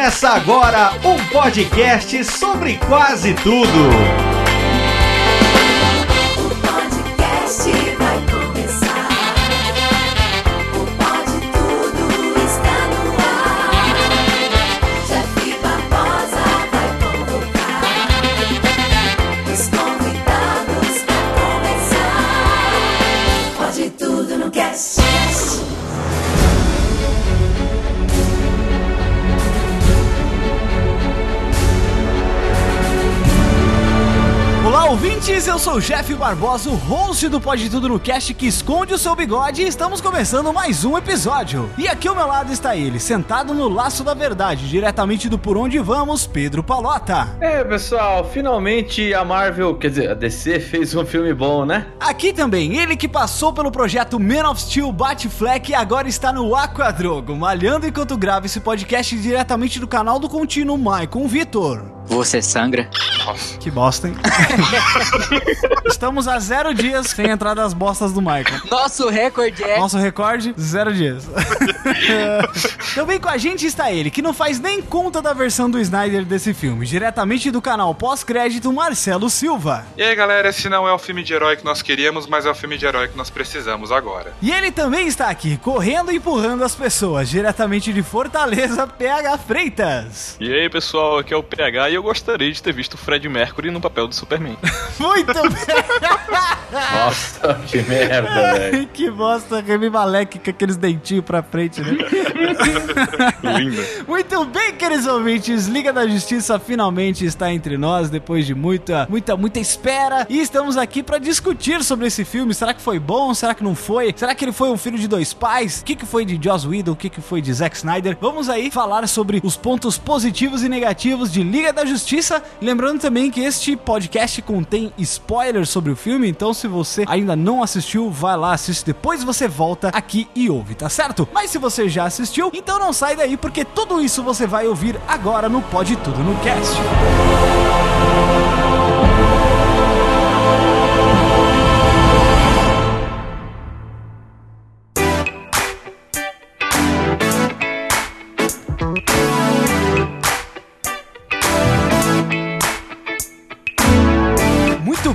Começa agora um podcast sobre quase tudo. Sou o Jeff Barbosa, o host do Pode Tudo no Cast que esconde o seu bigode e estamos começando mais um episódio. E aqui ao meu lado está ele, sentado no laço da verdade, diretamente do Por Onde Vamos, Pedro Palota. É, pessoal, finalmente a Marvel, quer dizer, a DC fez um filme bom, né? Aqui também, ele que passou pelo projeto Man of Steel Batfleck e agora está no Aquadrogo, malhando enquanto grava esse podcast diretamente do canal do contínuo Maicon Vitor. Você sangra. Que bosta, hein? Estamos a zero dias sem entrar das bostas do Maicon. Nosso recorde é. Nosso recorde, zero dias. Também com a gente está ele, que não faz nem conta da versão do Snyder desse filme, diretamente do canal pós-crédito Marcelo Silva. E aí galera, esse não é o filme de herói que nós queríamos, mas é o filme de herói que nós precisamos agora. E ele também está aqui, correndo e empurrando as pessoas, diretamente de Fortaleza, PH Freitas. E aí pessoal, aqui é o PH e eu gostaria de ter visto o Fred Mercury no papel do Superman. Muito bem! Nossa, que merda, velho. que bosta, Remy Malek com aqueles dentinhos pra frente, né? Linda. Muito bem, queridos ouvintes, Liga da Justiça finalmente está entre nós depois de muita, muita, muita espera e estamos aqui para discutir sobre esse filme. Será que foi bom? Será que não foi? Será que ele foi um filho de dois pais? O que, que foi de Joss Whedon? O que, que foi de Zack Snyder? Vamos aí falar sobre os pontos positivos e negativos de Liga da Justiça. Lembrando também que este podcast contém spoilers sobre o filme, então se você ainda não assistiu, vai lá, assiste depois você volta aqui e ouve, tá certo? Mas se você já assistiu, então não sai daí porque tudo isso você vai ouvir agora no Pode Tudo no Cast. Muito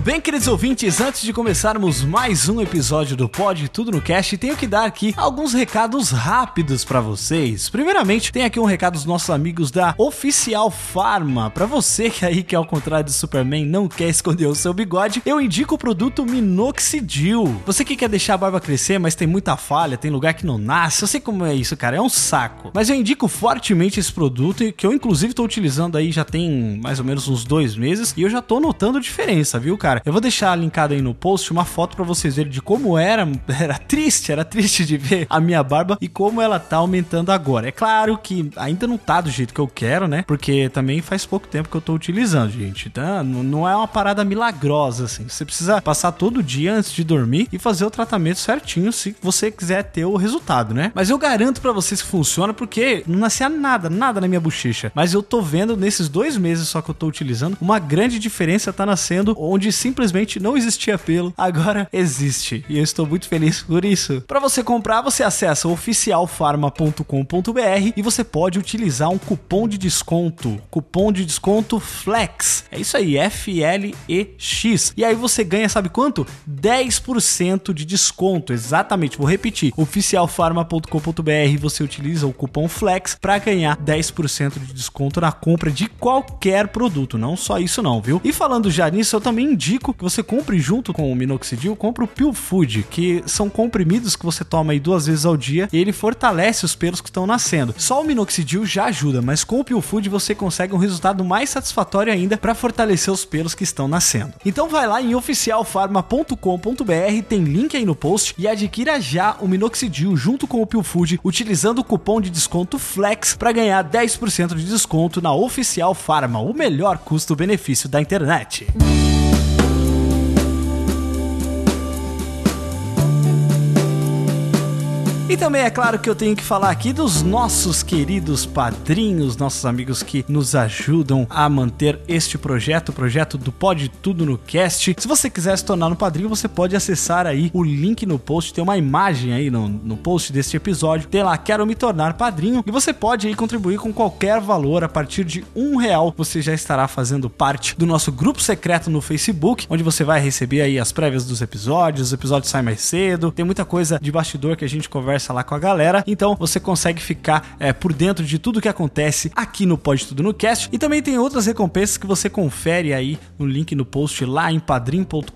bem, queridos ouvintes, antes de começarmos mais um episódio do Pod Tudo no Cast, tenho que dar aqui alguns recados rápidos pra vocês. Primeiramente, tem aqui um recado dos nossos amigos da Oficial Pharma. Pra você que aí que ao contrário do Superman não quer esconder o seu bigode, eu indico o produto Minoxidil. Você que quer deixar a barba crescer, mas tem muita falha, tem lugar que não nasce, eu sei como é isso, cara, é um saco. Mas eu indico fortemente esse produto e que eu inclusive tô utilizando aí já tem mais ou menos uns dois meses e eu já tô notando diferença, viu, cara? Eu vou deixar linkado aí no post uma foto pra vocês verem de como era, era triste, era triste de ver a minha barba e como ela tá aumentando agora. É claro que ainda não tá do jeito que eu quero, né? Porque também faz pouco tempo que eu tô utilizando, gente. N- Não é uma parada milagrosa, assim. Você precisa passar todo dia antes de dormir e fazer o tratamento certinho se você quiser ter o resultado, né? Mas eu garanto pra vocês que funciona porque não nascia nada, nada na minha bochecha. Mas eu tô vendo nesses dois meses só que eu tô utilizando, uma grande diferença tá nascendo onde simplesmente não existia pelo, agora existe. E eu estou muito feliz por isso. Pra você comprar, você acessa oficialfarma.com.br e você pode utilizar um cupom de desconto, cupom de desconto FLEX. É isso aí, F L E X. E aí você ganha, sabe quanto? 10% de desconto. Exatamente, vou repetir. oficialfarma.com.br, você utiliza o cupom FLEX para ganhar 10% de desconto na compra de qualquer produto, não só isso não, viu? E falando já nisso, eu também indico que você compre junto com o Minoxidil, compre o Peel Food, que são comprimidos que você toma aí duas vezes ao dia e ele fortalece os pelos que estão nascendo. Só o Minoxidil já ajuda, mas com o Peel Food você consegue um resultado mais satisfatório ainda para fortalecer os pelos que estão nascendo. Então vai lá em oficialfarma.com.br, tem link aí no post e adquira já o Minoxidil junto com o Peel Food utilizando o cupom de desconto FLEX para ganhar 10% de desconto na Oficial Farma, o melhor custo-benefício da internet. E também é claro que eu tenho que falar aqui dos nossos queridos padrinhos, nossos amigos que nos ajudam a manter este projeto, o projeto do Pode Tudo no Cast. Se você quiser se tornar um padrinho, você pode acessar aí o link no post, tem uma imagem aí no, no post deste episódio, tem lá Quero Me Tornar Padrinho, e você pode aí contribuir com qualquer valor, a partir de um real você já estará fazendo parte do nosso grupo secreto no Facebook, onde você vai receber aí as prévias dos episódios, os episódios saem mais cedo, tem muita coisa de bastidor que a gente conversa lá com a galera. Então você consegue ficar é, por dentro de tudo que acontece aqui no Pode Tudo no Cast. E também tem outras recompensas que você confere aí no link no post lá em padrim.com.br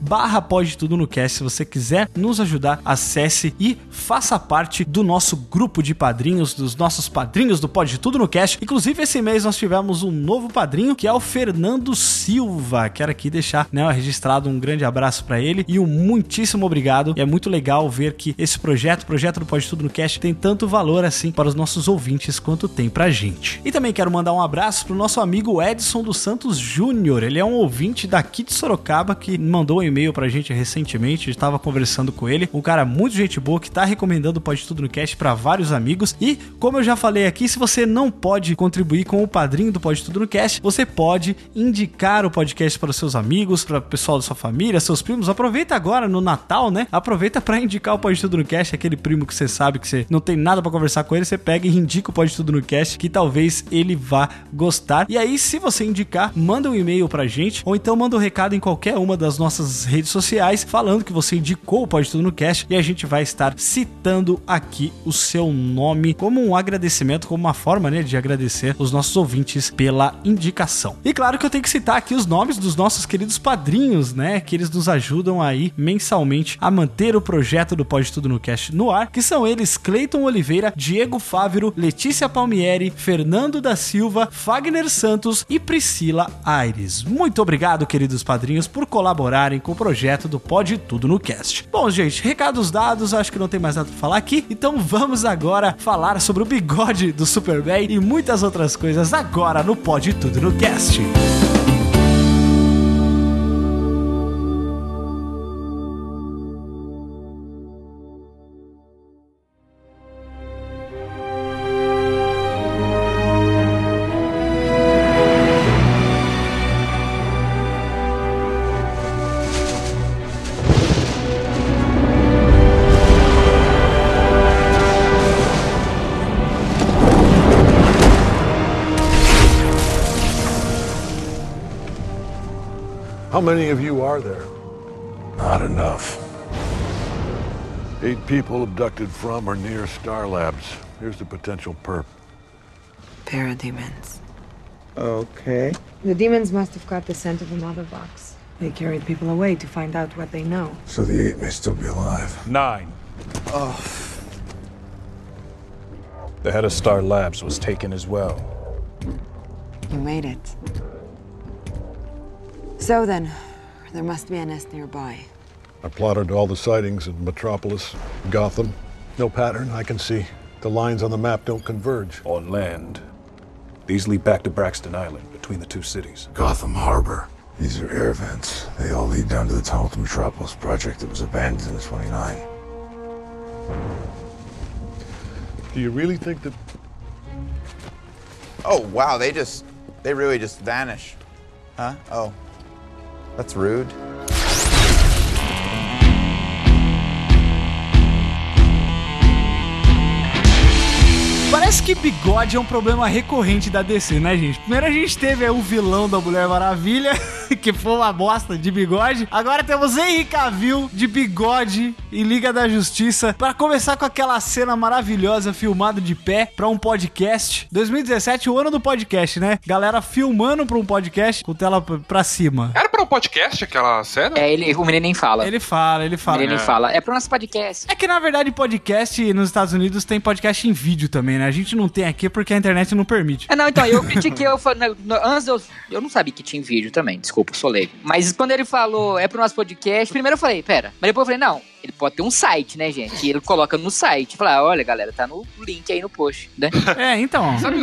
barra Pode Tudo no Cast. Se você quiser nos ajudar, acesse e faça parte do nosso grupo de padrinhos, dos nossos padrinhos do Pode Tudo no Cast. Inclusive, esse mês nós tivemos um novo padrinho, que é o Fernando Silva. Quero aqui deixar né, registrado um grande abraço para ele e um muitíssimo obrigado. E é muito legal ver que esse projeto projeto, o projeto do Pode Tudo no Cast, tem tanto valor assim para os nossos ouvintes quanto tem pra gente. E também quero mandar um abraço pro nosso amigo Edson dos Santos Júnior. Ele é um ouvinte daqui de Sorocaba que mandou um e-mail pra gente recentemente, estava conversando com ele. Um cara muito gente boa que tá recomendando o Pode Tudo no Cast para vários amigos. E, como eu já falei aqui, se você não pode contribuir com o padrinho do Pode Tudo no Cast, você pode indicar o podcast para os seus amigos, para o pessoal da sua família, seus primos. Aproveita agora no Natal, né? Aproveita para indicar o Pode Tudo no Cast aquele primo que você sabe que você não tem nada para conversar com ele, você pega e indica o Pode Tudo no Cast, que talvez ele vá gostar. E aí, se você indicar, manda um e-mail pra gente, ou então manda um recado em qualquer uma das nossas redes sociais, falando que você indicou o Pode Tudo no Cast, e a gente vai estar citando aqui o seu nome como um agradecimento, como uma forma, né, de agradecer os nossos ouvintes pela indicação. E claro que eu tenho que citar aqui os nomes dos nossos queridos padrinhos, né, que eles nos ajudam aí mensalmente a manter o projeto do Pode Tudo no Cast no ar, que são eles Cleiton Oliveira, Diego Fávero, Letícia Palmieri, Fernando da Silva, Fagner Santos e Priscila Aires. Muito obrigado, queridos padrinhos, por colaborarem com o projeto do Pode Tudo no Cast. Bom, gente, recados dados, acho que não tem mais nada pra falar aqui, então vamos agora falar sobre o bigode do Superman e muitas outras coisas agora no Pode Tudo no Cast. Many of you are there? Not enough. Eight people abducted from or near Star Labs. Here's the potential perp. Parademons. Okay. The demons must have caught the scent of a mother box. They carried people away to find out what they know. So the eight may still be alive. Nine. Oh. The head of Star Labs was taken as well. You made it. So then, there must be a nest nearby. I plotted all the sightings in Metropolis, Gotham. No pattern I can see. The lines on the map don't converge. On land. These lead back to Braxton Island, between the two cities. Gotham Harbor. These are air vents. They all lead down to the tunnel to Metropolis project that was abandoned in 29. Do you really think that Oh, wow, they just, they really just vanished. Huh? Oh. That's rude. Parece que bigode é um problema recorrente da DC, né, gente? Primeiro a gente teve aí o vilão da Mulher Maravilha, que foi uma bosta de bigode. Agora temos Henry Cavill de bigode em Liga da Justiça para começar com aquela cena maravilhosa filmada de pé para um podcast. 2017, o ano do podcast, né? Galera filmando para um podcast com tela p- pra cima. Era pra um podcast aquela cena? É, ele, o menino nem fala. Ele fala, ele O fala. menino nem É. fala. É pro nosso podcast. É que na verdade podcast nos Estados Unidos tem podcast em vídeo também, né? A gente não tem aqui porque a internet não permite. É, não, então, eu critiquei, eu falei, antes eu, eu não sabia que tinha vídeo também, desculpa, sou leigo. Mas quando ele falou, é pro nosso podcast, primeiro eu falei, pera, mas depois eu falei, não, ele pode ter um site, né, gente? E ele coloca no site, fala, olha, galera, tá no link aí no post, né? É, então. Sabe,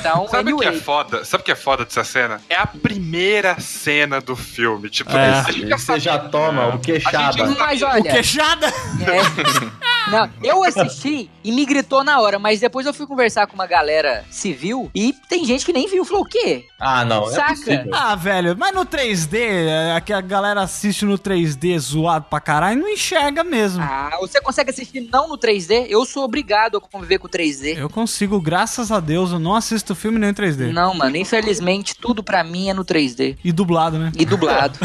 Então, sabe o que é foda? Sabe o que é foda dessa cena? É a primeira cena do filme. Tipo, É. a gente já Você já toma o queixada. Mas O olha, queixada? é, Não, eu assisti e me gritou na hora, mas depois eu fui conversar com uma galera civil e tem gente que nem viu. Falou, o quê? Ah, não. é Saca? possível. Ah, velho, mas no 3D, é, que a galera assiste no 3D zoado pra caralho, não enxerga mesmo. Ah, você consegue assistir não no 3D? Eu sou obrigado a conviver com o 3D. Eu consigo, graças a Deus, eu não assisto filme nem em 3D. Não, mano, infelizmente tudo pra mim é no 3D. E dublado, né? E dublado.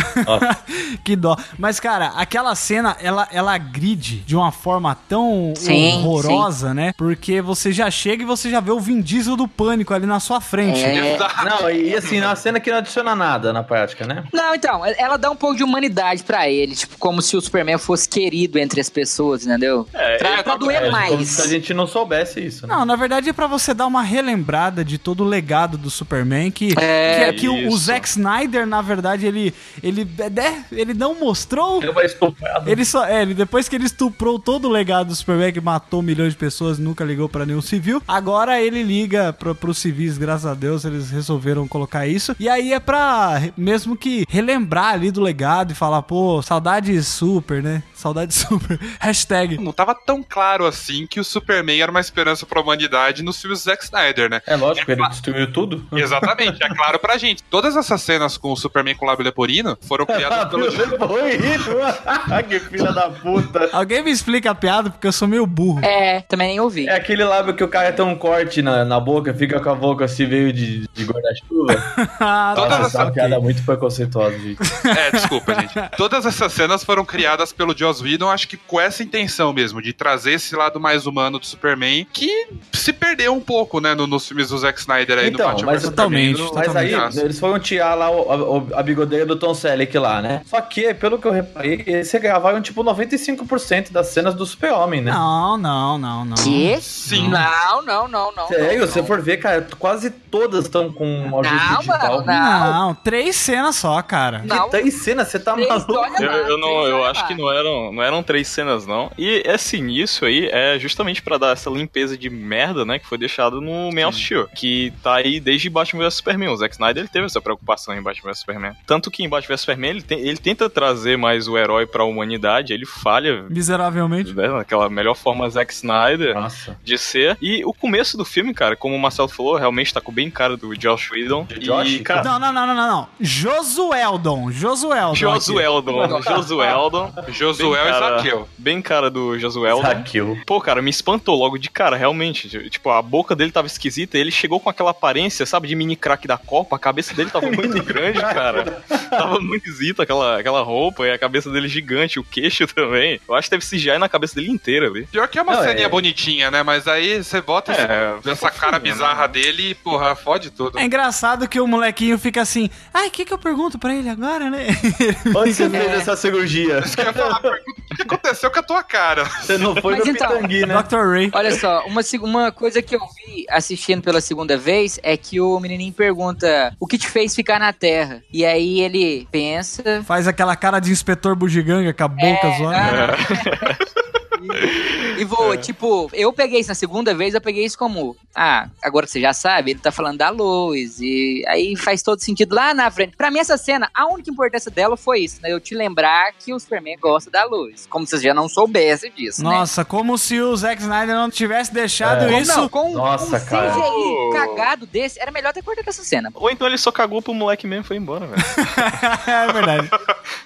que dó. Mas, cara, aquela cena, ela, ela agride de uma forma tão Sim, horrorosa, né? Porque você já chega e você já vê o Vin Diesel do pânico ali na sua frente. É. Não, e assim, é uma cena que não adiciona nada na prática, né? Não, então, ela dá um pouco de humanidade pra ele, tipo, como se o Superman fosse querido entre as pessoas, entendeu? É, pra, é, pra doer É, Como mais. se a gente não soubesse isso. Né? Não, na verdade é pra você dar uma relembrada de todo o legado do Superman, que, É, que, que o, o. Zack Snyder, na verdade, ele, ele, é, ele não mostrou... Ele estuprado. Ele só, é, ele, depois que ele estuprou todo o legado do Superman, que matou milhões de pessoas e nunca ligou pra nenhum civil, agora ele liga pro, pros civis, graças a Deus, eles resolveram colocar isso. E aí é pra mesmo que relembrar ali do legado e falar, pô, saudade super, né? Saudade super. Hashtag. Não tava tão claro assim que o Superman era uma esperança pra humanidade nos filmes do Zack Snyder, né? É lógico, ele destruiu tudo. Exatamente, é claro pra gente. Todas essas cenas com o Superman com lábio leporino foram criadas pelo. Que filha da puta. Alguém me explica a piada, porque eu sou meio burro. É, também nem ouvi. É aquele lábio que o cara tem um corte na, na boca, fica com a boca assim, veio de, de guarda-chuva. Ah, Todas essa é piada muito preconceituosa, gente. É, desculpa, gente. Todas essas cenas foram criadas pelo Joss Whedon, acho que com essa intenção mesmo, de trazer esse lado mais humano do Superman, que se perdeu um pouco, né, no- nos filmes do Zack Snyder aí do Então, Batman mas totalmente, no- Mas aí, eles foram tirar lá o- a, a bigodeira do Tom Selleck lá, né? Só que, pelo que eu reparei, eles gravaram tipo 95% das cenas do Super-Homem, né? Não, não, não, não. Que? Sim. Não, não, não, não. Sério, não, se você for ver, cara, quase todas estão com ajuste Não, digital. mano, não. Não, três cenas só, cara. Não. Que três cenas, você tá Três, maluco? Eu, eu não, eu acho que não eram, não eram três cenas, não. E esse início aí é justamente pra dar essa limpeza de merda, né? Que foi deixado no Man of Steel. Que tá aí desde Batman vs Superman. O Zack Snyder ele teve essa preocupação em Batman vs Superman. Tanto que em Batman vs Superman ele, tem- ele tenta trazer mais o herói pra humanidade. Ele falha Miseravelmente. né, naquela melhor forma Zack Snyder Nossa. de ser. E o começo do filme, cara, como o Marcelo falou, realmente tá com bem cara do Josh Whedon. Josh? E, cara, Não, não, não, não, não. Josueldon. Josueldon. aqui. Josueldon. Josueldon. Josué Bem e cara- Zaqueu. Bem cara do Josueldon. Zaqueu. Pô, cara, me espantou logo de cara, realmente. Tipo, a boca dele tava esquisita, ele chegou com aquela aparência, sabe, de mini crack da Copa, a cabeça dele tava muito grande, cara. Tava muito esquisito aquela, aquela roupa e a cabeça dele gigante, o queixo também. Eu acho que teve CGI na cabeça dele inteira ali. Pior que é uma Não, ceninha é- bonitinha, né? Mas aí você bota esse- É, essa cara bizarra dele e, porra, fode tudo. É engraçado que o molequinho fica assim, ai, o que que eu pergunto pra ele agora, né? Onde você fez essa cirurgia? Isso que eu ia falar, o que aconteceu com a tua cara? Você não foi Mas no então- Pitangui, né? Dr. Ray. Olha só, uma, uma coisa que eu vi assistindo pela segunda vez é que o menininho pergunta o que te fez ficar na Terra? E aí ele pensa. Faz aquela cara de inspetor bugiganga com a boca É, zoada. ah. E, e voa, tipo, eu peguei isso na segunda vez, eu peguei isso como, ah, agora você já sabe, ele tá falando da luz, e aí faz todo sentido lá na frente. Pra mim, essa cena, a única importância dela foi isso, né? Eu te lembrar que o Superman gosta da luz. Como se você já não soubesse disso, né? Nossa, como se o Zack Snyder não tivesse deixado É. Isso. não, com Nossa, um cara. CGI cagado desse, era melhor ter cortado essa cena. Ou então ele só cagou pro moleque mesmo e foi embora, velho. é verdade.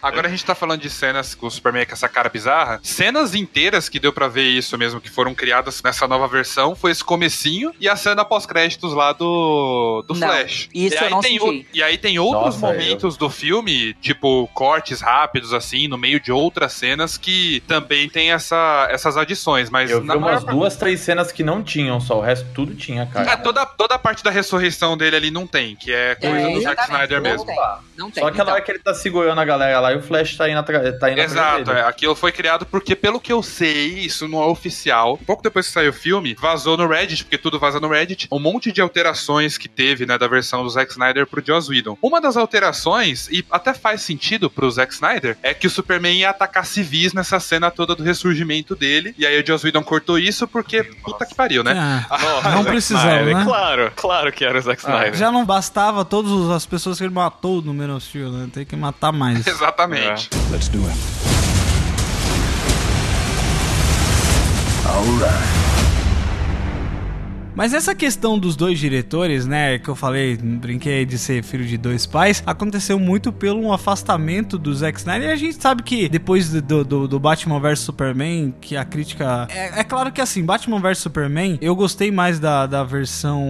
Agora a gente tá falando de cenas com o Superman com essa cara bizarra. Cenas inteiras que deu pra ver isso mesmo, que foram criadas nessa nova versão, foi esse comecinho e a cena pós-créditos lá do, do Não, Flash. isso e eu aí não tem o- E aí tem outros Nossa, momentos do filme, tipo cortes rápidos, assim, no meio de outras cenas que também tem essa, essas adições, mas Eu vi maior umas duas, três cenas que não tinham só, o resto tudo tinha, É, cara. toda, toda a parte da ressurreição dele ali não tem, que é coisa É, do Zack Snyder não mesmo. tem, Não tem. Só aquela Então, hora que ele tá segurando a galera lá e o Flash tá indo atrás tá indo Exato, é, aquilo foi criado porque, pelo que eu sei, isso não é oficial. Pouco depois que saiu o filme, vazou no Reddit, porque tudo vaza no Reddit, um monte de alterações que teve, né, da versão do Zack Snyder pro Joss Whedon. Uma das alterações, e até faz sentido pro Zack Snyder, é que o Superman ia atacar civis nessa cena toda do ressurgimento dele, e aí o Joss Whedon cortou isso porque, puta que pariu, né? Ah, Nossa, não precisava, né? Claro, claro que era o Zack Snyder. Já não bastava todas as pessoas que ele matou no Man of Steel, né? Tem que matar mais. Exatamente. Let's do it. Alright. Mas essa questão dos dois diretores, né, que eu falei, brinquei de ser filho de dois pais, aconteceu muito pelo afastamento do Zack Snyder. E a gente sabe que depois do, do, do Batman vs Superman, que a crítica. É, é claro que assim, Batman vs Superman, eu gostei mais da, da versão.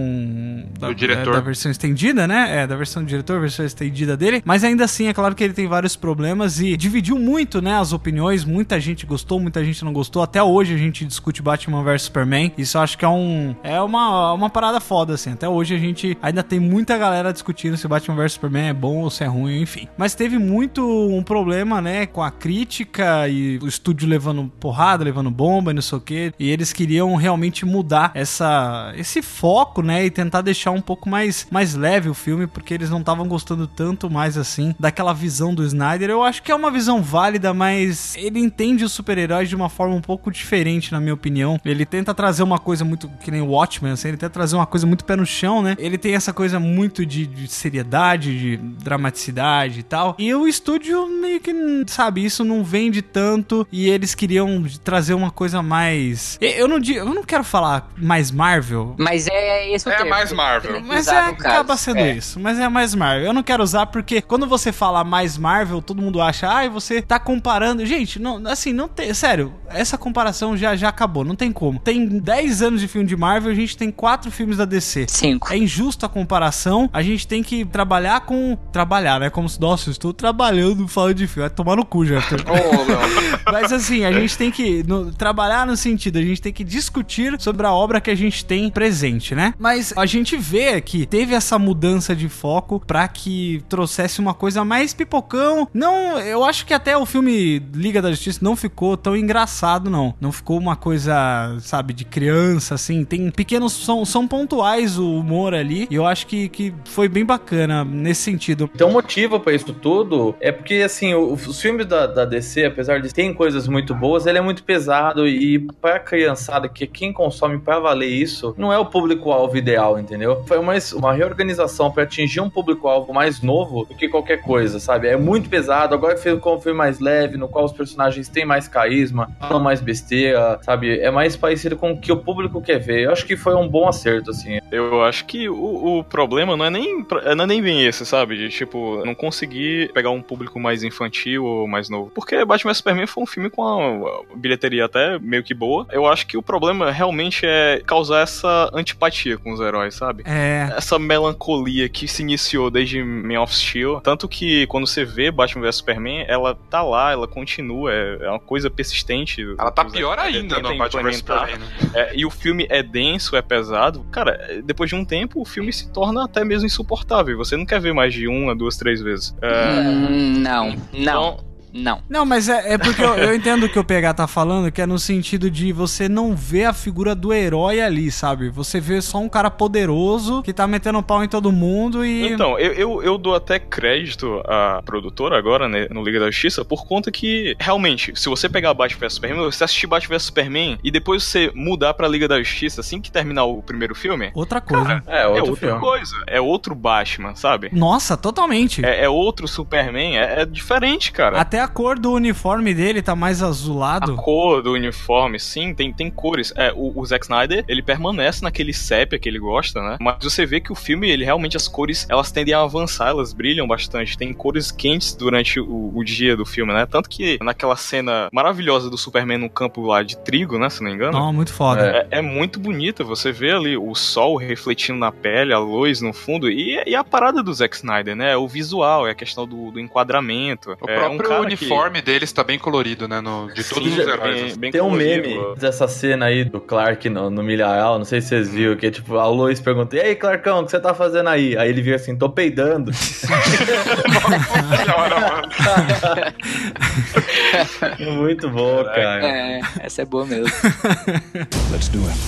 Da, Do diretor. é, da versão estendida, né? É, da versão do diretor, versão estendida dele. Mas ainda assim, é claro que ele tem vários problemas e dividiu muito, né, as opiniões. Muita gente gostou, muita gente não gostou. Até hoje a gente discute Batman vs Superman. Isso eu acho que é um. É uma, uma parada foda, assim. Até hoje a gente ainda tem muita galera discutindo se Batman vs Superman é bom ou se é ruim, enfim. Mas teve muito um problema, né, com a crítica e o estúdio levando porrada, levando bomba e não sei o quê. E eles queriam realmente mudar essa, esse foco, né, e tentar deixar um pouco mais, mais leve o filme, porque eles não estavam gostando tanto mais assim daquela visão do Snyder. Eu acho que é uma visão válida, mas ele entende os super-heróis de uma forma um pouco diferente, na minha opinião. Ele tenta trazer uma coisa muito que nem o Watchmen, assim, ele tenta trazer uma coisa muito pé no chão, né? Ele tem essa coisa muito de, de seriedade, de dramaticidade e tal. E o estúdio meio que, sabe, isso não vende tanto e eles queriam trazer uma coisa mais. Eu não digo, eu não quero falar mais Marvel, Mas é esse o É termo. mais Marvel. Mas é, acaba sendo É. isso. Mas é mais Marvel. Eu não quero usar porque quando você fala mais Marvel, todo mundo acha, ai, você tá comparando. Gente, não, assim, não tem. Sério, essa comparação já, já acabou. Não tem como. Tem 10 anos de filme de Marvel, a gente tem 4 filmes da DC. Cinco. É injusta a comparação. A gente tem que trabalhar com. Trabalhar, né? Como se, nossa, eu estou trabalhando falando de filme. Vai tomar no cu, já. Mas assim, a gente tem que no- trabalhar no sentido, a gente tem que discutir sobre a obra que a gente tem presente, né? Mas a gente vê que teve essa mudança de foco pra que trouxesse uma coisa mais pipocão. Não, eu acho que até o filme Liga da Justiça não ficou tão engraçado, não. Não ficou uma coisa, sabe, de criança, assim. Tem pequenos, são, são pontuais o humor ali. E eu acho que, que foi bem bacana nesse sentido. Então, o motivo pra isso tudo é porque, assim, os filmes da, da DC, apesar de terem coisas muito boas, ele é muito pesado e pra criançada, que quem consome pra valer isso, não é o público-alvo ideal, entendeu? Foi uma, uma reorganização pra atingir um público-alvo mais novo do que qualquer coisa, sabe? É muito pesado, agora ficou um filme mais leve, no qual os personagens têm mais carisma, falam mais besteira, sabe? É mais parecido com o que o público quer ver. Eu acho que foi um bom acerto, assim. Eu acho que o, o problema não é, nem, não é nem bem esse, sabe? De, tipo, não conseguir pegar um público mais infantil ou mais novo. Porque Batman vs Superman foi um filme com uma bilheteria até meio que boa. Eu acho que o problema realmente é causar essa antipatia com os heróis, sabe? É. Essa melancolia que se iniciou desde Man of Steel. Tanto que quando você vê Batman vs Superman, ela tá lá, ela continua, é, é uma coisa persistente. Ela tá pior ainda no Batman vs. Superman, né? É, e o filme é denso, é pesado. Cara, é, depois de um tempo, o filme se torna até mesmo insuportável. Você não quer ver mais de uma, duas, três vezes. É, Hum, não, não, então, não. Não, mas é, é porque eu, eu entendo o que o PH tá falando, que é no sentido de você não ver a figura do herói ali, sabe? Você vê só um cara poderoso que tá metendo pau em todo mundo e. Então, eu, eu, eu dou até crédito à produtora agora, né, no Liga da Justiça, por conta que, realmente, se você pegar Batman vs Superman, você assistir Batman vs Superman e depois você mudar pra Liga da Justiça assim que terminar o primeiro filme, Outra coisa. É, é outro outra filme. coisa. É outro Batman, sabe? Nossa, totalmente. É, é outro Superman, é, é diferente, cara. Até a cor do uniforme dele tá mais azulado. A cor do uniforme, sim, tem, tem cores. É, o, o Zack Snyder, ele permanece naquele sépia que ele gosta, né? Mas você vê que o filme, ele realmente, as cores, elas tendem a avançar, elas brilham bastante. Tem cores quentes durante o, o dia do filme, né? Tanto que naquela cena maravilhosa do Superman no campo lá de trigo, né? Se não me engano. Não, muito foda. É, é muito bonita, você vê ali o sol refletindo na pele, a luz no fundo, e, e a parada do Zack Snyder, né? O visual, é a questão do, do enquadramento. O é um próprio cara uniforme deles tá bem colorido, né? no- de todos Sim, os bem- heróis. assim. bem Tem um meme dessa cena aí do Clark no, no milharal, não sei se vocês viram, que é tipo, a Lois pergunta, e aí, Clarkão, o que você tá fazendo aí? Aí ele vira assim, tô peidando. Muito bom, cara. É, essa é boa mesmo. Let's do it.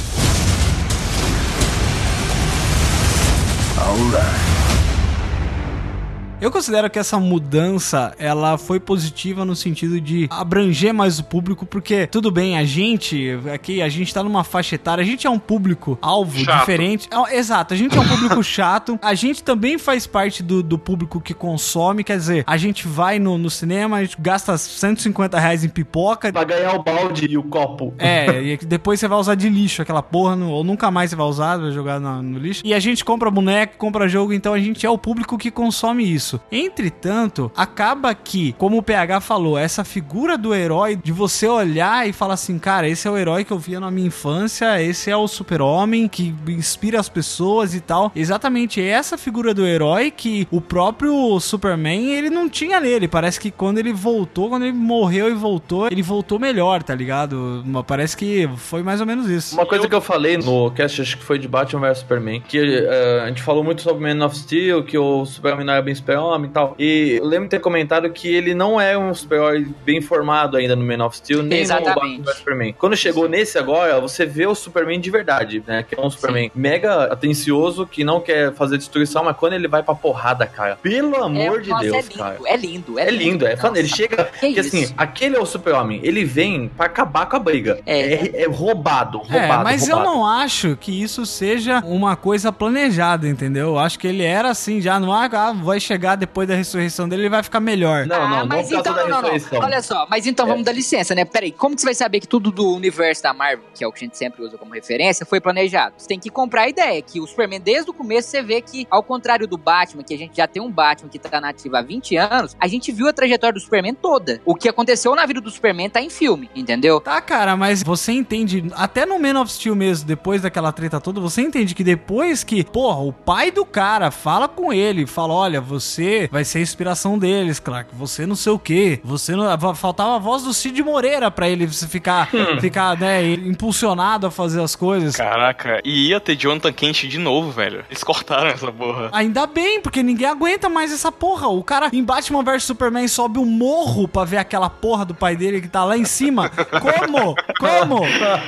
Eu considero que essa mudança, ela foi positiva no sentido de abranger mais o público, porque tudo bem, a gente, aqui, a gente tá numa faixa etária, a gente é um público alvo Chato. diferente. É, exato, a gente é um público chato, a gente também faz parte do, do público que consome, quer dizer, a gente vai no, no cinema, a gente gasta 150 reais em pipoca, Pra ganhar o balde e o copo. é, e depois você vai usar de lixo aquela porra, no- ou nunca mais você vai usar, vai jogar na- no lixo. E a gente compra boneco, compra jogo, então a gente é o público que consome isso. Entretanto, acaba que, como o PH falou, essa figura do herói, de você olhar e falar assim, cara, esse é o herói que eu via na minha infância, esse é o super-homem que inspira as pessoas e tal. Exatamente essa figura do herói que o próprio Superman, ele não tinha nele. Parece que quando ele voltou, quando ele morreu e voltou, ele voltou melhor, tá ligado? Parece que foi mais ou menos isso. Uma coisa que eu falei no cast, acho que foi de Batman vs Superman, que eh, a gente falou muito sobre Man of Steel, que o Superman não era bem super-homem e tal. E eu lembro de ter comentado que ele não é um super-herói bem formado ainda no Man of Steel, nem Exatamente. no Batman Superman. Quando chegou nesse agora, você vê o Superman de verdade, né? Que é um Superman mega atencioso, que não quer fazer destruição, mas quando ele vai pra porrada, cara, pelo amor É, de nossa, Deus, é lindo, cara. É lindo, é, É lindo, é fan- Ele chega. que Que assim, aquele é o super-homem. Ele vem pra acabar com a briga. É. É, é roubado, roubado. É, mas eu roubado. não acho que isso seja uma coisa planejada, entendeu? Eu acho que ele era assim, já não ah, vai chegar depois da ressurreição dele, ele vai ficar melhor. Não, não, ah, não mas causa então, não, não, não. Olha só, mas então É. vamos dar licença, né? Peraí, como que você vai saber que tudo do universo da Marvel, que é o que a gente sempre usa como referência, foi planejado? Você tem que comprar a ideia que o Superman, desde o começo, você vê que, ao contrário do Batman, que a gente já tem um Batman que tá nativo há 20 anos, a gente viu a trajetória do Superman toda. O que aconteceu na vida do Superman tá em filme, entendeu? Tá, cara, mas você entende, até no Man of Steel mesmo, depois daquela treta toda, você entende que depois que, porra, o pai do cara fala com ele, fala, olha, você vai ser a inspiração deles, Clark, você não sei o quê, você não... Faltava a voz do Cid Moreira pra ele ficar, ficar, né, impulsionado a fazer as coisas. Caraca, e ia ter Jonathan Kent de novo, velho. Eles cortaram essa porra. Ainda bem, porque ninguém aguenta mais essa porra. O cara em Batman vs Superman sobe um morro pra ver aquela porra do pai dele que tá lá em cima. Como? Como?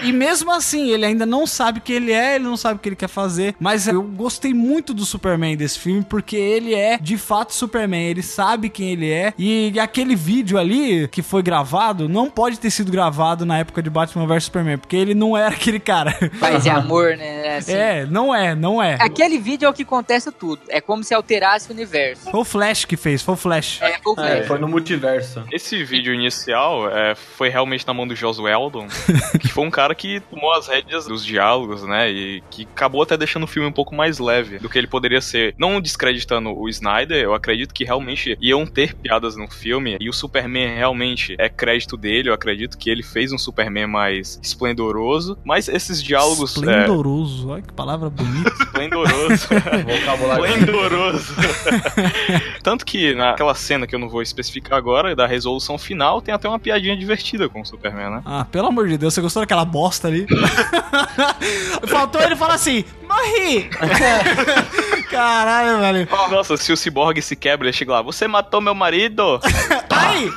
E mesmo assim, ele ainda não sabe o que ele é, ele não sabe o que ele quer fazer. Mas eu gostei muito do Superman desse filme, porque ele é de fato Superman. Ele sabe quem ele é. E aquele vídeo ali que foi gravado não pode ter sido gravado na época de Batman vs Superman, porque ele não era aquele cara. Paz e amor, né? Assim. É, não é, não é. Aquele vídeo é o que acontece tudo. É como se alterasse o universo. Foi o Flash que fez, foi o Flash. É, foi o É, Flash. foi no multiverso. Esse vídeo inicial é, foi realmente na mão do Joss Weldon, que foi um cara que tomou as rédeas dos diálogos, né? E que acabou até deixando o filme um pouco mais leve do que ele poderia ser. Não descreditando o Snyder, eu acredito que realmente iam ter piadas no filme e o Superman realmente é crédito dele. Eu acredito que ele fez um Superman mais esplendoroso, mas esses diálogos. é, Esplendoroso, olha que palavra bonita. esplendoroso. Vocabulário. Esplendoroso. Tanto que naquela cena que eu não vou especificar agora, da resolução final, tem até uma piadinha divertida com o Superman, né? Ah, pelo amor de Deus, você gostou daquela bosta ali? Faltou ele falar assim, morri! Caralho, velho. Nossa, se o Cyborg se quebra, ele chega lá, você matou meu marido?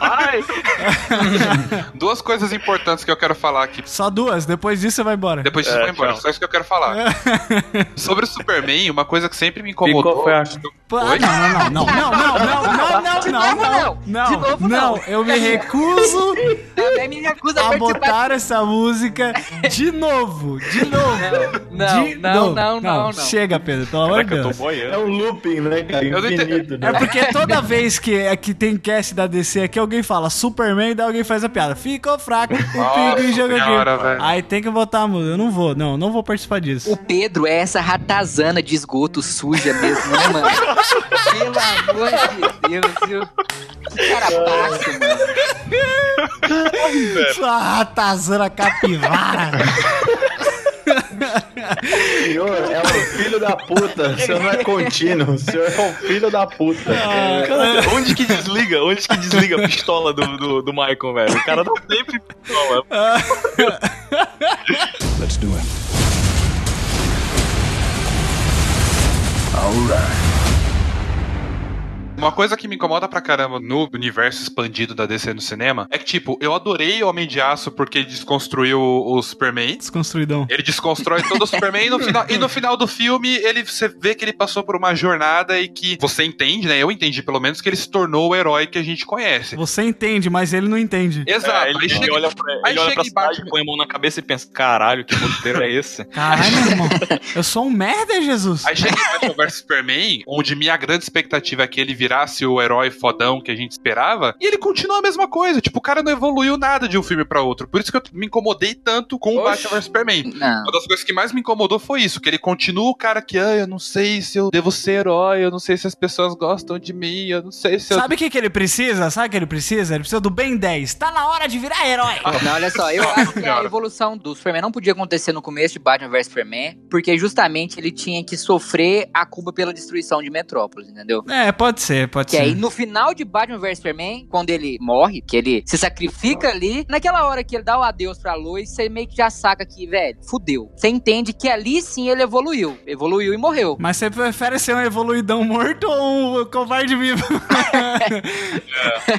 Ai! Duas coisas importantes que eu quero falar aqui. Só duas, depois disso você vai embora. Depois disso é, vai embora, tchau. só isso que eu quero falar. Sobre o Superman, uma coisa que sempre me incomodou. Ficou, foi a... Oi? Ah, não, não, não, não, não, não, não, de não, novo, não, não, de novo, não, não, eu me recuso, é, é a, botar essa música de novo, de novo. Não, não, não, não, não, não, não, Chega, Pedro, pelo amor de Deus. É um looping, né, cara? Eu não, entendi, é Né? porque toda vez que, é que tem cast da DC aqui, alguém fala Superman, daí alguém faz a piada. Ficou fraco, o Nossa pingo jogo aqui. velho. Aí tem que botar a música. Eu não vou, não, não vou participar disso. O Pedro é essa ratazana de esgoto suja mesmo, né, mano? Pelo amor de Deus, viu? Que cara baixo, mano. Sua ratazana capivara. Senhor é um filho da puta. O senhor não é contínuo. O senhor é um filho da puta. Caraca, onde que desliga? Onde que desliga a pistola do, do, do Michael, velho? O cara não sempre pistola. Let's do it. All right. Uma coisa que me incomoda pra caramba no universo expandido da DC no cinema é que, tipo, eu adorei o Homem de Aço porque ele desconstruiu o, o Superman. Desconstruidão. Ele desconstrói todo o Superman e no, final, e no final do filme ele, você vê que ele passou por uma jornada e que você entende, né? Eu entendi pelo menos que ele se tornou o herói que a gente conhece. Você entende, mas ele não entende. Exato. É, ele, aí ele chega, olha pra, aí ele olha chega pra cidade, Batman- põe a mão na cabeça e pensa: caralho, que roteiro é esse? Caralho, meu irmão. Eu sou um merda, Jesus. Aí chega em Batman vs Superman, onde minha grande expectativa é que ele virasse o herói fodão que a gente esperava, e ele continua a mesma coisa. Tipo, o cara não evoluiu nada de um filme pra outro. Por isso que eu me incomodei tanto com o Oxe. Batman vs Superman. Não. Uma das coisas que mais me incomodou foi isso, que ele continua o cara que, ah, eu não sei se eu devo ser herói, eu não sei se as pessoas gostam de mim, eu não sei se eu... Sabe o que, que ele precisa? Sabe o que ele precisa? Ele precisa do Ben 10. Tá na hora de virar herói. Não, olha só, eu acho que a evolução do Superman não podia acontecer no começo de Batman vs Superman, porque justamente ele tinha que sofrer a culpa pela destruição de Metrópolis, entendeu? É, pode ser, pode Que ser. aí no final de Batman vs Superman, quando ele morre, que ele se sacrifica ali, naquela hora que ele dá o adeus pra luz, você meio que já saca que, velho, fudeu. Você entende que ali sim ele evoluiu. Evoluiu e morreu. Mas você prefere ser um evoluidão morto ou um covarde vivo?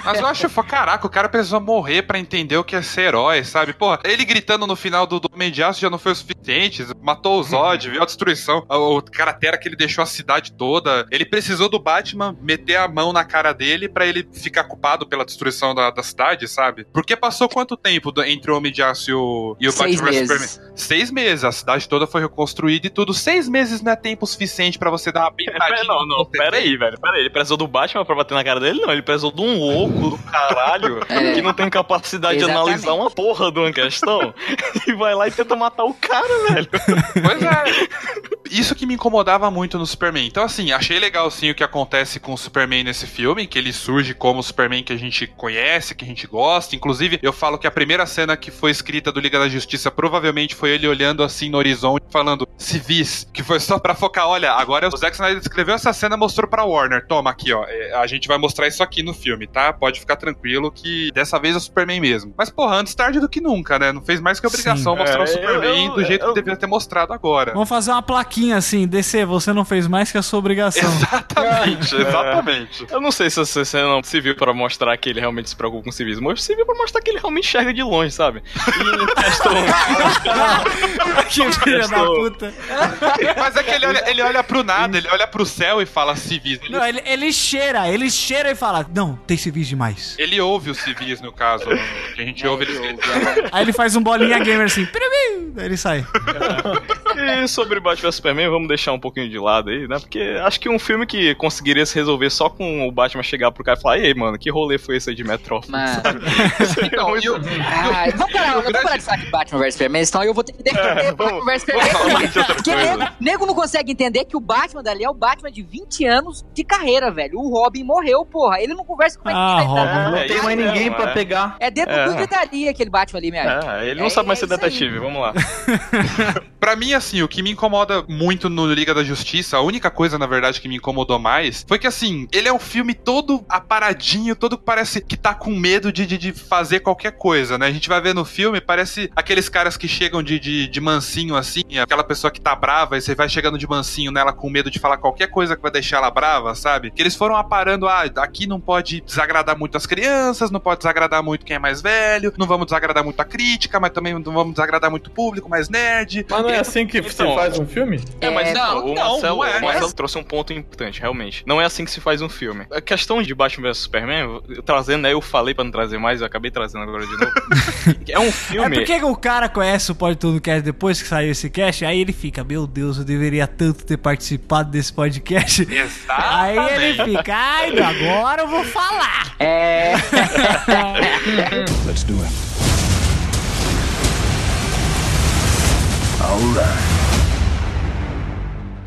Mas eu acho, caraca, o cara precisou morrer pra entender o que é ser herói, sabe? Pô, ele gritando no final do, do Homem de Aço já não foi o suficiente, matou o Zod, viu a destruição, o cratera que ele deixou a cidade toda. Ele precisou do Batman meter a mão na cara dele pra ele ficar culpado pela destruição da, da cidade, sabe? Porque passou quanto tempo entre o Homem de Aço e o, e o Seis Batman meses. Superman? Seis meses, a cidade toda foi reconstruída e tudo. Seis meses não é tempo suficiente pra você dar uma pintadinha. É, não, não, pera aí, velho. Pera aí. Ele precisou do Batman pra bater na cara dele? Não, ele precisou de um louco do caralho É. que não tem capacidade de Exatamente. analisar uma porra de uma questão e vai lá e tenta matar o cara, velho. Pois é. Isso que me incomodava muito no Superman. Então, assim, achei legal sim o que acontece com o Superman nesse filme, que ele surge como o Superman que a gente conhece, que a gente gosta. Inclusive, eu falo que a primeira cena que foi escrita do Liga da Justiça provavelmente foi ele olhando assim no horizonte, falando civis, que foi só pra focar, olha, agora o Zack Snyder escreveu essa cena, mostrou pra Warner. Toma aqui, ó. é, A gente vai mostrar isso aqui no filme, tá? Pode ficar tranquilo que dessa vez é o Superman mesmo. Mas, porra, antes tarde do que nunca, né? Não fez mais que obrigação Sim. mostrar É, o Superman eu- do jeito eu- que deveria ter mostrado agora. Vamos fazer uma plaquinha assim, DC, você não fez mais que a sua obrigação. Exatamente, exatamente. Eu não sei se essa cena não serviu pra mostrar que ele realmente se preocupa com civis, mas serviu pra mostrar que ele realmente enxerga de longe, sabe? E em questão. que filha da puta. Mas é que ele olha, ele olha pro nada, ele olha pro céu e fala civis. Ele, Não, ele, ele cheira, ele cheira e fala: Não, tem civis demais. ele ouve os civis, no caso. Que a gente ouve eles. Aí ele faz um bolinha gamer assim, aí ele sai. E sobre Batman vs Superman, vamos deixar um pouquinho de lado aí, né? Porque acho que um filme que conseguiria se resolver só com o Batman chegar pro cara e falar: E aí, mano, que rolê foi esse aí de Metrópolis? Mano. Então, e o- Ai, vamos parar, vamos parar de falar de Batman vs Superman, senão eu vou ter que defender É, Batman vs Superman. Porque nego, nego não consegue entender que o Batman dali é o Batman de 20 anos de carreira, velho. O Robin morreu, porra. Ele não conversa com Ah, mais Robin. É, Não é tem mais ninguém mesmo, pra é. pegar. É dentro É. do gritaria aquele Batman ali, minha É, ele não É- sabe mais é ser isso aí. detetive, vamos lá. Pra mim, assim, o que me incomoda muito no Liga da Justiça, a única coisa, na verdade, que me incomodou mais, foi que, assim, ele é um filme todo aparadinho, todo que parece que tá com medo de, de, de fazer qualquer coisa, né? A gente vai ver no filme, parece aqueles caras que chegam de, de, de mansinho, assim, aquela pessoa que tá brava, e você vai chegando de mansinho nela com medo de falar qualquer coisa que vai deixar ela brava, sabe? Que eles foram aparando, ah, aqui não pode desagradar muito as crianças, não pode desagradar muito quem é mais velho, não vamos desagradar muito a crítica, mas também não vamos desagradar muito o público mais nerd. Mas não é assim que Então, se faz um filme? É, mas não, o não, Marcelo, não é. o Marcelo trouxe um ponto importante, realmente. Não é assim que se faz um filme. A questão de Batman vs Superman, eu trazendo, né? Eu falei pra não trazer mais, eu acabei trazendo agora de novo. é um É filme. porque o cara conhece o Pode Tudo Cast depois que saiu esse cast, aí ele fica, meu Deus, eu deveria tanto ter participado desse podcast. Aí ele fica, ai, agora eu vou falar. É. Let's do it.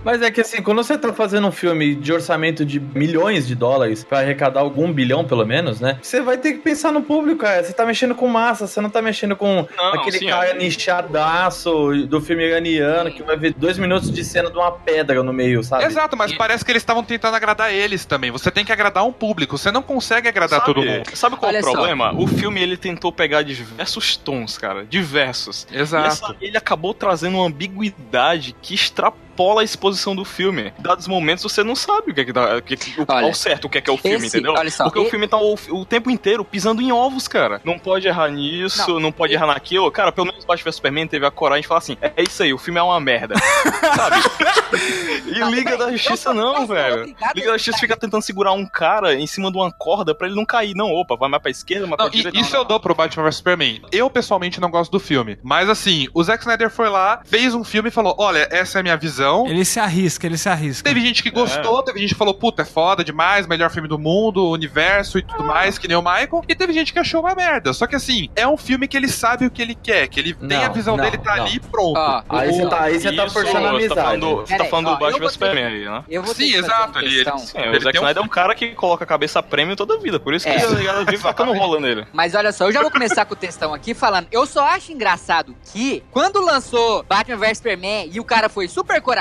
Mas é que assim, quando você tá fazendo um filme de orçamento de milhões de dólares pra arrecadar algum bilhão, pelo menos, né? Você vai ter que pensar no público, cara. Você tá mexendo com massa, você não tá mexendo com Não, aquele sim, cara é. nichadaço do filme iraniano que vai ver dois minutos de cena de uma pedra no meio, sabe? Exato, mas parece que eles estavam tentando agradar eles também. Você tem que agradar um público, você não consegue agradar todo mundo. Sabe qual é Olha o só. problema? O filme ele tentou pegar diversos tons, cara. Diversos. E Exato. essa- ele acabou trazendo uma ambiguidade que extrapola extrapola a exposição do filme. Dados momentos você não sabe o que é que dá, o que, é que- o, Olha, ao certo o que é que é o filme, esse- entendeu? olha só, Porque o e- filme tá o, o tempo inteiro pisando em ovos, cara. Não pode errar nisso, não, pode errar naquilo. Cara, pelo menos Batman vs Superman teve a coragem de falar assim: é isso aí, o filme é uma merda. Sabe? E Liga da Justiça não, velho. Liga da Justiça fica tentando segurar um cara em cima de uma corda pra ele não cair. Não, opa, vai mais pra esquerda, mais pra Não, e- direita. isso eu dou pro Batman vs Superman. Eu, pessoalmente, não gosto do filme. Mas, assim, o Zack Snyder foi lá, fez um filme e falou: Olha, essa é a minha visão. Ele se arrisca, ele se arrisca. Teve gente que gostou, teve gente que falou, puta, é foda demais, melhor filme do mundo, universo e tudo mais, que nem o Michael. E teve gente que achou uma merda. Só que assim, é um filme que ele sabe o que ele quer, que ele tem a Não, visão não, dele, tá não. ali e pronto. Ó, Aí você tá, aí você tá Isso, forçando a amizade. tá você tá falando ó, do Batman vs Superman aí, né? Eu vou Sim, exato, ele- questão. Sim, o Ele Zack tem um- Snyder é um cara que coloca a cabeça a prêmio toda a vida. Por isso que É. ligada vive tacando rola nele. Mas olha só, eu já vou começar com o textão aqui falando. Eu só acho engraçado que, quando lançou Batman vs Superman e o cara foi super corajoso,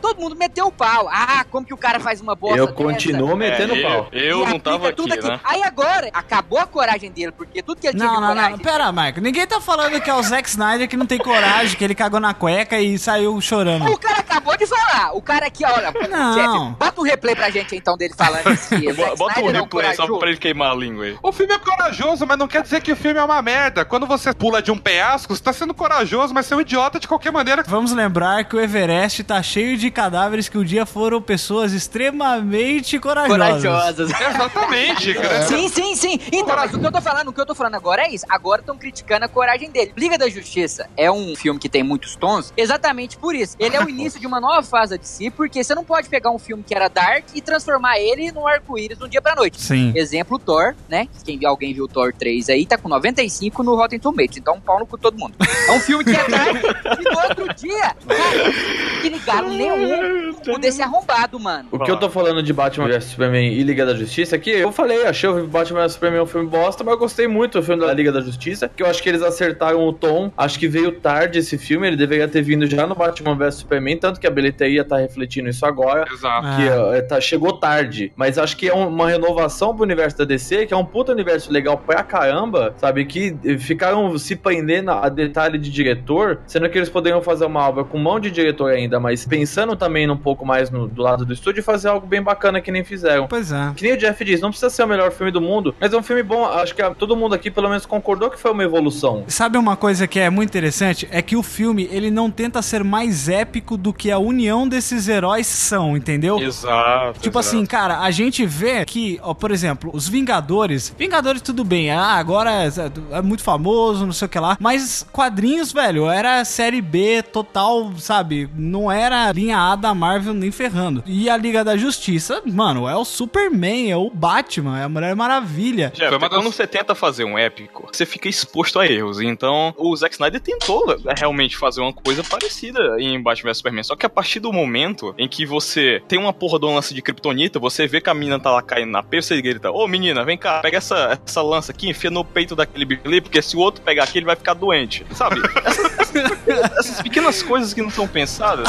todo mundo meteu o pau. Ah, como que o cara faz uma bosta Eu dessa? continuo metendo É, pau. Eu, eu não tava tudo aqui, né? Aí agora, acabou a coragem dele, porque tudo que ele tinha Não, de não, coragem... não. Pera, Michael. Ninguém tá falando que é o Zack Snyder que não tem coragem, que ele cagou na cueca e saiu chorando. O cara acabou de falar. O cara aqui, olha, Não. Jeff, bota um replay pra gente então dele falando isso. o Bota um Snyder é um replay só corajoso. pra ele queimar a língua aí. O filme é corajoso, mas não quer dizer que o filme é uma merda. Quando você pula de um penhasco, você tá sendo corajoso, mas você é um idiota de qualquer maneira. Vamos lembrar que o Everest tá cheio de cadáveres que um dia foram pessoas extremamente corajosas. Corajosas. Exatamente. cara. Sim, sim, sim. Então, mas o que eu tô falando, o que eu tô falando agora é isso. Agora estão criticando a coragem dele. Liga da Justiça é um filme que tem muitos tons, exatamente por isso. Ele é o início de uma nova fase de si, porque você não pode pegar um filme que era dark e transformar ele num arco-íris de um dia pra noite. Sim. Exemplo, Thor, né? Quem alguém viu Thor 3 aí, tá com 95 no Rotten Tomatoes. Então, um pau no cu todo mundo. É um filme que é dark e no outro dia, cara, que ligaram nenhum o desse arrombado, mano. O que eu tô falando de Batman vs Superman e Liga da Justiça é que eu falei, achei o Batman vs Superman um filme bosta, mas eu gostei muito do filme da Liga da Justiça, que eu acho que eles acertaram o tom, acho que veio tarde esse filme, ele deveria ter vindo já no Batman vs Superman, tanto que a bilheteria tá refletindo isso agora, Exato. Que é, tá, chegou tarde, mas acho que é um- uma renovação pro universo da DC, que é um puta universo legal pra caramba, sabe, que eh, ficaram se prendendo a detalhe de diretor, sendo que eles poderiam fazer uma obra com mão de diretor ainda, mas pensando também um pouco mais no- do lado do estúdio e fazer algo bem bacana que nem fizeram. Pois é. Que nem o Jeff diz, não precisa ser o melhor filme do mundo, mas é um filme bom. Acho que todo mundo aqui pelo menos concordou que foi uma evolução. Sabe uma coisa que é muito interessante? É que o filme, ele não tenta ser mais épico do que a união desses heróis são, entendeu? Exato. Tipo assim, cara, a gente vê que, ó, por exemplo, os Vingadores. Vingadores, tudo bem, ah, agora é, é muito famoso, não sei o que lá. Mas quadrinhos, velho, era série B total, sabe? Não era linha A da Marvel nem ferrando. E a Liga da Justiça, mano, é o Superman, é o Batman, é a Mulher Maravilha. Uma das- quando você tenta fazer um épico, você fica exposto a erros. Então, o Zack Snyder tentou né, realmente fazer uma coisa parecida em Batman vs Superman. Só que a partir do momento em que você tem uma porra de um lance de kryptonita, você vê que a menina tá lá caindo na peça e grita: Ô menina, vem cá, pega essa, essa lança aqui, enfia no peito daquele bicho ali, porque se o outro pegar aqui, ele vai ficar doente. Sabe? Essas, essas- essas pequenas coisas que não são pensadas.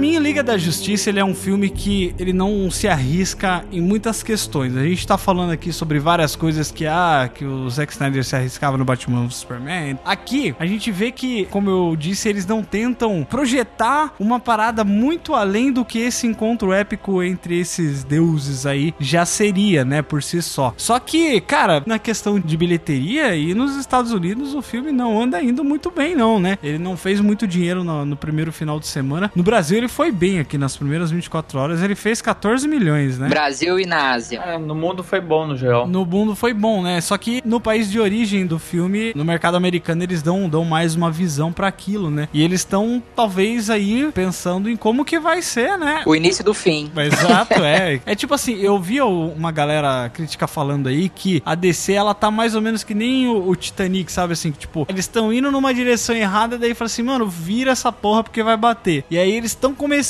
Pra mim, Liga da Justiça, ele é um filme que ele não se arrisca em muitas questões. A gente tá falando aqui sobre várias coisas que, ah, que o Zack Snyder se arriscava no Batman vs Superman. Aqui, a gente vê que, como eu disse, eles não tentam projetar uma parada muito além do que esse encontro épico entre esses deuses aí já seria, né, por si só. Só que, cara, na questão de bilheteria e nos Estados Unidos, o filme não anda indo muito bem, não, né? Ele não fez muito dinheiro no, no primeiro final de semana. No Brasil, ele foi bem aqui nas primeiras 24 horas, ele fez 14 milhões, né? Brasil e na Ásia. É, no mundo foi bom no geral. No mundo foi bom, né? Só que no país de origem do filme, no mercado americano, eles dão, dão mais uma visão pra aquilo, né? E eles estão, talvez, aí pensando em como que vai ser, né? O início do fim. Exato, é. É tipo assim, eu vi uma galera crítica falando aí que a DC, ela tá mais ou menos que nem o, o Titanic, sabe assim? Tipo, eles estão indo numa direção errada, daí fala assim, mano, vira essa porra porque vai bater. E aí eles estão começando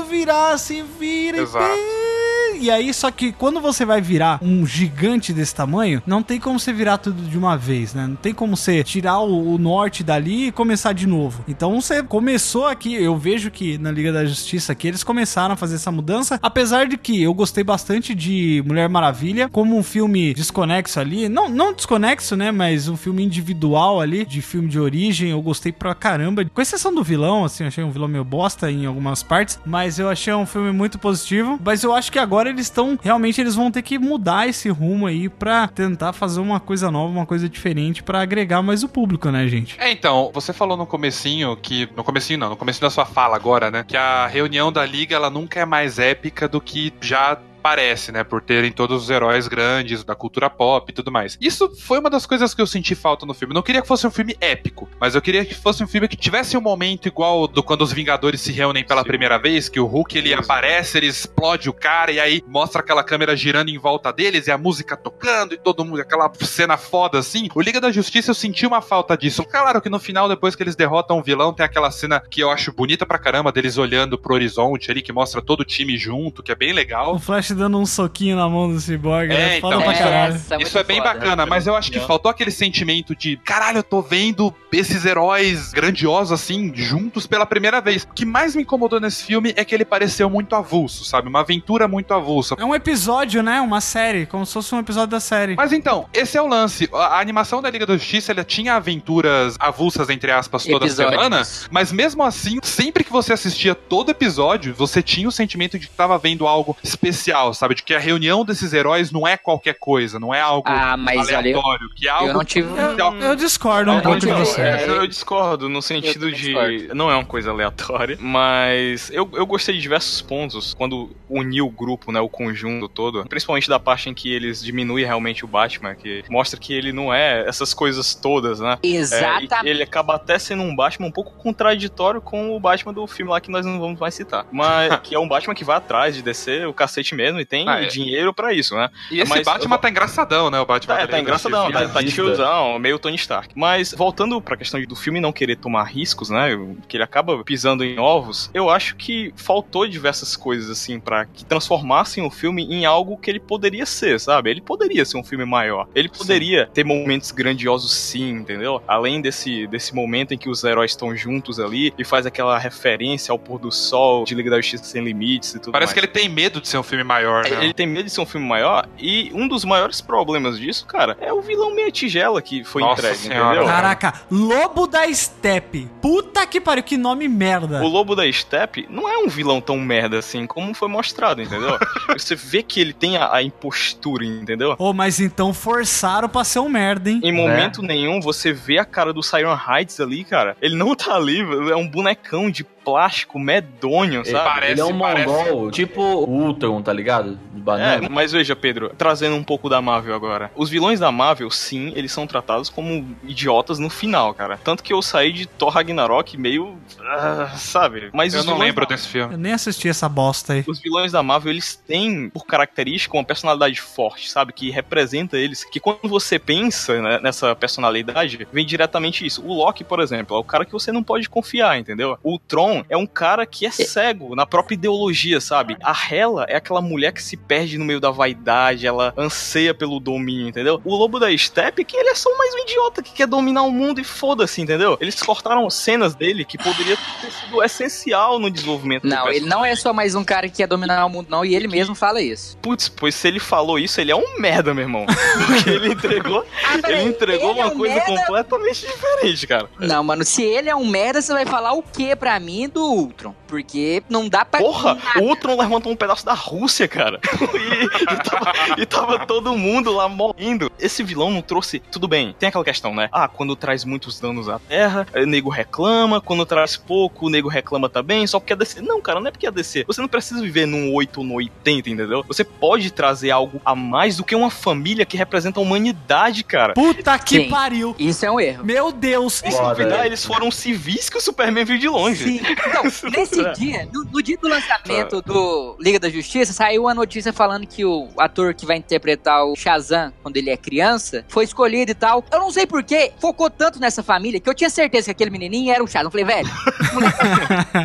a virar assim, vira Exato. e... E aí, só que quando você vai virar um gigante desse tamanho, não tem como você virar tudo de uma vez, né? Não tem como você tirar o, o norte dali e começar de novo. Então você começou aqui, eu vejo que na Liga da Justiça aqui eles começaram a fazer essa mudança, apesar de que eu gostei bastante de Mulher Maravilha, como um filme desconexo ali, não, não desconexo, né, mas um filme individual ali, de filme de origem, eu gostei pra caramba, com exceção do vilão, assim, achei um vilão meio bosta em algumas partes, mas eu achei um filme muito positivo, mas eu acho que agora eles estão, realmente eles vão ter que mudar esse rumo aí pra tentar fazer uma coisa nova, uma coisa diferente pra agregar mais o público, né, gente? É, então, você falou no comecinho que. No comecinho não, no comecinho da sua fala agora, né? Que a reunião da Liga ela nunca é mais épica do que já parece, né? Por terem todos os heróis grandes da cultura pop e tudo mais. Isso foi uma das coisas que eu senti falta no filme. Não queria que fosse um filme épico, mas eu queria que fosse um filme que tivesse um momento igual do quando os Vingadores se reúnem pela primeira vez, que o Hulk ele aparece, ele explode o cara e aí mostra aquela câmera girando em volta deles e a música tocando e todo mundo, aquela cena foda assim. O Liga da Justiça eu senti uma falta disso. Claro que no final, depois que eles derrotam o vilão, tem aquela cena que eu acho bonita pra caramba, deles olhando pro horizonte ali, que mostra todo o time junto, que é bem legal. O Flash dando um soquinho na mão do Cyborg, É, né? Foda então, pra caralho. Isso é bem bacana, mas eu acho que faltou aquele sentimento de caralho, eu tô vendo esses heróis grandiosos assim, juntos pela primeira vez. O que mais me incomodou nesse filme é que ele pareceu muito avulso, sabe? Uma aventura muito avulsa. É um episódio, né? Uma série, como se fosse um episódio da série. Mas então, esse é o lance. A a animação da Liga da Justiça, ela tinha aventuras avulsas, entre aspas, toda Episódios. semana. Mas mesmo assim, sempre que você assistia todo episódio, você tinha o sentimento de que tava vendo algo especial, sabe? De que a reunião desses heróis não é qualquer coisa, não é algo Ah, mas olha, eu- aleatório, que é algo eu não tive-. Eu, eu discordo um Não, pouco de você. é, eu discordo no sentido de. Não é uma coisa aleatória, mas eu, eu gostei de diversos pontos quando uniu o grupo, né? O conjunto todo. Principalmente da parte em que eles diminuem realmente o Batman, que mostra que ele não é essas coisas todas, né? Exatamente. É, ele acaba até sendo um Batman um pouco contraditório com o Batman do filme lá que nós não vamos mais citar. Mas que é um Batman que vai atrás de descer o cacete mesmo e tem Ah, é. dinheiro pra isso, né? E esse Mas Batman eu- tá engraçadão, né? O Batman Tá, da é, tá engraçadão, tá, tá de tiozão, meio Tony Stark. Mas voltando pra questão do filme não querer tomar riscos, né? Que ele acaba pisando em ovos, eu acho que faltou diversas coisas, assim, pra que transformassem o filme em algo que ele poderia ser, sabe? Ele poderia ser um filme maior. Ele poderia ter momentos grandiosos, sim, entendeu? Além desse, desse momento em que os heróis estão juntos ali e faz aquela referência ao pôr do sol de Liga da Justiça Sem Limites e tudo Parece mais. que ele tem medo de ser um filme maior, né? Ele tem medo de ser um filme maior e um dos maiores problemas disso, cara, é o vilão meia tigela que foi Nossa entregue, senhora, entendeu? Caraca, Lobo da Steppe. Puta que pariu, que nome merda. O Lobo da Steppe não é um vilão tão merda assim como foi mostrado, entendeu? Você vê que ele tem a, a impostura, entendeu? Ô, mas então forçaram pra ser um merda, hein? Em momento nenhum você vê a cara do Siren Heights ali, cara. Ele não tá ali, é um bonecão de plástico medonho, Ele, sabe? ele é um mongol, tipo o Ultron, tá ligado? É, mas veja, Pedro, trazendo um pouco da Marvel agora. Os vilões da Marvel, sim, eles são tratados como idiotas no final, cara. Tanto que eu saí de Thor Ragnarok meio. ah, sabe? Mas Eu não lembro da- desse filme. Eu nem assisti essa bosta aí. Os vilões da Marvel, eles têm, por característica, uma personalidade forte, sabe? Que representa eles. Que quando você pensa né, nessa personalidade, vem diretamente isso. O Loki, por exemplo, é o cara que você não pode confiar, entendeu? O Tron é um cara que é cego na própria ideologia, sabe? A Hela é aquela mulher que se perde no meio da vaidade, ela anseia pelo domínio, entendeu? O Lobo da Steppe, que ele é só mais um idiota que quer dominar o mundo e foda-se, entendeu? Eles cortaram cenas dele que poderia ter sido essencial no desenvolvimento do Não, ele não é só mais um cara que quer dominar o mundo, não, e ele mesmo fala isso. Putz, pois se ele falou isso, ele é um merda, meu irmão. Porque ele entregou, ele entregou ele é uma um coisa merda? completamente diferente, cara. Não, mano, se ele é um merda, você vai falar o que pra mim do Ultron? Porque não dá pra. Porra, o Ultron levantou um pedaço da Rússia, cara. E, e tava, e tava todo mundo lá morrendo. Esse vilão não trouxe. Tudo bem, tem aquela questão, né? Ah, quando traz muitos danos à Terra, o nego reclama. Quando traz pouco, o nego reclama também. Só porque é DC. Não, cara, não é porque é DC. Você não precisa viver num 8 ou no 80, entendeu? Você pode trazer algo a mais do que uma família que representa a humanidade, cara. Puta que Sim. pariu. Isso é um erro. Meu Deus. E se duvidar, eles foram civis que o Superman viu de longe. Sim. Então, nesse É. dia, no, no dia do lançamento do Liga da Justiça, saiu uma notícia falando que o ator que vai interpretar o Shazam quando ele é criança foi escolhido e tal. Eu não sei porquê, focou tanto nessa família que eu tinha certeza que aquele menininho era o Shazam. Eu falei, velho, moleque...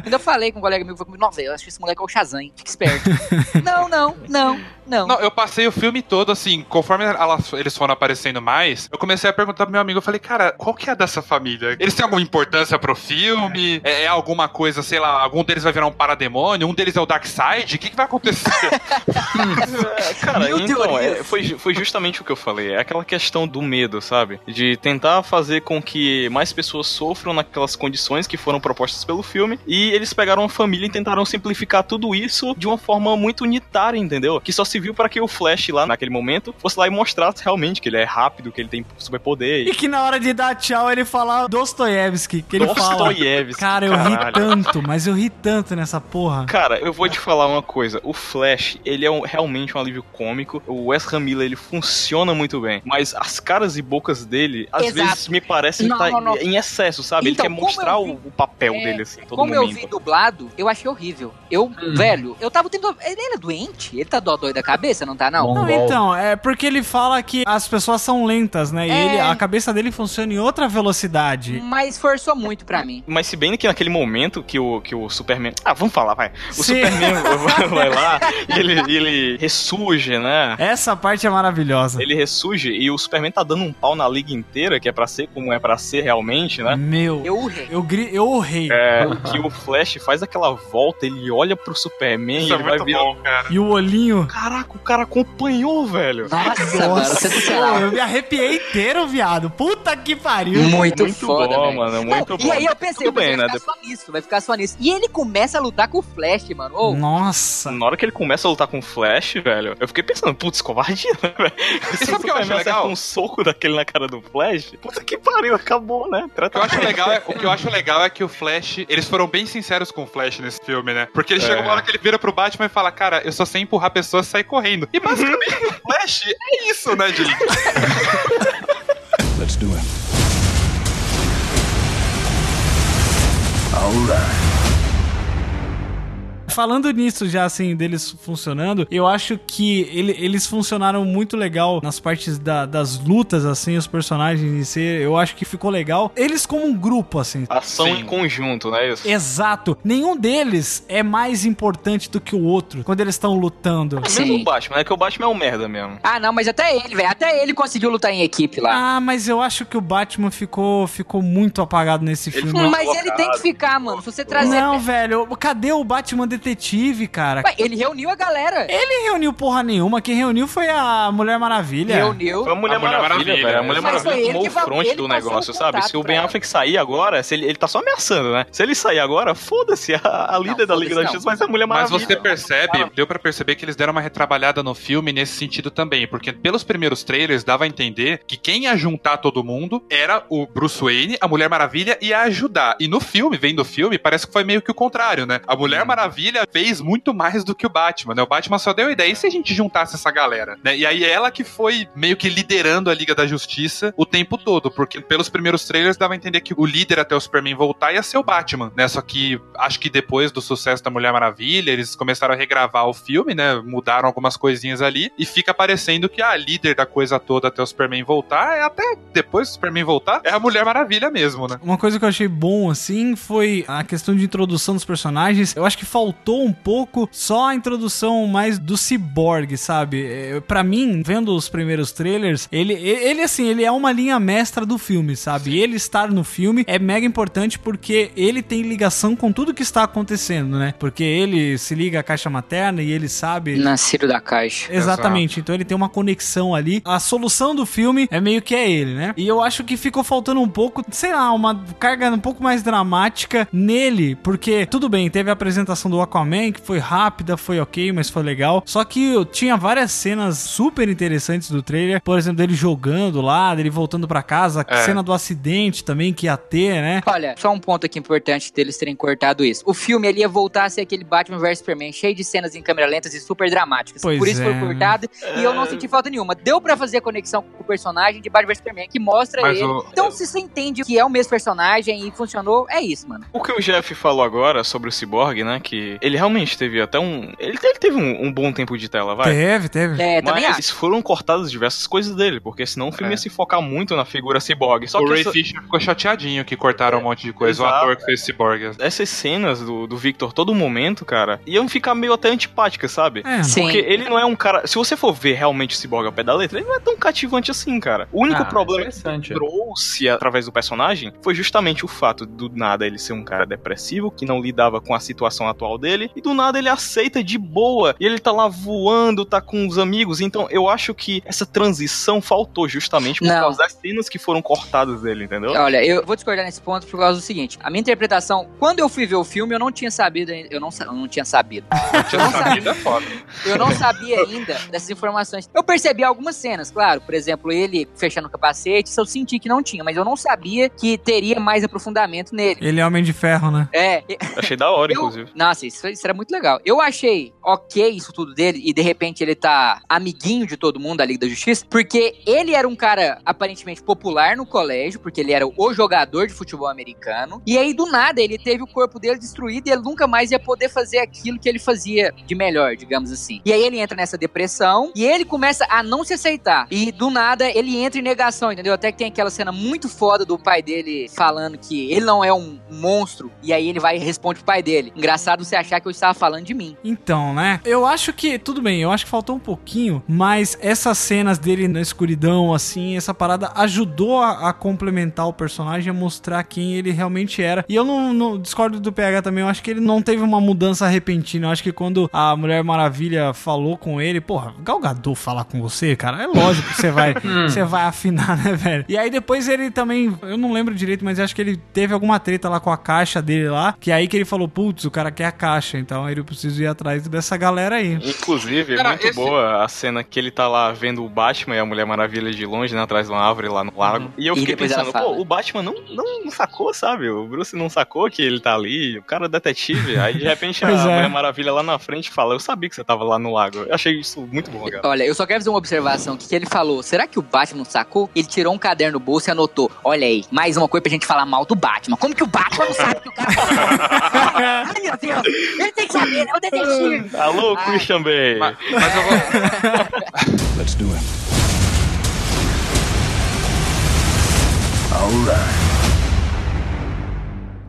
Ainda falei com um colega meu, comigo, nossa, eu acho que esse moleque é o Shazam, hein? fica esperto. não, não, não, não. Não, eu passei o filme todo, assim, conforme elas- eles foram aparecendo mais, eu comecei a perguntar pro meu amigo, eu falei, cara, qual que é dessa família? Eles têm alguma importância pro filme? É, é alguma coisa, sei lá, algum deles vai virar um parademônio? Um deles é o Darkseid? O que, que vai acontecer? É, cara, Mil então, é, foi, foi justamente o que eu falei. É aquela questão do medo, sabe? De tentar fazer com que mais pessoas sofram naquelas condições que foram propostas pelo filme. E eles pegaram uma família e tentaram simplificar tudo isso de uma forma muito unitária, entendeu? Que só se viu para que o Flash lá naquele momento fosse lá e mostrasse realmente que ele é rápido, que ele tem superpoder. E que na hora de dar tchau ele fala Dostoiévski, que ele fala. Dostoiévski, Cara, eu ri caralho. tanto, mas eu ri tanto nessa porra. Cara, eu vou te falar uma coisa. O Flash, ele é um- realmente um alívio cômico. O Wes Miller, ele funciona muito bem. Mas as caras e bocas dele, às Exato. vezes me parecem Não, tá não, não. em excesso, sabe? Então, ele quer como mostrar eu vi- o, papel É, dele, assim, todo Como eu momento. vi dublado, eu achei horrível. Eu, velho, eu tava tendo. Ele era doente? Ele tá dodói da cabeça, não tá, não? Não, então, é porque ele fala que as pessoas são lentas, né? E É. ele, a cabeça dele funciona em outra velocidade. Mas forçou muito pra mim. Mas se bem que naquele momento que o, que o Superman. Ah, vamos falar, vai. O Sim. Superman vai- vai lá e ele, ele ressurge, né? Essa parte é maravilhosa. Ele ressurge e o Superman tá dando um pau na liga inteira, que é pra ser como é pra ser realmente, né? Meu, Eu urrei. eu, gri, eu urrei. É, que o Flash faz aquela volta, ele olha pro Superman Isso e é ele vai muito virar. bom, cara. E o olhinho. Caraca, o cara acompanhou, velho. Nossa, mano, Pô, sensacional. eu me arrepiei inteiro, viado. Puta que pariu. Muito, Muito foda, bom, velho. mano, Não, muito E bom. aí eu pensei, Tudo eu pensei, bem, né? vai ficar só nisso, vai ficar só nisso. E ele começa a lutar com o Flash, mano. Ô, Nossa. Na hora que ele começa a lutar com o Flash, velho, eu fiquei pensando, putz, covardia, né, velho? Se sabe o que eu acho legal? um soco daquele na cara do Flash, puta que pariu, acabou, né? O que eu acho legal é, o que eu acho legal é que o Flash, eles foram bem sinceros com o Flash nesse filme, né? Porque ele É. chega uma hora que ele vira pro Batman e fala, cara, eu só sei empurrar pessoas e sair correndo. E basicamente o Flash é isso, né, gente? Let's do it. Falando nisso já, assim, deles funcionando, eu acho que ele- eles funcionaram muito legal nas partes da- das lutas, assim, os personagens em si. Eu acho que ficou legal. Eles como um grupo, assim. Ação Sim. em conjunto, né? Isso. Exato. Nenhum deles é mais importante do que o outro quando eles estão lutando. Mesmo Sim. o Batman, é que o Batman é um merda mesmo. Ah, não, mas até ele, velho. Até ele conseguiu lutar em equipe lá. Ah, mas eu acho que o Batman ficou, ficou muito apagado nesse Ele filme. mas colocado. ele tem que ficar, mano. Se você trazer. Não, velho. Cadê o Batman detetive, cara? Ué, ele reuniu a galera. Ele reuniu porra nenhuma. Quem reuniu foi a Mulher Maravilha. Reuniu. Foi a Mulher, A Mulher Maravilha, Maravilha, velho. A Mulher Mas Maravilha tomou o va- front ele do negócio, sabe? Se o Ben. Affleck sair agora, se ele, ele tá só ameaçando, né? Se ele sair agora, foda-se, a, a líder da foda-se Liga da não. Justiça vai ser a Mulher Mas Maravilha. você percebe, deu pra perceber que eles deram uma retrabalhada no filme nesse sentido também, porque pelos primeiros trailers dava a entender que quem ia juntar todo mundo era o Bruce Wayne, a Mulher Maravilha ia ajudar. E no filme, vendo o filme, parece que foi meio que o contrário, né? A Mulher Maravilha fez muito mais do que o Batman, né? O Batman só deu ideia, e se a gente juntasse essa galera, né? E aí ela que foi meio que liderando a Liga da Justiça o tempo todo, porque pelos primeiros trailers dava a entender que o líder até o Superman voltar ia ser o Batman, né? Só que acho que depois do sucesso da Mulher Maravilha, eles começaram a regravar o filme, né? Mudaram algumas coisinhas ali e fica parecendo que a líder da coisa toda até o Superman voltar, é até depois do Superman voltar, é a Mulher Maravilha mesmo, né? Uma coisa que eu achei bom, assim, foi a questão de introdução dos personagens. Eu acho que faltou faltou um pouco só a introdução mais do Cyborg, sabe? É, Pra mim, vendo os primeiros trailers, ele, ele assim, ele é uma linha mestra do filme, sabe? Ele estar no filme é mega importante porque ele tem ligação com tudo que está acontecendo, né? Porque ele se liga à caixa materna e ele sabe Nascido da caixa. Exatamente, então ele tem uma conexão ali. A solução do filme é meio que é ele, né? E eu acho que ficou faltando um pouco, sei lá, uma carga um pouco mais dramática nele, porque tudo bem, teve a apresentação do Aquaman, que foi rápida, foi ok, mas foi legal. Só que eu tinha várias cenas super interessantes do trailer, por exemplo, dele jogando lá, dele voltando pra casa, É. cena do acidente também que ia ter, né? Olha, só um ponto aqui importante deles terem cortado isso. O filme ele ia voltar a ser aquele Batman vs Superman, cheio de cenas em câmera lentas e super dramáticas. Pois Por isso é, foi cortado e eu não senti falta nenhuma. Deu pra fazer a conexão com o personagem de Batman vs Superman, que mostra Mas ele. o- Então, se você entende que é o mesmo personagem e funcionou, é isso, mano. O que o Jeff falou agora sobre o Cyborg, né? Que ele realmente teve até um. Ele, ele teve um, um bom tempo de tela, vai. Teve, teve. É, também Mas acho. foram cortadas diversas coisas dele, porque senão o filme É. ia se focar muito na figura Cyborg. Só o que Ray essa- Fisher ficou chateadinho que cortaram um monte de coisa. O Exato, ator que fez Cyborg. essas cenas do, do Victor todo momento, cara, iam ficar meio até antipáticas, sabe? É, Sim. Porque ele não é um cara. Se você for ver realmente o Cyborg ao pé da letra, ele não é tão cativante assim, cara. O único Ah, problema que trouxe através do personagem foi justamente o fato do nada ele ser um cara depressivo, que não lidava com a situação atual dele, e do nada ele aceita de boa. E ele tá lá voando, tá com os amigos. Então eu acho que essa transição faltou justamente por Não. causa das cenas que foram cortadas dele, entendeu? Olha, eu vou discordar nesse ponto por causa do seguinte: a minha interpretação, quando eu fui ver o filme, eu não tinha sabido, ainda- eu não, eu não tinha sabido. Eu não sabia, é foda. eu não sabia ainda dessas informações. Eu percebi algumas cenas, claro, por exemplo, ele fechando o capacete, isso eu senti que não tinha, mas eu não sabia que teria mais aprofundamento nele. Ele é Homem de Ferro, né? É, Achei da hora, Eu- inclusive. Nossa, isso, isso era muito legal. Eu achei ok isso tudo dele e de repente ele tá amiguinho de todo mundo da Liga da Justiça, porque ele era um cara aparentemente popular no colégio, porque ele era o jogador de futebol americano. E aí do nada ele teve o corpo dele destruído e ele nunca mais ia poder fazer aquilo que ele fazia de melhor, digamos assim. E aí ele entra nessa depressão e ele começa a não se aceitar. E do nada ele entra em negação, entendeu? Até que tem aquela cena muito foda do pai dele falando que ele não é um monstro e aí ele vai e responde pro pai dele. Engraçado você achar que eu estava falando de mim. Então, né? Eu acho que, tudo bem, eu acho que faltou um pouquinho, mas essas cenas dele na escuridão, assim, essa parada ajudou a, a complementar o personagem, a mostrar quem ele realmente era. E eu não, não- discordo do PH também, eu acho que ele não teve uma mudança repentina. Eu acho que quando a Mulher Maravilha falou com ele, porra, Gal Gadot falar com você, cara, é lógico que você vai, você vai afinar, né, velho? E aí depois ele também, eu não lembro direito, mas eu acho que ele teve alguma treta lá com a caixa dele lá, que é aí que ele falou, putz, o cara quer a caixa, então ele precisa ir atrás dessa galera aí. Inclusive, é Cara, muito esse- boa a cena que ele tá lá vendo o Batman e a Mulher Maravilha de longe, né, atrás de uma árvore lá no lago. E eu E fiquei ela pensando, pô, o Batman não, não, não sacou, sabe? O Bruce não sacou que ele tá ali, o cara é detetive. Aí de repente a é. Mulher Maravilha lá na frente fala, eu sabia que você tava lá no lago. Eu achei isso muito bom, cara. Olha, eu só quero fazer uma observação que ele falou. Será que o Batman não sacou? Ele tirou um caderno do bolso e anotou. Olha aí, mais uma coisa pra gente falar mal do Batman. Como que o Batman não sabe que o cara. Ai, meu Deus! Ele tem que saber, né? O detetive! Alô, Ah. Christian Bale. Mas, mas eu vou. Let's do it.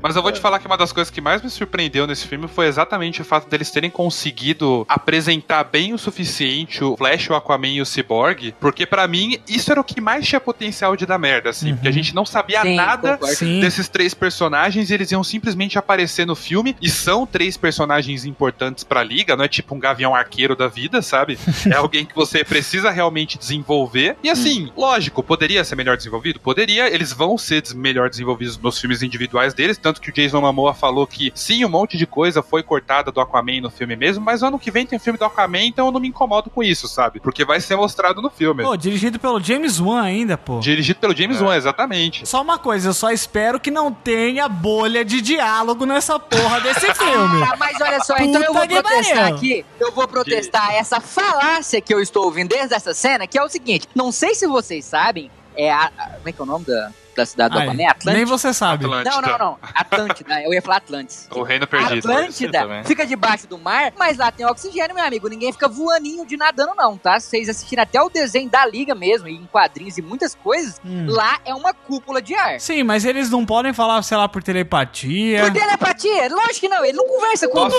Mas eu vou te falar que uma das coisas que mais me surpreendeu nesse filme foi exatamente o fato deles terem conseguido apresentar bem o suficiente o Flash, o Aquaman e o Cyborg, porque pra mim isso era o que mais tinha potencial de dar merda, assim, porque a gente não sabia Sim, nada concordo. Desses três personagens e eles iam simplesmente aparecer no filme e são três personagens importantes pra liga, não é tipo um gavião arqueiro da vida, sabe? É alguém que você precisa realmente desenvolver. E assim, lógico, poderia ser melhor desenvolvido? Poderia, eles vão ser melhor desenvolvidos nos filmes individuais deles, tanto que o Jason Momoa falou que sim, um monte de coisa foi cortada do Aquaman no filme mesmo, mas ano que vem tem filme do Aquaman, então eu não me incomodo com isso, sabe? Porque vai ser mostrado no filme. Pô, dirigido pelo James Wan ainda, pô. Dirigido pelo James Wan, exatamente. Só uma coisa, eu só espero que não tenha bolha de diálogo nessa porra desse filme. Ah, mas olha só, então eu Puta vou protestar aqui. Eu vou protestar essa falácia que eu estou ouvindo desde essa cena, que é o seguinte: não sei se vocês sabem, é a. a- como é que é o nome da. Da cidade do Aquaman? É Atlântida? nem você sabe. Atlântida. Não, não, não. Atlântida. Eu ia falar Atlantis. O Reino Perdido. Atlântida fica debaixo do mar, mas lá tem oxigênio, meu amigo. Ninguém fica voaninho de nadando, não, tá? Se vocês assistirem até o desenho da Liga mesmo, em quadrinhos e muitas coisas, Hum. lá é uma cúpula de ar. Sim, mas eles não podem falar, sei lá, por telepatia. Por telepatia? Lógico que não, ele não conversa com Nossa,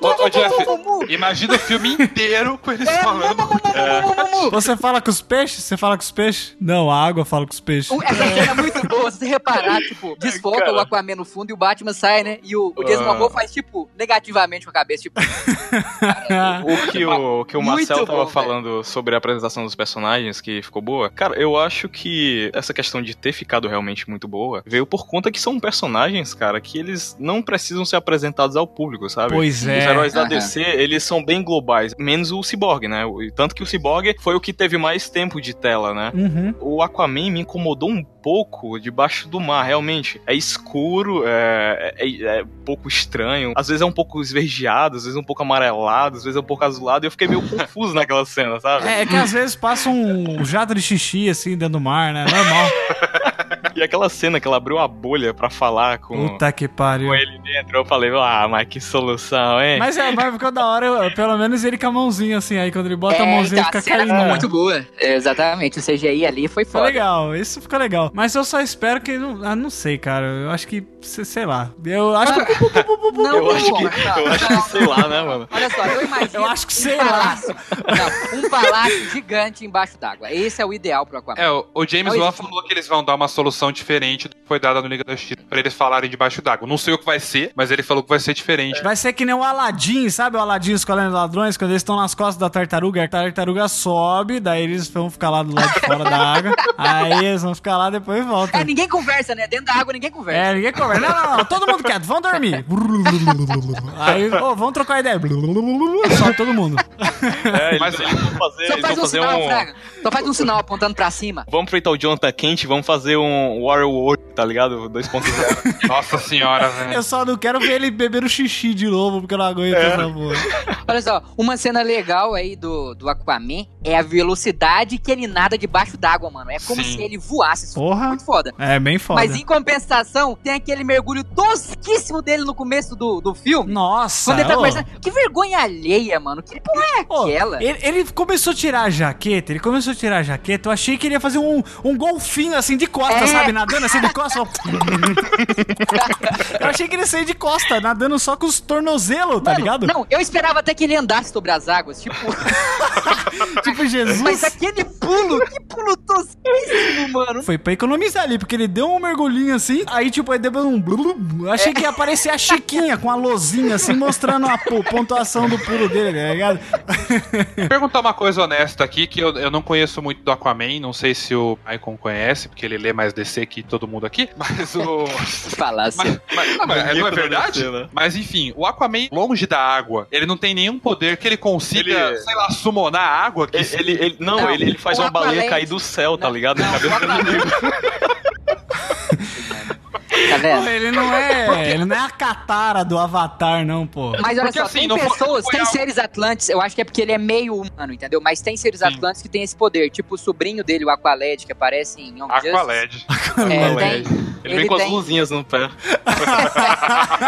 ô, ô, Jeff, imagina o filme inteiro com eles É, falando. Mumu. Você fala com os peixes? Você fala com os peixes? Não, a água fala com os peixes. Essa cena é muito boa, se você reparar, tipo, desfoca Cara. o Aquaman no fundo e o Batman sai, né? E o, o Jason Ah. Momoa faz, tipo, negativamente com a cabeça, tipo... O que o, o que o Muito Marcel tava bom, falando sobre a apresentação dos personagens, que ficou boa. Cara, eu acho que essa questão de ter ficado realmente muito boa veio por conta que são personagens, cara, que eles não precisam ser apresentados ao público, sabe? Pois é. Os heróis da Aham. DC, eles são bem globais, menos o Cyborg, né? Tanto que o Cyborg foi o que teve mais tempo de tela, né? Uhum. O Aquaman me incomodou um pouco debaixo do mar, realmente. É escuro, é, é, é um pouco estranho. Às vezes é um pouco esverdeado, às vezes é um pouco amarelado, às vezes é um pouco azulado. E eu fiquei meio confuso naquela cena, sabe? É, é que às vezes passa um jato de xixi assim dentro do mar, né? Normal. E aquela cena que ela abriu a bolha pra falar com, Puta que pariu. com ele dentro, eu falei, ah, mas que solução, hein? Mas é, mas ficou da hora, eu- pelo menos ele com a mãozinha assim, aí quando ele bota a mãozinha então, fica a cena caindo. ficou muito boa. É, exatamente, o CGI ali foi Ficou foda. legal, isso ficou legal. Mas eu só espero que. Não, ah, não sei, cara. Eu acho que. se- Sei lá. Eu acho que. Não, eu acho que, eu acho que sei lá, né, mano? Olha só, eu imagino Eu acho que um sei lá. palácio. Não, um palácio gigante embaixo d'água. Esse é o ideal pro Aquaman. É, o, o James Não Wan falou que eles vão dar uma solução diferente do que foi dada no Liga da Justiça pra eles falarem debaixo d'água. Não sei o que vai ser, mas ele falou que vai ser diferente. Vai ser que nem o Aladdin, sabe o Aladdin escolhendo ladrões? Quando eles estão nas costas da tartaruga, a tartaruga sobe, daí eles vão ficar lá do lado de fora da água. Aí eles vão ficar lá depois voltam. É, ninguém conversa, né? Dentro da água ninguém conversa. É, ninguém conversa. Não, não, não, todo mundo quieto, vão dormir. Aí, ô, vamos trocar ideia. Só todo mundo. É, Mas- eles vão fazer, Só eles faz vão um fazer sinal, um... Fraga. Só faz um sinal apontando pra cima. Vamos aproveitar o Jonathan quente, vamos fazer um Warrior World, tá ligado? 2.0. Nossa senhora, velho. Eu só não quero ver ele beber o xixi de novo, porque eu não aguento essa porra. Olha só, uma cena legal aí do, do Aquaman é a velocidade que ele nada debaixo d'água, mano. É como Sim. se ele voasse. Isso Porra. é muito foda. É, bem foda. Mas em compensação, tem aquele mergulho tosquíssimo dele no começo do, do filme. Nossa, Quando ele tá ô. conversando. Que vergonha alheia, mano. Que porra é Ô, aquela? ele, ele começou a tirar a jaqueta, ele começou a tirar a jaqueta, eu achei que ele ia fazer um, um golfinho assim de costa, É. sabe? Nadando assim de costa. eu achei que ele sair de costa, nadando só com os tornozelos, tá ligado? Não, eu esperava até que ele andasse sobre as águas, tipo. Tipo Jesus. mas aquele pulo, que pulo tosquíssimo, mano. Foi pra economizar ali, porque ele deu um mergulhinho assim, aí tipo, aí depois um blu, blu, eu achei que ia aparecer a Chiquinha com a lozinha assim, mostrando a pontuação do pulo dele, tá ligado? Vou perguntar uma coisa honesta aqui, que eu, eu não conheço muito do Aquaman, não sei se o Maicon conhece, porque ele lê mais DC que todo mundo aqui, mas o... Falasse. Mas, mas- não, mas não é poderia verdade? ser, né? Mas enfim, o Aquaman, longe da água, ele não tem nenhum poder que ele consiga, Ele- sei lá, summonar a água. Que Ele, ele, ele- não, Não, ele, ele faz uma baleia cair do céu, tá Não, ligado? não, Tá vendo? Pô, ele não é, ele não é a catara do Avatar não, pô. Mas olha Porque, só, assim, tem pessoas, tem algo- seres atlantes, eu acho que é porque ele é meio humano, entendeu? Mas tem seres Sim. atlantes que tem esse poder, tipo o sobrinho dele, o Aqualed, que aparece em Young. Aqualed. É, Aqualed. tem, Ele, vem com as luzinhas no pé.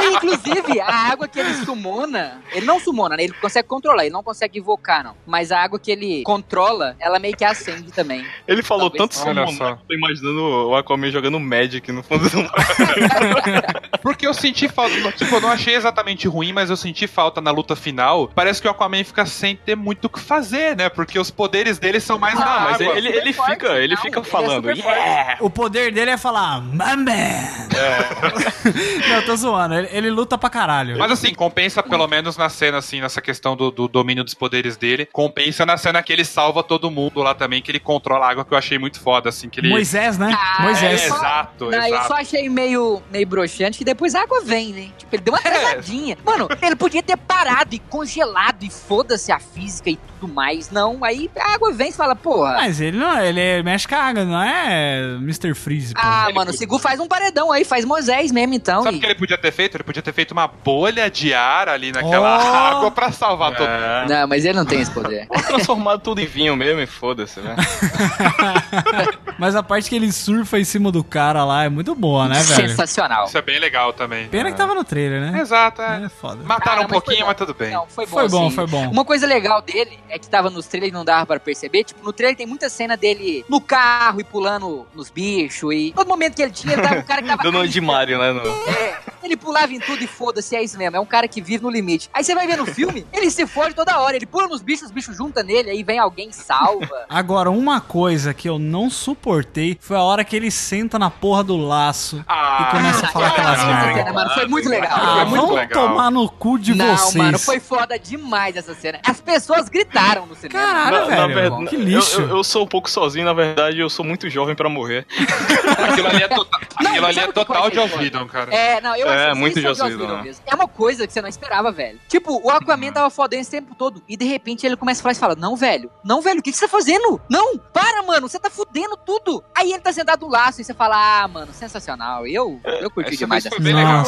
E, Inclusive, a água que ele sumona, ele não sumona, né? Ele consegue controlar, ele não consegue invocar, não. Mas a água que ele controla, ela meio que acende também. Ele falou Talvez- tanto eu tô imaginando o Aquaman jogando Magic no fundo do mar. Porque eu senti falta, tipo, eu não achei exatamente ruim, mas eu senti falta na luta final. Parece que o Aquaman fica sem ter muito o que fazer, né? Porque os poderes dele são mais na Ah, mas água. ele, ele forte, fica, ele não, fica ele é falando. forte. yeah! O poder dele é falar, Mamba! não, tô zoando, ele, ele luta pra caralho. Mas assim, compensa pelo menos na cena, assim, nessa questão do, do domínio dos poderes dele. Compensa na cena que ele salva todo mundo lá também, que ele controla a água, que eu achei muito foda, assim, que ele... Moisés, né? Ah, Moisés. é, exato, Não, eu exato. só achei meio, meio broxante que depois a água vem, né? Tipo, ele deu uma travadinha. Mano, ele podia ter parado e congelado e foda-se a física e tudo mais. Não, aí a água vem e fala, porra. Mas ele não, ele mexe com a água, não é Mr. Freeze, pô. Ah, mano, o Sigu faz um paredão aí, faz Moisés mesmo, então. Sabe o e- que ele podia ter feito? Ele podia ter feito uma bolha de ar ali naquela Oh! água pra salvar todo mundo. É. Não, mas ele não tem esse poder. Ou transformar tudo em vinho mesmo e foda-se, né? Mas a parte que ele surfa em cima do cara lá é muito boa, né, velho? Sensacional. Isso é bem legal também. Pena que tava no trailer, né? Exato, é. É foda. Mataram Cara, um mas pouquinho, bom. mas tudo bem. Não, foi bom. Foi bom, sim. foi bom. Uma coisa legal dele é que tava nos trailers e não dava pra perceber. Tipo, no trailer tem muita cena dele no carro e pulando nos bichos. E todo momento que ele tinha, ele tava um cara que tava. Dando de Mario, né? No... É, ele pulava em tudo e foda-se, é isso mesmo. É um cara que vive no limite. Aí você vai ver no filme, ele se fode toda hora. Ele pula nos bichos, os bichos juntam nele, aí vem alguém e salva. Agora, uma coisa que eu não suportei foi a hora que ele senta na porra do laço Ah, e começa a falar Ah, aquelas essa merda. cena, mano, foi muito legal. Ah, foi muito vamos legal. tomar no cu de não, vocês. mano, foi foda demais essa cena. As pessoas gritaram no cinema. Caralho, Na- na velho. verdade, que lixo. Eu, eu- eu sou um pouco sozinho, na verdade, eu sou muito jovem pra morrer. Aquilo ali é, tota- Não, aquilo ali é total de foda? ouvido, cara. É, não, eu É, muito isso é Joss Joss Whedon, mesmo. É uma coisa que você não esperava, velho. Tipo, o Aquaman tava fodendo esse tempo todo. E de repente ele começa a falar e fala: Não, velho, não, velho, o que, que você tá fazendo? Não, para, mano, você tá fudendo tudo. Aí ele tá sentado no laço e você fala: Ah, mano, sensacional. Eu, eu curti Essa demais vez essa legal.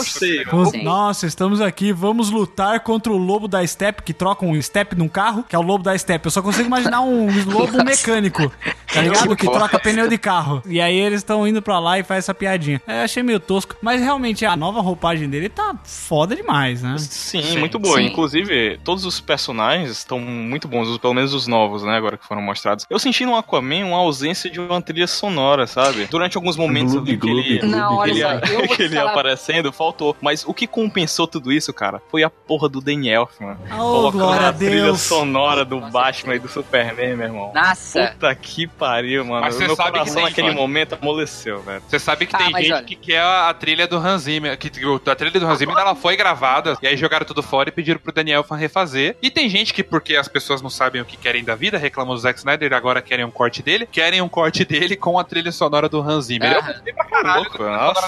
Vamos- Sim. Nossa, estamos aqui, vamos lutar contra o lobo da Step, que troca um Step num carro, que é o lobo da Step. Eu só consigo imaginar um lobo mecânico, tá ligado? Que troca pneu de carro. E aí eles estão indo pra lá e faz essa piadinha. É, Eu achei meio tosco, mas realmente a nova roupagem dele tá foda demais, né? Sim, Sim, muito boa. sim. Inclusive, todos os personagens estão muito bons, pelo menos os novos, né, agora que foram mostrados. Eu senti no Aquaman uma ausência de uma trilha sonora, sabe? Durante alguns momentos Gloob, ele, gloob, Não, que olha ele, só, ia- eu vou que te ele ia falar- aparecendo, faltou. Mas o que compensou tudo isso, cara, foi a porra do Danny Elfman. Oh, colocando glória a trilha sonora do Nossa, Batman e do Superman, meu irmão. Nossa. Puta que pariu, mano. Mas você Meu sabe que coração tem, naquele mano. momento amoleceu, velho. Você sabe que Ah, tem gente olha. que quer a, a trilha do Hans Zimmer, que, a trilha do Hans Zimmer ela foi gravada, e aí jogaram tudo fora e pediram pro Daniel refazer. E tem gente que, porque as pessoas não sabem o que querem da vida, reclamam do Zack Snyder, agora querem um corte dele, querem um corte dele com a trilha sonora do Hans Zimmer. Eu Aham. gostei pra caralho Louco, da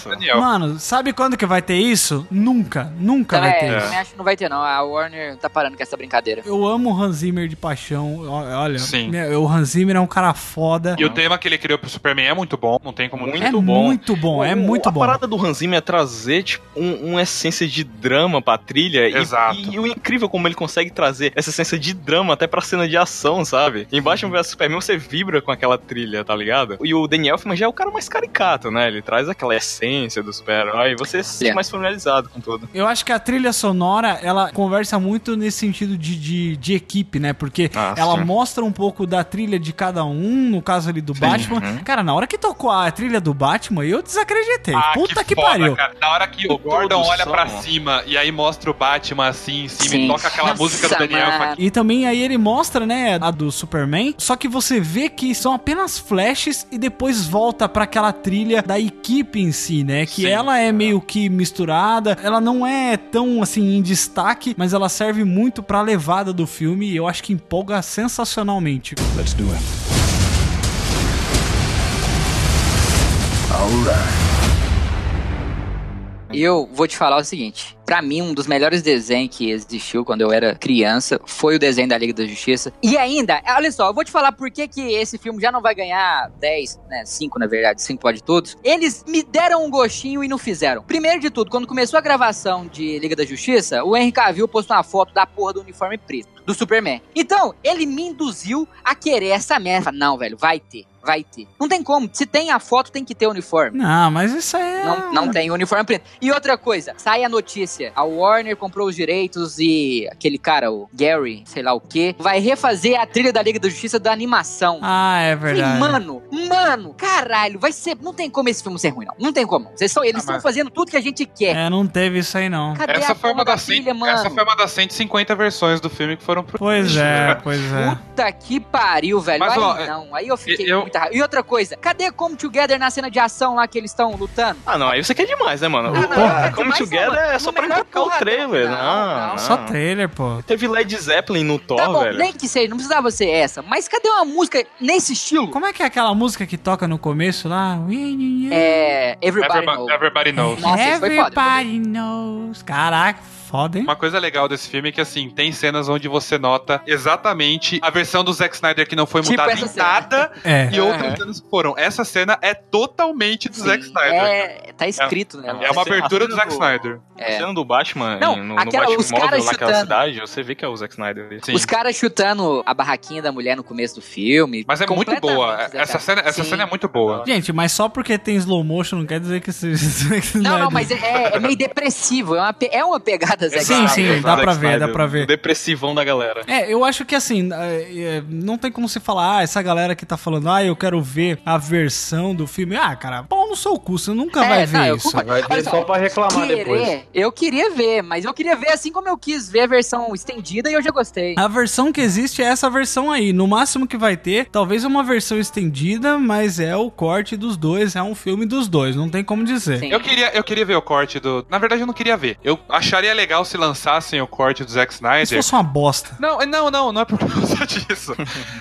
Daniel. Mano, sabe quando que vai ter isso? Nunca, nunca vai É, ter eu isso. também acho que não vai ter, não. A Warner tá parando com essa brincadeira. Eu amo o Hans Zimmer de paixão. Olha, Sim. o Hans Zimmer é um cara foda. E o tema que ele criou pro Superman é muito bom, não tem como Muito é bom. muito bom, é O- muito a bom. parada do Hans Zimmer é trazer, tipo, um- uma essência de drama pra trilha. e- Exato. E, o incrível como ele consegue trazer essa essência de drama até pra cena de ação, sabe? Em Batman vs Superman você vibra com aquela trilha, tá ligado? E o Daniel Elfman já é o cara mais caricato, né? Ele traz aquela essência do super-herói você se sente É. mais familiarizado com tudo. Eu acho que a trilha sonora, ela conversa muito nesse sentido de, de, de equipe, né? Porque Ah, ela sim. mostra um pouco da trilha de cada um, no caso ali do Batman. uhum. Cara, na hora que tocou a trilha do Batman, eu desacreditei. Ah, Puta que, foda, pariu. cara. Na hora que o Gordon olha pra cima e aí mostra o Batman assim em cima Sim. e toca aquela Nossa, música do Daniel mano. E também aí ele mostra, né, a do Superman, só que você vê que são apenas flashes e depois volta pra aquela trilha da equipe em si, né, que Sim. ela é meio que misturada, ela não é tão assim em destaque, mas ela serve muito pra levada do filme e eu acho que empolga sensacionalmente. Let's do it. Eu vou te falar o seguinte. Pra mim, um dos melhores desenhos que existiu quando eu era criança foi o desenho da Liga da Justiça. E ainda, olha só, eu vou te falar por que, que esse filme já não vai ganhar 10, né? 5 na verdade, 5 pode todos. Eles me deram um gostinho e não fizeram. Primeiro de tudo, quando começou a gravação de Liga da Justiça, o Henry Cavill postou uma foto da porra do uniforme preto, do Superman. Então, ele me induziu a querer essa merda. Não, velho, vai ter. Vai ter. Não tem como. Se tem a foto, tem que ter o uniforme. Não, mas isso aí é... Não, não tem uniforme preto. E outra coisa, sai a notícia. A Warner comprou os direitos e aquele cara, o Gary, sei lá o que, vai refazer a trilha da Liga da Justiça da animação. Ah, é verdade. mano, mano, caralho, vai ser. Não tem como esse filme ser ruim, não. Não tem como. Eles estão eles Ah, estão mas- fazendo tudo que a gente quer. É, não teve isso aí não. Cadê Essa a foi, uma da das trilha, 100, mano? essa foi uma das 150 versões do filme que foram pro Pois é, pois é. Puta que pariu, velho. Mas, aí ó, não, aí eu fiquei eu- raiva. E outra coisa, cadê Come Together na cena de ação lá que eles estão lutando? Ah, não, aí você quer demais, né, mano? Ah, não, Porra, é Come Together mano. é só pra emplacar o trailer. Não, Não, não. Só não. trailer, pô. Teve Led Zeppelin no Thor, Tá bom, velho. nem que seja, não precisava ser essa. Mas cadê uma música nesse estilo? Como é que é aquela música que toca no começo lá? É. Everybody Everybody, Knows. Everybody Knows. Nossa, isso foi foda. Everybody knows. Caraca, foda, hein? Uma coisa legal desse filme é que, assim, tem cenas onde você nota exatamente a versão do Zack Snyder que não foi Tipo mudada em nada É. e outras Aham. cenas que foram. Essa cena é totalmente do Zack Snyder. É, tá escrito, né? É uma A abertura a do Zack Snyder. A É. cena do Batman Não, no, no aquela- Batmóvel naquela chutando. cidade, você vê que é o Zack Snyder. Sim. Os caras chutando a barraquinha da mulher no começo do filme. Mas é muito boa. Essa cena, essa Sim. cena é muito boa. Gente, mas só porque tem slow motion não quer dizer que seja. Não, não, mas é, é meio depressivo. É uma, é uma pegada Zack Sim, Snyder. sim, dá pra ver, dá pra ver. O depressivão da galera. É, eu acho que assim, é, é, não tem como se falar, ah, essa galera que tá falando, ah, eu quero ver a versão do filme. Ah, cara, pau no seu cu, você nunca É, vai não, ver eu isso. Vai ver Olha só pra reclamar Querer, depois. eu queria ver, mas eu queria ver assim como eu quis ver a versão estendida e eu já gostei. A versão que existe é essa versão aí. No máximo que vai ter, talvez uma versão estendida, mas é o corte dos dois, é um filme dos dois, não tem como dizer. Sim. Eu queria, eu queria ver o corte do. Na verdade, eu não queria ver. Eu acharia legal se lançassem o corte do Zack Se Snyder. fosse uma bosta. Não, não, não, não é por causa disso.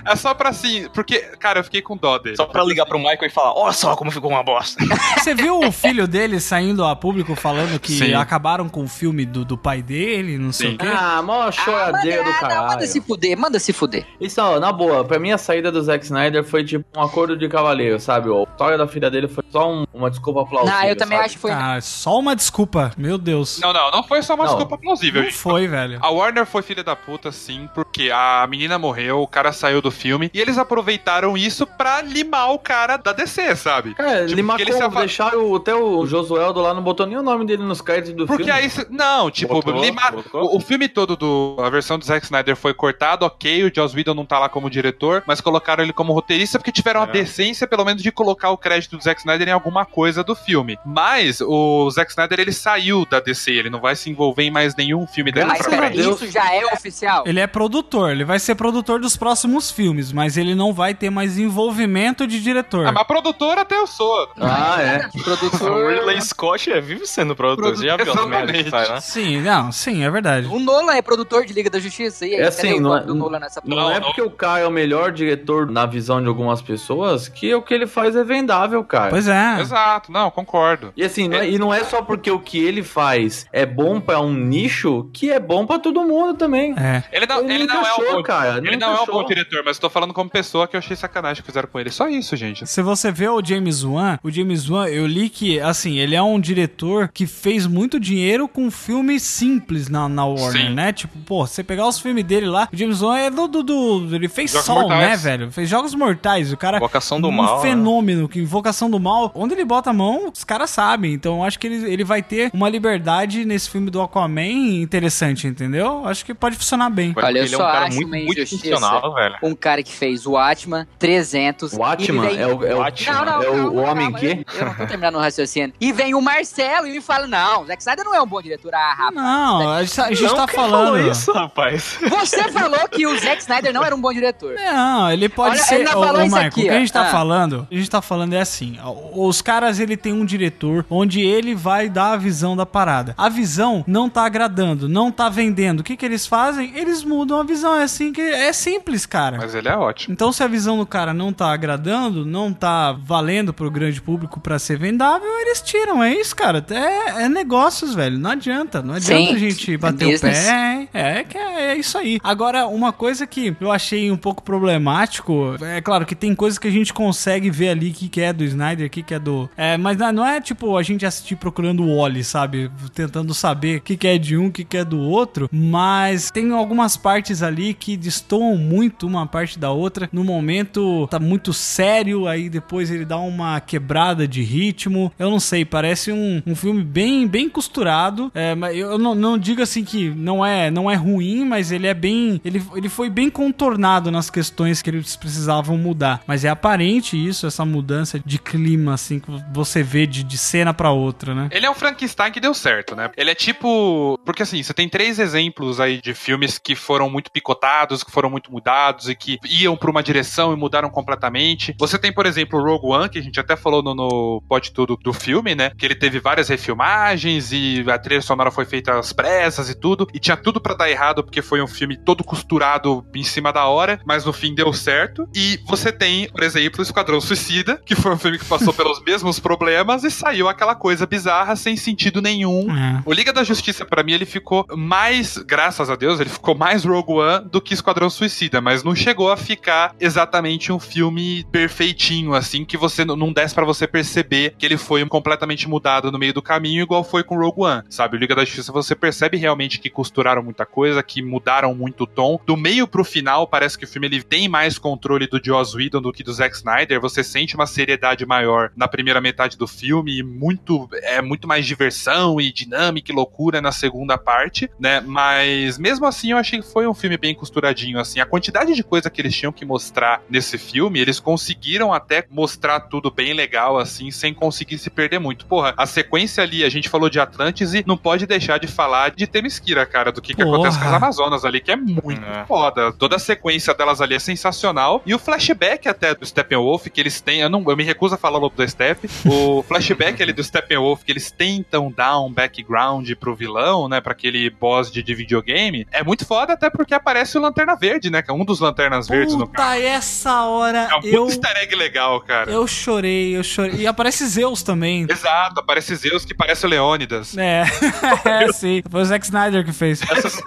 É só pra assim. Porque, cara, eu fiquei com dó dele. Só pra ligar pro Michael e falar, olha só como ficou uma bosta. Você viu o filho dele saindo a público falando que Sim. acabaram com o filme do, do pai dele, não sei Sim. o quê? Ah, mó Ah, choradeira do manda, caralho. manda se fuder, manda se fuder. Isso, ó, na boa, pra mim a saída do Zack Snyder foi tipo um acordo de cavaleiro, sabe? A história da filha dele foi só um- uma desculpa plausível. Não, eu também sabe? acho que foi. Ah, só uma desculpa, meu Deus. Não, não, não foi só uma Não. Desculpa plausível. Não gente. foi, velho. A Warner foi filha da puta, sim, porque a menina morreu, o cara saiu do filme, e eles aproveitaram isso pra limar o cara da DC, sabe? Cara, Tipo, porque se marcou, afa- deixaram o- até o Josueldo lá, não botou nem o nome dele nos créditos do Porque filme. aí. cê- Não, tipo, Botou, limar. botou. O, o filme todo do. A versão do Zack Snyder foi cortado, ok. O Joss Whedon não tá lá como diretor, mas colocaram ele como roteirista porque tiveram a É. decência, pelo menos, de colocar o crédito do Zack Snyder em alguma coisa do filme. Mas o Zack Snyder ele saiu da DC, ele não vai se envolver em mais nenhum filme dele. Graças pra frente. Deus. isso já é oficial? Ele é produtor, ele vai ser produtor dos próximos filmes, mas ele não vai ter mais envolvimento de diretor. Ah, mas produtor até eu sou. Ah, é. O Produtor. Ridley Scott é, vive sendo produtor. Você já viu as merdas que faz, né? Sim, não, sim, é verdade. O Nolan é produtor de Liga da Justiça. E aí, É assim, o não é- do Nolan nessa Não, porra? é porque o cara é o melhor diretor na visão de algumas pessoas que o que ele faz é vendável, cara. Pois é. Exato, não, concordo. E assim, não é- e não é só porque o que ele faz é bom pra um nicho que é bom pra todo mundo também. É. Ele não, Ele ele não não é um encaixou, bom, cara, Ele não não é um encaixou. bom diretor, mas eu tô falando como pessoa que eu achei sacanagem que fizeram com ele. Só isso, gente. Se você vê o James Wan, o James Wan, eu li que, assim, ele é um diretor que fez muito dinheiro com filmes simples na, na Warner, Sim. né? Tipo, pô, você pegar os filmes dele lá, o James Wan é do... do, do- ele fez Jogos Sol, Mortais. né, velho? Fez Jogos Mortais, o cara... Invocação do um Mal, né? fenômeno, que Invocação do Mal, onde ele bota a mão, os caras sabem. Então eu acho que ele, ele vai ter uma liberdade nesse filme do Aquaman interessante, entendeu? Acho que pode funcionar bem. Olha, eu ele é um só cara acho muito, uma muito injustiça. funcional, velho. Um cara que fez o Atman 300. O Atman e vem- é o, é o, Watchmen. Não, não, é o, homem que... Eu, eu não tô terminando o raciocínio. E vem o Marcelo e me fala: não, Zack Snyder não é um bom diretor. Ah, rapaz. Não, a gente, a gente Não, tá quem falando... falou isso, rapaz? Você falou que o Zack Snyder não era um bom diretor. Não, ele pode Olha, ser. ele não Ô, falou ô, isso Michael, aqui, o que a gente tá Ah. falando, a gente tá falando é assim: os caras ele tem um diretor onde ele vai dar a visão da parada. A visão não tá agradando, não tá vendendo. O que que eles fazem? Eles mudam a visão. É assim que é simples, cara. Mas ele é ótimo. Então, se a visão do cara não tá agradando, não tá valendo pro grande público pra ser vendável, eles tiram. É isso, cara. É, é negócios, velho. Não adianta. Não adianta Sim, a gente é bater o pé. É, que é, é isso aí. Agora, uma coisa que eu achei um pouco problemático, é claro que tem coisas que a gente consegue ver ali que, que é do Snyder, o que, que é do. É, mas não não é tipo a gente assistir procurando o Wally, sabe? Tentando saber o que, que é de um, que, que é do outro. Mas tem algumas partes ali que destoam muito uma parte da outra. No momento tá muito sério, aí depois ele dá uma quebrada de ritmo. Eu não sei, parece um, um filme bem, bem costurado. É, mas eu não, não digo assim que não é, não é ruim, mas ele é bem. Ele, ele foi bem contornado nas questões que eles precisavam mudar. Mas é aparente isso, essa mudança de clima, assim, que você vê de, de cena pra outra, né? Ele é um Frankenstein que deu certo, né? Ele é tipo. Porque assim, você tem três exemplos aí de filmes que foram muito picotados, que foram muito mudados e que iam pra uma direção e mudaram completamente. Você tem, por exemplo, o Rogue One, que a gente até falou no no Tudo do filme, né? Que ele teve várias refilmagens e a trilha sonora foi feita às pressas e tudo. E tinha tudo pra dar errado porque foi um filme todo costurado em cima da hora, mas no fim deu certo. E você tem, por exemplo, o Esquadrão Suicida, que foi um filme que passou pelos mesmos problemas e saiu aquela coisa bizarra sem sentido nenhum. É. O Liga da Justiça, pra mim, ele ficou mais, graças a Deus, ele ficou mais Rogue One do que Esquadrão Suicida, mas não chegou a ficar exatamente um filme perfeitinho, assim, que você não- desse pra você perceber que ele foi completamente mudado no meio do caminho, igual foi com Rogue One, sabe? O Liga da Justiça você percebe realmente que costuraram muita coisa, que mudaram muito o tom. Do meio pro final, parece que o filme ele tem mais controle do Joss Whedon do que do Zack Snyder. Você sente uma seriedade maior na primeira metade do filme e muito é muito mais diversão e dinâmica e loucura na segunda parte, né? Mas mesmo assim eu achei que foi um filme bem costuradinho assim. A quantidade de coisa que eles tinham que mostrar nesse filme, eles conseguiram até mostrar tudo bem legal assim, sem conseguir se perder muito. Porra, a sequência ali, a gente falou de Atlantis e não pode deixar de falar de Temesquira, cara, do que, que acontece com as Amazonas ali, que é muito É. foda. Toda a sequência delas ali é sensacional. E o flashback até do Steppenwolf, que eles têm. Eu, não, eu me recuso a falar o lobo da Step. O flashback ali do Steppenwolf, que eles tentam dar um background pro vilão, né? Pra aquele boss de, de videogame. É muito foda, até porque aparece o Lanterna Verde, né? Que é um dos Lanternas Verdes no Puta, essa hora É um eu, easter egg legal, cara. eu chorei, eu chorei. E aparece Zeus também. Exato, aparece Zeus que parece o Leônidas. É, é, sim. Foi o Zack Snyder que fez.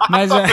Mas, é,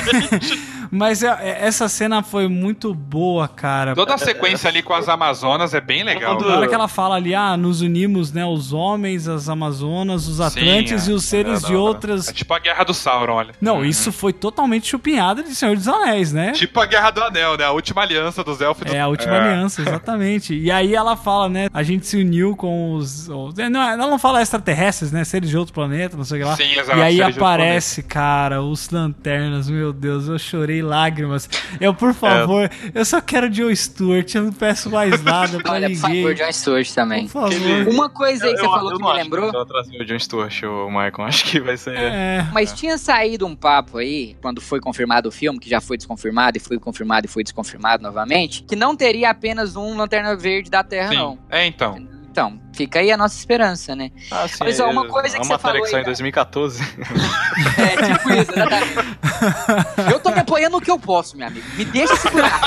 mas é- é- essa cena foi muito boa, cara. Toda a sequência ali com as Amazonas é bem legal. Na hora que ela fala ali, ah, nos unimos, né, os homens, as Amazonas, os Atlantes Sim, e é. os seres É, de outras... É tipo a Guerra do Sauron, olha. Não, isso foi totalmente chupinhada de Senhor dos Anéis, né? Tipo a Guerra do Anel, né? A última aliança dos elfos. e É a última aliança, exatamente. E aí ela fala, né? A gente se uniu com os. não, ela não fala extraterrestres, né? Seres de outro planeta, não sei o que lá. Sim, exato, E aí aparece, cara, os lanternas, meu Deus, eu chorei lágrimas. Eu, por favor, eu só quero Joe Stewart, eu não peço mais nada pra Olha, por ninguém. favor, John Stewart também. Por favor. Uma coisa aí que você Eu- falou eu que não me acho lembrou. ela trazer o John Stewart, o Michael. Acho que vai ser. É. Mas tinha saído um papo aí, quando foi confirmado o filme, que já foi desconfirmado e foi confirmado e foi desconfirmado novamente, que não teria apenas um Lanterna Verde da Terra, Sim. não. É, então. Então, fica aí a nossa esperança, né? Ah, sim, Mas, ó, uma é- coisa que é você uma matéria falou que aí saiu em da- 2014. É, tipo isso, exatamente. Eu tô me apoiando no que eu posso, meu amigo. Me deixa segurar.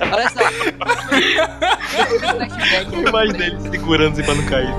Olha só. A imagem dele segurando assim pra não cair.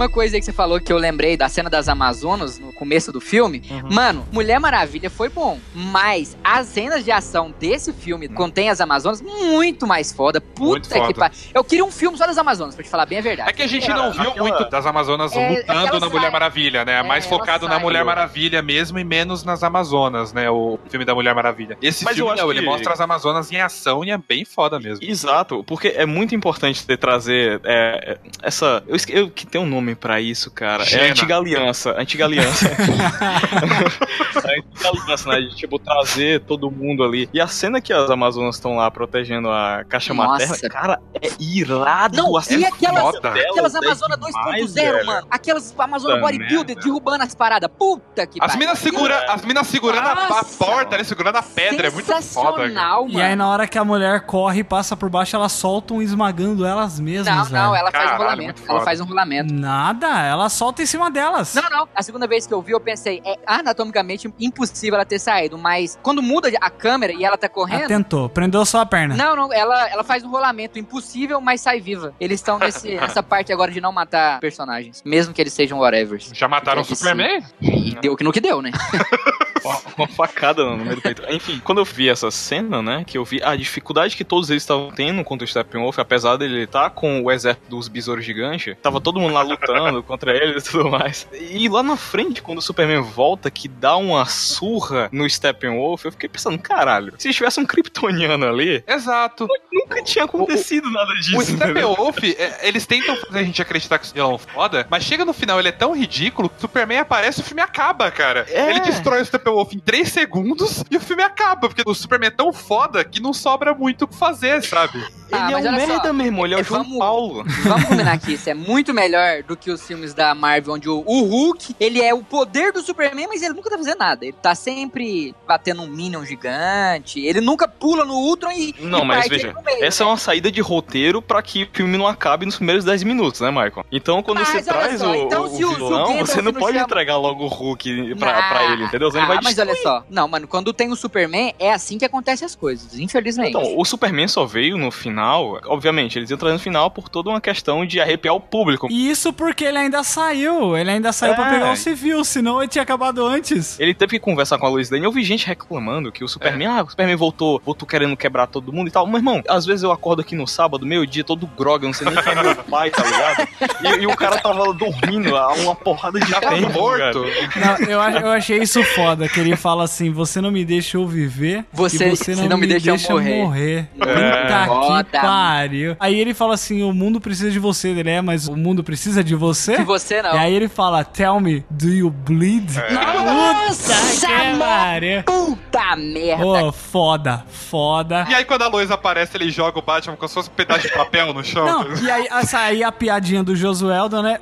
Uma coisa aí que você falou que eu lembrei da cena das Amazonas no começo do filme. Uhum. Mano, Mulher Maravilha foi bom. Mas as cenas de ação desse filme contém as Amazonas muito mais foda. Puta Muito que foda. pariu. Eu queria um filme só das Amazonas, pra te falar bem a verdade. É que a gente não viu aquela- muito das Amazonas É, lutando na Mulher sai- Maravilha, né? É, Mais focado na sai. Mulher Maravilha mesmo e menos nas Amazonas, né? O filme da Mulher Maravilha. Esse Mas eu filme, não, ele que- mostra as Amazonas em ação e é bem foda mesmo. Exato, porque é muito importante ter trazer é, é, essa. Eu, eu que tem um nome pra isso, cara. É Xena. a antiga aliança. a Antiga aliança. a antiga aliança, né? De tipo, trazer todo mundo ali. E a cena que as Amazonas estão lá protegendo a caixa Nossa. materna, cara, é irado. Não, a e aquelas, foda. aquelas é Amazonas demais, 2.0, velho. mano. Aquelas Amazonas bodybuilder derrubando as paradas. Puta que As pariu. minas segura, as minas segurando a, a porta, ali, segurando a pedra, é muito foda. cara. Mano. E aí, na hora que a mulher corre e passa por baixo, elas soltam esmagando elas mesmas. Não, não, velho. ela faz um Caralho, rolamento. Ela faz um rolamento. Nada, ela solta em cima delas. Não, não. A segunda vez que eu vi, eu pensei, é anatomicamente impossível ela ter saído, mas quando muda a câmera e ela tá Ela correndo. tentou, prendeu só a perna. Não, não, ela, ela faz um rolamento impossível, mas sai viva. Eles estão nesse- nessa parte agora de não matar personagens, mesmo que eles sejam whatever. Já mataram o Deve Superman? E deu que no que deu, né? Uma- Uma facada no meio do peito. Enfim, quando eu vi essa cena, né, que eu vi a dificuldade que todos eles estavam tendo contra o Steppenwolf, apesar dele estar com o exército dos besouros gigantes, tava todo mundo lá lutando contra ele e tudo mais. E lá na frente, quando o Superman volta, que dá uma surra no Steppenwolf, eu fiquei pensando, caralho, se tivesse um kryptoniano ali, Exato. nunca tinha acontecido nada disso. O? Steppenwolf, é, eles tentam fazer a gente acreditar que esse vilão é foda, mas chega no final, ele é tão ridículo que o Superman aparece e o filme acaba, cara. É. Ele destrói o Steppenwolf em 3 segundos e o filme acaba, porque o Superman é tão foda que não sobra muito o que fazer, sabe? Ah, Ele é um olha só, merda, meu irmão, ele é o João vamos- Paulo. Vamos combinar aqui, isso é muito melhor do que os filmes da Marvel, onde o, o Hulk, ele é o poder do Superman, mas ele nunca tá fazendo nada. Ele tá sempre batendo um Minion gigante, ele nunca pula no Ultron e. Não, e mas veja, meio, essa é né? uma saída de roteiro pra que o filme não acabe nos primeiros 10 minutos, né, Michael? Então, quando Mas você traz só, o, então o se o- vilão, você não pode chama- entregar logo o Hulk pra, Ah, pra ele, entendeu? Senão ele ah, vai mas olha só, não, mano, quando tem o Superman, é assim que acontecem as coisas, infelizmente. Então, o Superman só veio no final, obviamente, eles entram no final por toda uma questão de arrepiar o público. E isso porque ele ainda saiu. Ele ainda saiu pra É. pegar o civil, senão ele tinha acabado antes. Ele teve que conversar com a Lois Lane. Eu vi gente reclamando que o Superman, ah, o Superman voltou, voltou querendo quebrar todo mundo e tal. Meu irmão, às vezes eu acordo aqui no sábado, meio dia, todo grog, eu não sei nem quem é meu pai, tá ligado? E, e o cara tava dormindo, uma porrada de tempo, morto. Não, eu, eu achei isso foda, que ele fala assim, você não me deixa eu viver Você- e você não, me deixa, eu morrer. Puta Foda. que pariu. Aí ele fala assim, o mundo precisa de você, ele é, mas o mundo precisa de você? De você não. E aí ele fala, tell me, do you bleed? Nossa, Puta que pariu. Puta merda. Ô, foda, foda. E aí, quando a Lois aparece, ele joga o Batman como se fosse um pedaço de papel no chão. Não, e aí, essa aí a piadinha do Josueldo, né?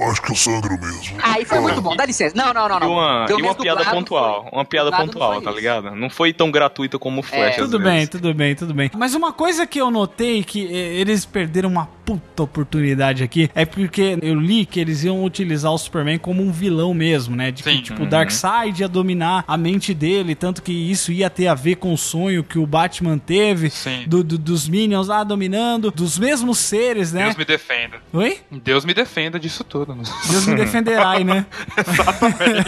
Eu acho que é o Sandro mesmo. Aí foi muito bom, dá licença. Não, não, não, E não. uma, Pelo e uma piada dublado pontual. foi. Uma piada pontual, tá isso. ligado? Não foi tão gratuita como o Flash. às Tudo vezes. bem, tudo bem, tudo bem. Mas uma coisa que eu notei que eles perderam uma puta oportunidade aqui é porque eu li que eles iam utilizar o Superman como um vilão mesmo, né? De que, Sim. tipo, Uhum. o Darkseid ia dominar a mente dele, tanto que isso ia ter a ver com o sonho que o Batman teve Sim. do- do- dos Minions lá dominando, dos mesmos seres, né? Deus me defenda. Oi? Deus me defenda disso tudo. Deus me defenderá, né?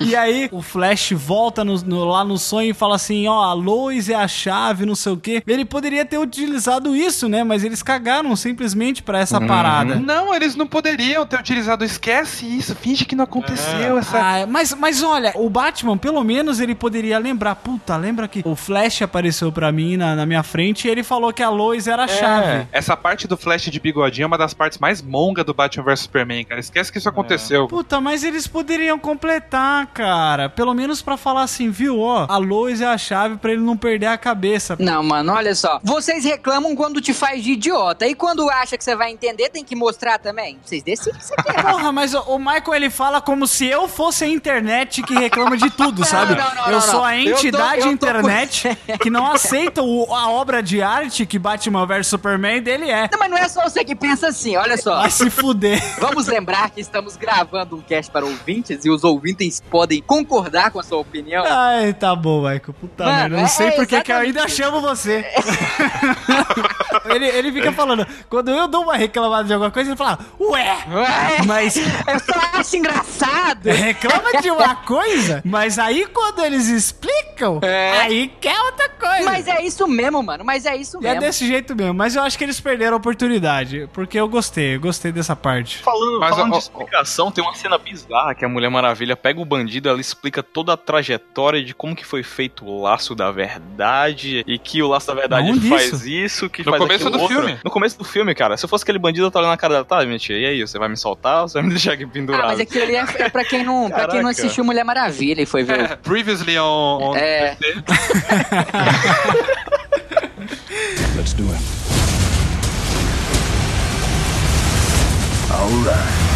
e aí o Flash volta no- no- lá no sonho e fala assim, ó, a Lois é a chave, não sei o quê. Ele poderia ter utilizado isso, né? Mas eles cagaram simplesmente pra essa parada. Não, eles não poderiam ter utilizado. Esquece isso, finge que não aconteceu. Essa... Ah, mas, mas olha, o Batman, pelo menos, ele poderia lembrar. Puta, lembra que o Flash apareceu pra mim na, na minha frente e ele falou que a Lois era a chave. Essa parte do Flash de bigodinho é uma das partes mais monga do Batman vs Superman, cara. Esquece que isso aconteceu. Puta, mas eles poderiam completar, cara. Pelo menos pra falar assim, viu? Ó, a Lois é a chave pra ele não perder a cabeça. Não, mano, olha só. Vocês reclamam quando te faz de idiota. E quando acha que você vai entender, tem que mostrar também. Vocês decidem o que você quer. Porra, mas o, Michael ele fala como se eu fosse a internet que reclama de tudo, sabe? não, não, eu não, sou não. a Eu tô- entidade eu tô internet que não aceita o- a obra de arte que Batman vs Superman dele é. Não, mas não é só você que pensa assim, olha só. Vai se fuder. Vamos lembrar que estamos gravando um cast para ouvintes e os ouvintes podem concordar com a sua opinião. Ai, tá bom, Michael. Puta Mano, merda. Eu não é- sei é porque que eu ainda chamo você. ele, ele fica falando, quando eu dou uma reclamada de alguma coisa, ele fala, ué, Ué, mas eu só acho engraçado. reclama de uma coisa, mas aí quando eles explicam, É. aí quer outra coisa. Mas é isso mesmo, mano. Mas é isso E é mesmo. desse jeito mesmo, mas eu acho que eles perderam a oportunidade, porque eu gostei, eu gostei dessa parte. Falando, Mas, falando ó, de explicação, tem uma cena bizarra que a Mulher Maravilha pega o bandido, ela explica toda a trajetória de como que foi feito o laço da verdade e que o laço da verdade Aonde faz isso? isso, que No faz começo aquilo do outro. filme. No começo do filme, cara. Se eu fosse aquele bandido, eu tava olhando na cara dela, tá, minha tia, e aí, você vai me soltar ou você vai me deixar aqui pendurado? Ah, mas aquilo ali é, é pra, quem não, pra quem não assistiu Mulher Maravilha e foi ver. o- Previously on. on É. Let's do it. Alright.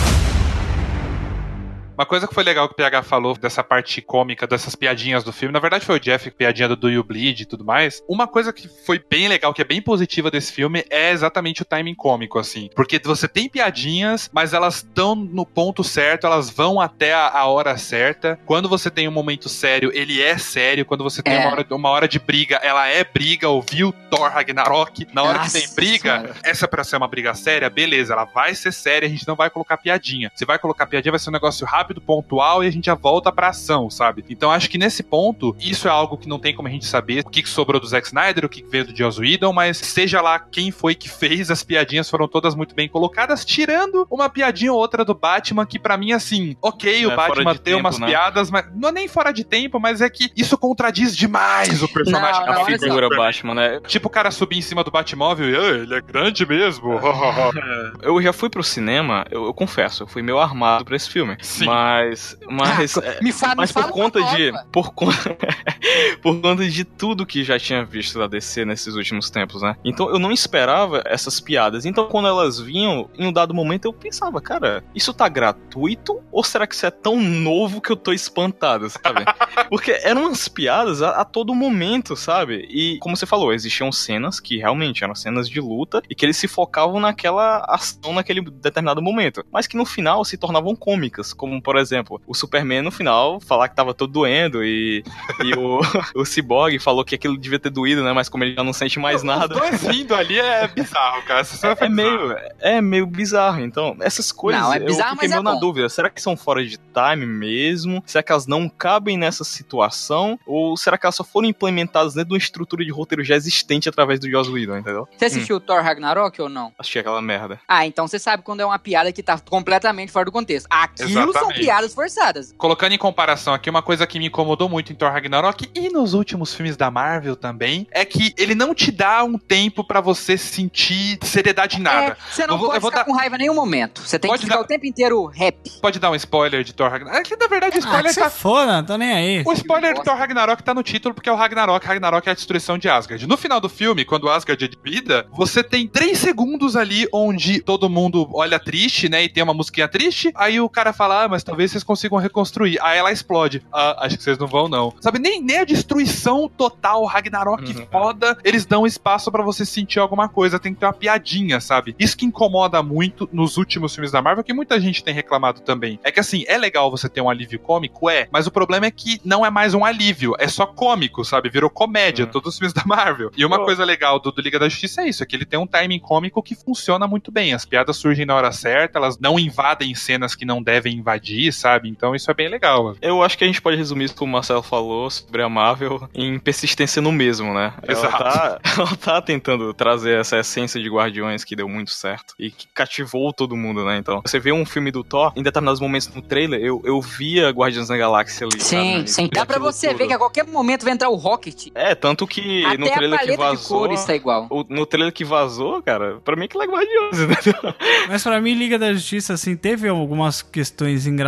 Uma coisa que foi legal que o PH falou dessa parte cômica, dessas piadinhas do filme, na verdade foi o Jeff, piadinha do Do You Bleed e tudo mais. Uma coisa que foi bem legal, que é bem positiva desse filme, é exatamente o timing cômico, assim. Porque você tem piadinhas, mas elas estão no ponto certo, elas vão até a, a hora certa. Quando você tem um momento sério, ele é sério. Quando você tem É. uma, hora, uma hora de briga, ela é briga. Ouviu Thor Ragnarok? Na hora Nossa que tem briga, essa pra ser uma briga séria, beleza, ela vai ser séria, a gente não vai colocar piadinha. Se vai colocar piadinha, vai ser um negócio rápido rápido, pontual e a gente já volta pra ação, sabe? Então acho que nesse ponto, isso é algo que não tem como a gente saber o que, que sobrou do Zack Snyder, o que que veio do Joss Whedon, mas seja lá quem foi que fez, as piadinhas foram todas muito bem colocadas, tirando uma piadinha ou outra do Batman, que pra mim, assim, ok, o É, Batman tem tempo, umas né? piadas, mas não é nem fora de tempo, mas é que isso contradiz demais o personagem. Não, não, é só. Figura Superman. Batman, né? Tipo o cara subir em cima do Batmóvel e, ah, ele é grande mesmo. Eu já fui pro cinema, eu, eu confesso, eu fui meio armado pra esse filme. Sim. Mas. Mas. Ah, é, me fala, mas me fala por conta de. Por conta. por conta de tudo que já tinha visto da DC nesses últimos tempos, né? Então eu não esperava essas piadas. Então quando elas vinham, em um dado momento eu pensava, cara, isso tá gratuito? Ou será que isso é tão novo que eu tô espantado, sabe? Porque eram umas piadas a, a todo momento, sabe? E como você falou, existiam cenas que realmente eram cenas de luta e que eles se focavam naquela ação naquele determinado momento, mas que no final se tornavam cômicas, como por exemplo, o Superman no final falar que tava todo doendo e, e o, o Cyborg falou que aquilo devia ter doído, né? Mas como ele já não sente mais nada. Os dois rindo ali é bizarro, cara. Essa cena foi É meio, é meio bizarro, então. Essas coisas Não, é eu bizarro, fiquei mas é meio na bom. dúvida. Será que são fora de time mesmo? Será que elas não cabem nessa situação? Ou será que elas só foram implementadas dentro de uma estrutura de roteiro já existente através do Joss Whedon, entendeu? Você assistiu Thor Ragnarok ou não? Achei aquela merda. Ah, então você sabe quando é uma piada que tá completamente fora do contexto. Aquilo são Exatamente. Piadas forçadas. Colocando em comparação aqui, uma coisa que me incomodou muito em Thor Ragnarok e nos últimos filmes da Marvel também, é que ele não te dá um tempo pra você sentir seriedade em nada. É, você não Eu vou- pode eu vou ficar dar- com raiva em nenhum momento. Você tem Pode que ficar dar- o tempo inteiro happy. Pode dar um spoiler de Thor Ragnarok? É que, na verdade, o Ah, spoiler você tá... foda, tô nem aí. O spoiler de Thor Ragnarok tá no título porque é o Ragnarok. Ragnarok é a destruição de Asgard. No final do filme, quando Asgard é de vida, você tem três segundos ali onde todo mundo olha triste, né? E tem uma musiquinha triste. Aí o cara fala, ah, mas talvez vocês consigam reconstruir. Aí ela explode. Ah, acho que vocês não vão, não. Sabe, nem, nem a destruição total, Ragnarok Uhum. foda, eles dão espaço pra você sentir alguma coisa. Tem que ter uma piadinha, sabe? Isso que incomoda muito nos últimos filmes da Marvel, que muita gente tem reclamado também. É que assim, é legal você ter um alívio cômico, é, mas o problema é que não é mais um alívio, é só cômico, sabe? Virou comédia, Uhum. todos os filmes da Marvel. E uma Eu- coisa legal do, do Liga da Justiça é isso, é que ele tem um timing cômico que funciona muito bem. As piadas surgem na hora certa, elas não invadem cenas que não devem invadir, sabe? Então isso é bem legal. Eu acho que a gente pode resumir isso como o Marcelo falou sobre a Marvel em persistência no mesmo, né? Exato. Ela tá, ela tá tentando trazer essa essência de Guardiões que deu muito certo e que cativou todo mundo, né? Então, você vê um filme do Thor, em determinados momentos no trailer, eu, eu via Guardiões da Galáxia ali. Sim, sabe? sim. Dá pra você tudo. ver que a qualquer momento vai entrar o Rocket. É, tanto que Até no a trailer que paleta de vazou. cores tá igual. o- no trailer que vazou, cara, pra mim que é Guardiões, entendeu? Mas pra mim, Liga da Justiça, assim, teve algumas questões engraçadas,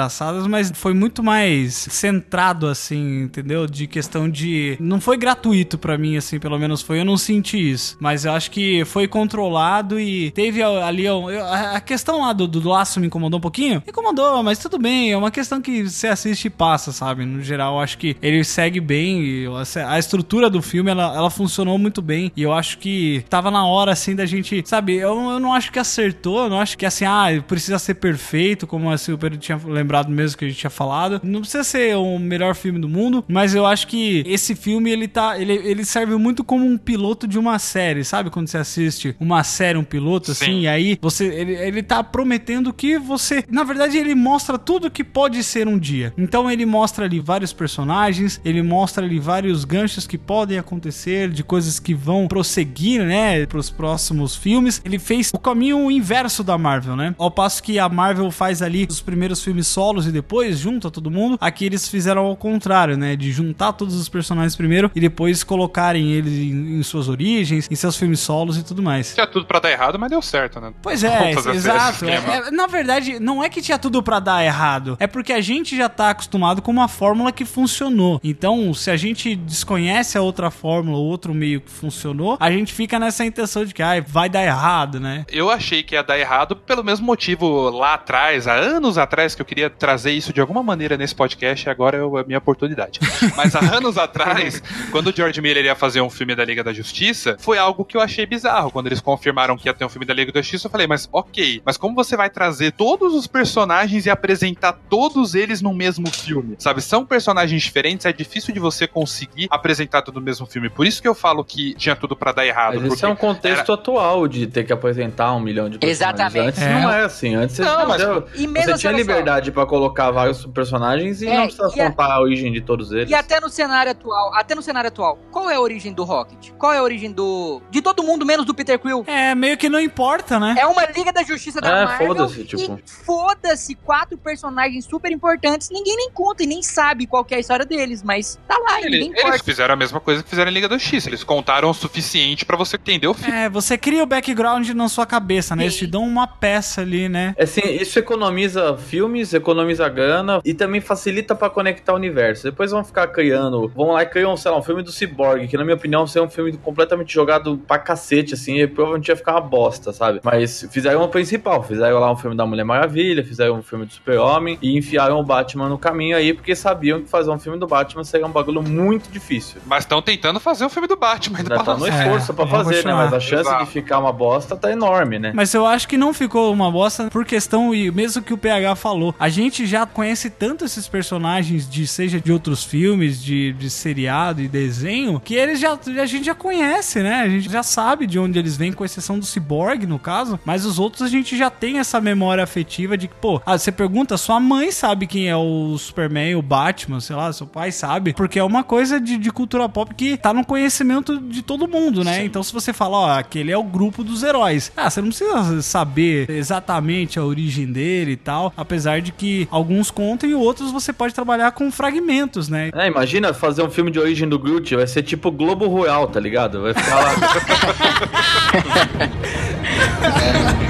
mas foi muito mais centrado, assim, entendeu? De questão de. Não foi gratuito pra mim, assim, pelo menos foi. Eu não senti isso. Mas eu acho que foi controlado e teve ali. eu- A questão lá do, do laço me incomodou um pouquinho. Incomodou, mas tudo bem. É uma questão que você assiste e passa, sabe? No geral, eu acho que ele segue bem. A estrutura do filme, ela, ela funcionou muito bem. E eu acho que tava na hora, assim, da gente. Sabe, eu, eu não acho que acertou. Eu não acho que, assim, ah, precisa ser perfeito, como assim, o Pedro tinha lembrado mesmo que a gente tinha falado. Não precisa ser o melhor filme do mundo, mas eu acho que esse filme, ele tá. Ele, ele serve muito como um piloto de uma série, sabe? Quando você assiste uma série, um piloto, assim, Sim. e aí você. Ele, ele tá prometendo que você. Na verdade, ele mostra tudo que pode ser um dia. Então ele mostra ali vários personagens, ele mostra ali vários ganchos que podem acontecer, de coisas que vão prosseguir, né? Pros próximos filmes. Ele fez o caminho inverso da Marvel, né? Ao passo que a Marvel faz ali os primeiros filmes solos e depois junta todo mundo, aqui eles fizeram ao contrário, né? De juntar todos os personagens primeiro e depois colocarem eles em, em suas origens, em seus filmes solos e tudo mais. Tinha tudo pra dar errado, mas deu certo, né? Pois é, exato. É- é- na verdade, não é que tinha tudo pra dar errado. É porque a gente já tá acostumado com uma fórmula que funcionou. Então, se a gente desconhece a outra fórmula, outro meio que funcionou, a gente fica nessa intenção de que ah, vai dar errado, né? Eu achei que ia dar errado pelo mesmo motivo lá atrás, há anos atrás, que eu queria trazer isso de alguma maneira nesse podcast, e agora é a minha oportunidade. Mas há anos atrás, quando o George Miller ia fazer um filme da Liga da Justiça, foi algo que eu achei bizarro. Quando eles confirmaram que ia ter um filme da Liga da Justiça, eu falei, mas ok, mas como você vai trazer todos os personagens e apresentar todos eles no mesmo filme? Sabe, são personagens diferentes, é difícil de você conseguir apresentar tudo no mesmo filme. Por isso que eu falo que tinha tudo pra dar errado. Mas esse é um contexto atual de ter que atar um milhão de personagens. Exatamente. Antes É. não era assim. Antes Não, você, mas- você E mesmo tinha olha só, liberdade liberdade pra colocar vários personagens e É, não precisa e a- contar a origem de todos eles. E até no cenário atual, até no cenário atual, qual é a origem do Rocket? Qual é a origem do. De todo mundo, menos do Peter Quill? É, meio que não importa, né? É uma Liga da Justiça da É, Marvel. foda-se, tipo. foda-se, quatro personagens super importantes. Ninguém nem conta e nem sabe qual que é a história deles, mas tá lá, e Ele- ninguém eles importa. fizeram a mesma coisa que fizeram em Liga da Justiça. Eles contaram o suficiente pra você entender o filme. É, você cria o background na sua cabeça, né? Eles te dão uma peça ali, né? Assim, isso economiza filmes, economiza grana e também facilita pra conectar o universo. Depois vão ficar criando, vão lá e criam, sei lá, um filme do Cyborg, que na minha opinião é um filme completamente jogado pra cacete, assim, e provavelmente ia ficar uma bosta, sabe? Mas fizeram o principal, fizeram lá um filme da Mulher Maravilha, fizeram um filme do Super-Homem e enfiaram o Batman no caminho aí, porque sabiam que fazer um filme do Batman seria um bagulho muito difícil. Mas estão tentando fazer o filme do Batman. Ainda pra tá no esforço pra é, fazer, né? Mas a chance Exato. de ficar uma bosta tá enorme, né? Mas eu acho que não ficou uma bosta por questão, e mesmo que o PH falou, a gente já conhece tanto esses personagens, de seja de outros filmes, de, de seriado e desenho, que eles já a gente já conhece, né? A gente já sabe de onde eles vêm, com exceção do Cyborg, no caso, mas os outros a gente já tem essa memória afetiva de que, pô, ah, você pergunta, sua mãe sabe quem é o Superman, o Batman, sei lá, seu pai sabe, porque é uma coisa de, de cultura pop que tá no conhecimento de todo mundo, né? Então se você fala, ó, aquele é o grupo dos heróis, ah, você não precisa saber exatamente a origem dele e tal, apesar de que alguns contam e outros você pode trabalhar com fragmentos, né? É, imagina fazer um filme de origem do Groot, vai ser tipo Globo Rural, tá ligado? Vai ficar lá.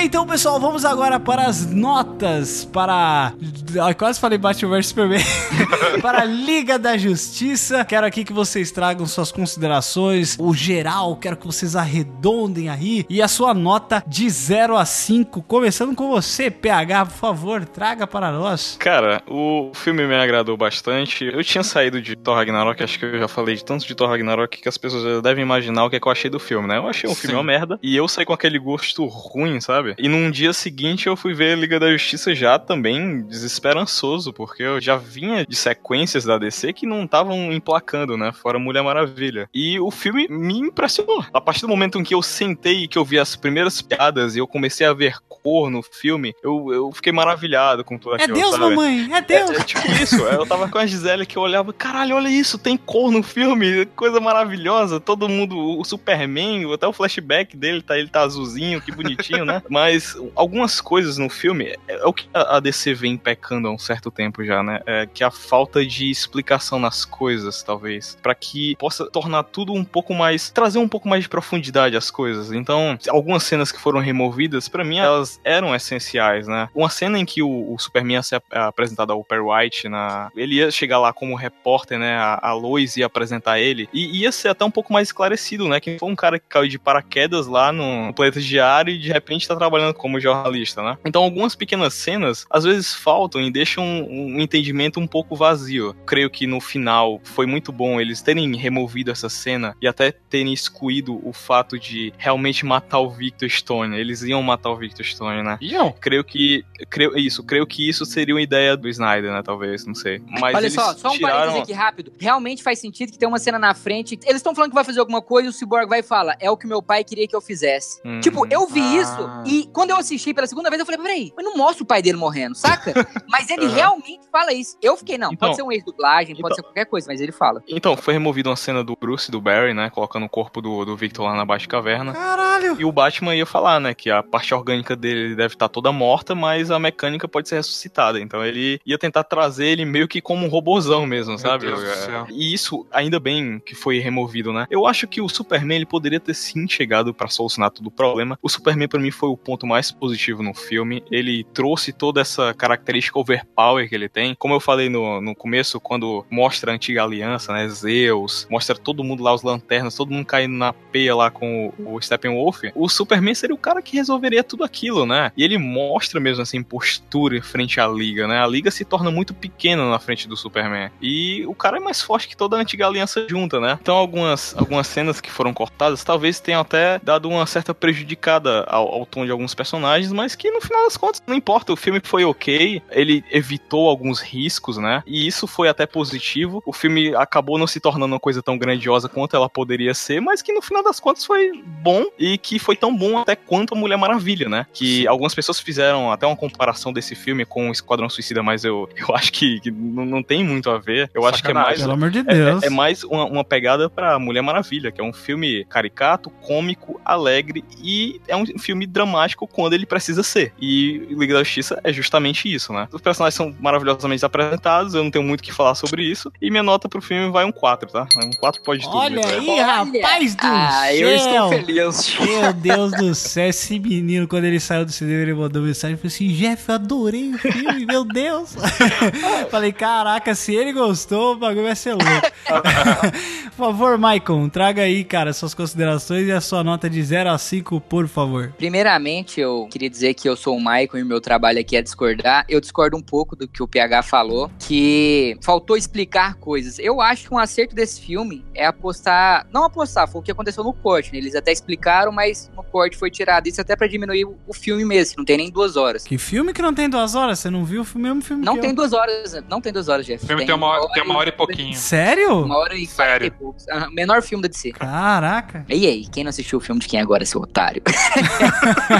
bem, então, pessoal, vamos agora para as notas para. Ai, quase falei Batman vs Superman. para a Liga da Justiça. Quero aqui que vocês tragam suas considerações, o geral, quero que vocês arredondem aí. E a sua nota de 0 a 5. Começando com você, PH, por favor, traga para nós. Cara, o filme me agradou bastante. Eu tinha saído de Thor Ragnarok, acho que eu já falei de tanto de Thor Ragnarok que as pessoas já devem imaginar o que, é que eu achei do filme, né? Eu achei um filme uma merda e eu saí com aquele gosto ruim, sabe? E num dia seguinte eu fui ver Liga da Justiça já também desesperançoso, porque eu já vinha de sequências da DC que não estavam emplacando, né? Fora Mulher Maravilha. E o filme me impressionou. A partir do momento em que eu sentei e que eu vi as primeiras piadas e eu comecei a ver cor no filme, eu, eu fiquei maravilhado com tudo É aquilo. Deus, sabe? mamãe, é Deus. É, é tipo isso, eu tava com a Gisele que eu olhava, caralho, olha isso, tem cor no filme, coisa maravilhosa, todo mundo, o Superman, até o flashback dele, tá, ele tá azulzinho, que bonitinho, né? Mas algumas coisas no filme, é, é o que a DC vem pecando há um certo tempo já, né? É que a falta de explicação nas coisas, talvez, pra que possa tornar tudo um pouco mais, trazer um pouco mais de profundidade às coisas. Então, algumas cenas que foram removidas, pra mim, elas eram essenciais, né? Uma cena em que o, o Superman ia ser ap- apresentado ao Perry White, na, ele ia chegar lá como repórter, né? A, a Lois ia apresentar ele, e ia ser até um pouco mais esclarecido, né? Que foi um cara que caiu de paraquedas lá no, no planeta diário e de repente tá trabalhando como jornalista, né? Então, algumas pequenas cenas às vezes faltam e deixam um, um entendimento um pouco vazio. Creio que no final foi muito bom eles terem removido essa cena e até terem excluído o fato de realmente matar o Victor Stone. Eles iam matar o Victor Stone, né? Iam. Creio que. Creio, isso, creio que isso seria uma ideia do Snyder, né? Talvez, não sei. Mas Olha eles só, só um tiraram... parênteses aqui rápido. Realmente faz sentido que tem uma cena na frente. Eles estão falando que vai fazer alguma coisa e o Cyborg vai e fala: É o que meu pai queria que eu fizesse. Uhum. Tipo, eu vi Ah. isso e quando eu assisti pela segunda vez, eu falei: Peraí, mas não mostra o pai dele morrendo, saca? mas ele Uhum. realmente fala isso. Eu fiquei, não, Então- pode ser um ex-dublagem, pode então- ser qualquer coisa, mas ele fala. Então, foi removida uma cena do Bruce e do Barry, né? Colocando o corpo do, do Victor lá na Baixa Caverna. Caralho. E o Batman ia falar, né? Que a parte orgânica dele deve estar toda morta, mas a mecânica pode ser ressuscitada. Então ele ia tentar trazer ele meio que como um robozão mesmo, sabe? Deus do É, céu. E isso, ainda bem que foi removido, né? Eu acho que o Superman ele poderia ter sim chegado pra solucionar todo o problema. O Superman pra mim foi o ponto mais positivo no filme. Ele trouxe toda essa característica overpower que ele tem. Como eu falei no, no começo, quando mostra a antiga aliança, né? Zeus, mostra todo mundo lá, os lanternas, todo mundo caindo na peia lá com o, o Steppenwolf. O Superman seria o cara que resolveria tudo aquilo, né? E ele mostra mesmo assim postura frente à liga, né? A liga se torna muito pequena na frente do Superman. E o cara é mais forte que toda a antiga aliança junta, né? Então algumas, algumas cenas que foram cortadas talvez tenham até dado uma certa prejudicada ao, ao tom de alguns personagens, mas que no final das contas não importa. O filme foi ok, ele evitou alguns riscos, né? E isso foi até positivo. O filme acabou não se tornando uma coisa tão grandiosa quanto ela poderia ser, mas que no final das contas foi bom e que foi tão bom até quanto a Mulher Maravilha, né? Que algumas pessoas fizeram até uma comparação desse filme com o Esquadrão Suicida, mas eu, eu acho que, que não, não tem muito a ver. Eu acho que é Sacanagem. mais. Pelo amor de é- Deus. É, é mais uma, uma pegada pra Mulher Maravilha, que é um filme caricato, cômico, alegre e é um filme dramático quando ele precisa ser. E Liga da Justiça é justamente isso, né? Os personagens são maravilhosamente apresentados, eu não tenho muito o que falar sobre isso. E minha nota pro filme vai um 4, tá? Um 4 pode tudo. Olha aí, rapaz do Ah, céu! eu estou feliz. Meu Deus do céu, esse menino, quando ele saiu do cinema, ele mandou mensagem e falou assim: Jeff, eu adorei o filme, meu Deus! Falei, caraca, se ele gostou, o bagulho vai ser louco. por favor, Maicon, traga aí, cara, suas considerações e a sua nota de 0 a 5, por favor. Primeiramente, eu queria dizer que eu sou o Michael e meu trabalho aqui é discordar. Eu discordo um pouco do que o PH falou, que faltou explicar coisas. Eu acho que um acerto desse filme é apostar. Não apostar, foi o que aconteceu no corte, né? Eles até explicaram, mas no corte foi tirado. Isso até pra diminuir o filme mesmo, que não tem nem duas horas. Que filme que não tem duas horas? Você não viu o filme- mesmo filme Não que tem eu? duas horas, não tem duas horas, Jeff. O filme tem uma, hora, tem uma hora e pouquinho. Sério? Uma hora e quarenta e poucos. Menor filme da DC. Caraca. E aí, quem não assistiu o filme de quem agora, seu otário?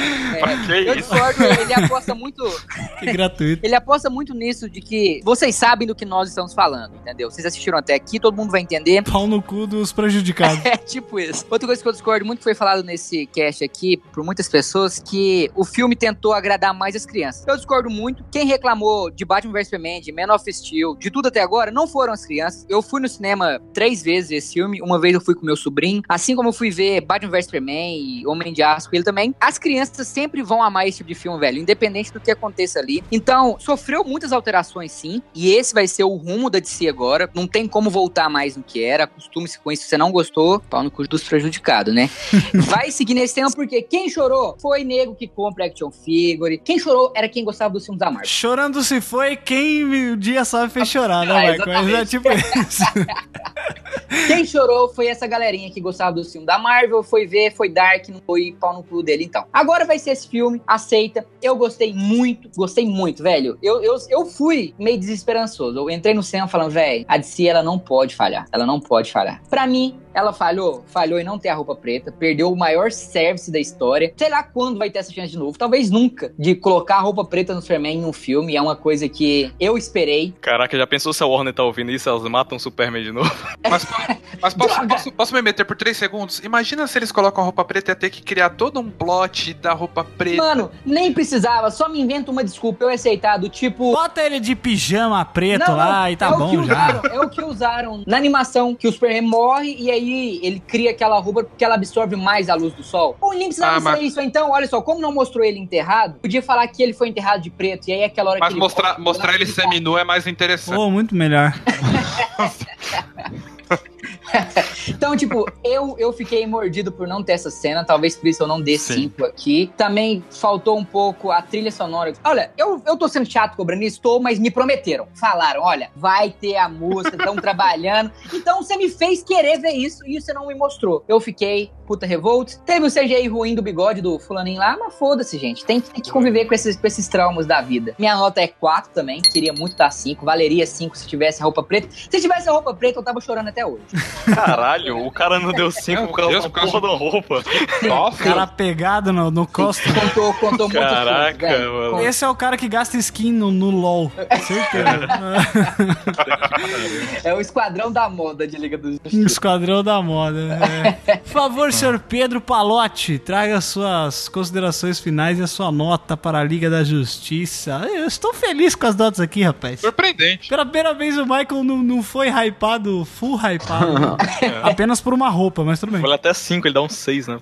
É, eu discordo, ele aposta muito. Que gratuito. Ele aposta muito nisso de que vocês sabem do que nós estamos falando, entendeu? Vocês assistiram até aqui, todo mundo vai entender. Pau no cu dos prejudicados. É tipo isso. Outra coisa que eu discordo muito que foi falado nesse cast aqui por muitas pessoas que o filme tentou agradar mais as crianças. Eu discordo muito. Quem reclamou de Batman vs Superman, de Man of Steel, de tudo até agora, não foram as crianças. Eu fui no cinema três vezes esse filme. Uma vez eu fui com meu sobrinho. Assim como eu fui ver Batman vs Superman e Homem de Aço com ele também. As crianças sempre vão amar esse tipo de filme, velho. Independente do que aconteça ali. Então, sofreu muitas alterações, sim. E esse vai ser o rumo da DC agora. Não tem como voltar mais no que era. Acostume-se com isso. Se você não gostou, pau no cu dos prejudicados, né? vai seguir nesse tema porque quem chorou foi nego que compra action figure. Quem chorou era quem gostava dos filmes da Marvel. Chorando se foi, quem o dia sabe fez chorar, né, Ah, Michael? É tipo isso. Quem chorou foi essa galerinha que gostava do filme da Marvel, foi ver, foi Dark, não foi pau no cu dele, então. Agora vai ser esse filme, aceita. Eu gostei muito, gostei muito, velho. Eu, eu, eu fui meio desesperançoso. Eu entrei no cinema falando, velho, a DC, ela não pode falhar. Ela não pode falhar. Pra mim, ela falhou, falhou em não ter a roupa preta, perdeu o maior service da história. Sei lá quando vai ter essa chance de novo, talvez nunca, de colocar a roupa preta no Superman em um filme. É uma coisa que eu esperei. Caraca, já pensou se a Warner tá ouvindo isso? Elas matam o Superman de novo. Mas, mas posso, posso, posso me meter por três segundos? Imagina se eles colocam a roupa preta e ia ter que criar todo um plot da roupa preta. Mano, nem precisava, só me inventa uma desculpa eu aceitar, do tipo. Bota ele de pijama preto Não, lá não, e tá é bom já. usaram, É o que usaram na animação, que o Superman morre e aí ele cria aquela roupa porque ela absorve mais a luz do sol. Ou nem precisava Ah, mas- ser isso, então, olha só, como não mostrou ele enterrado, podia falar que ele foi enterrado de preto, e aí aquela hora Mas que ele mostrar, mostrar ele seminu é mais interessante. Pô, muito melhor. Então, tipo, eu, eu fiquei mordido por não ter essa cena, talvez por isso eu não dê Sim. cinco aqui. Também faltou um pouco a trilha sonora. Olha, eu, eu tô sendo chato cobrando isso, tô, mas me prometeram. Falaram, olha, vai ter a música, estão trabalhando. Então você me fez querer ver isso e você não me mostrou. Eu fiquei puta revolt. Teve o CGI ruim do bigode do fulaninho lá, mas foda-se, gente. Tem, tem que conviver com esses, com esses traumas da vida. Minha nota é 4 também, queria muito dar 5. Valeria 5 se tivesse a roupa preta. Se tivesse a roupa preta, eu tava chorando até hoje. Caralho, o cara não deu 5 por causa Deus, da por causa porra da roupa. Nossa, Cara pegado no, no costume. Contou, contou muito Caraca, mano. Esse é o cara que gasta skin no, no LOL. Certeza. É o esquadrão da moda de Liga dos Justiça. Esquadrão da moda. é. Por favor, senhor Pedro Palotti, traga suas considerações finais e a sua nota para a Liga da Justiça. Eu estou feliz com as notas aqui, rapaz. surpreendente. Pela primeira vez o Michael não, não foi hypado, full hypado. Apenas por uma roupa, mas tudo bem. Vale até 5, ele dá um 6, né?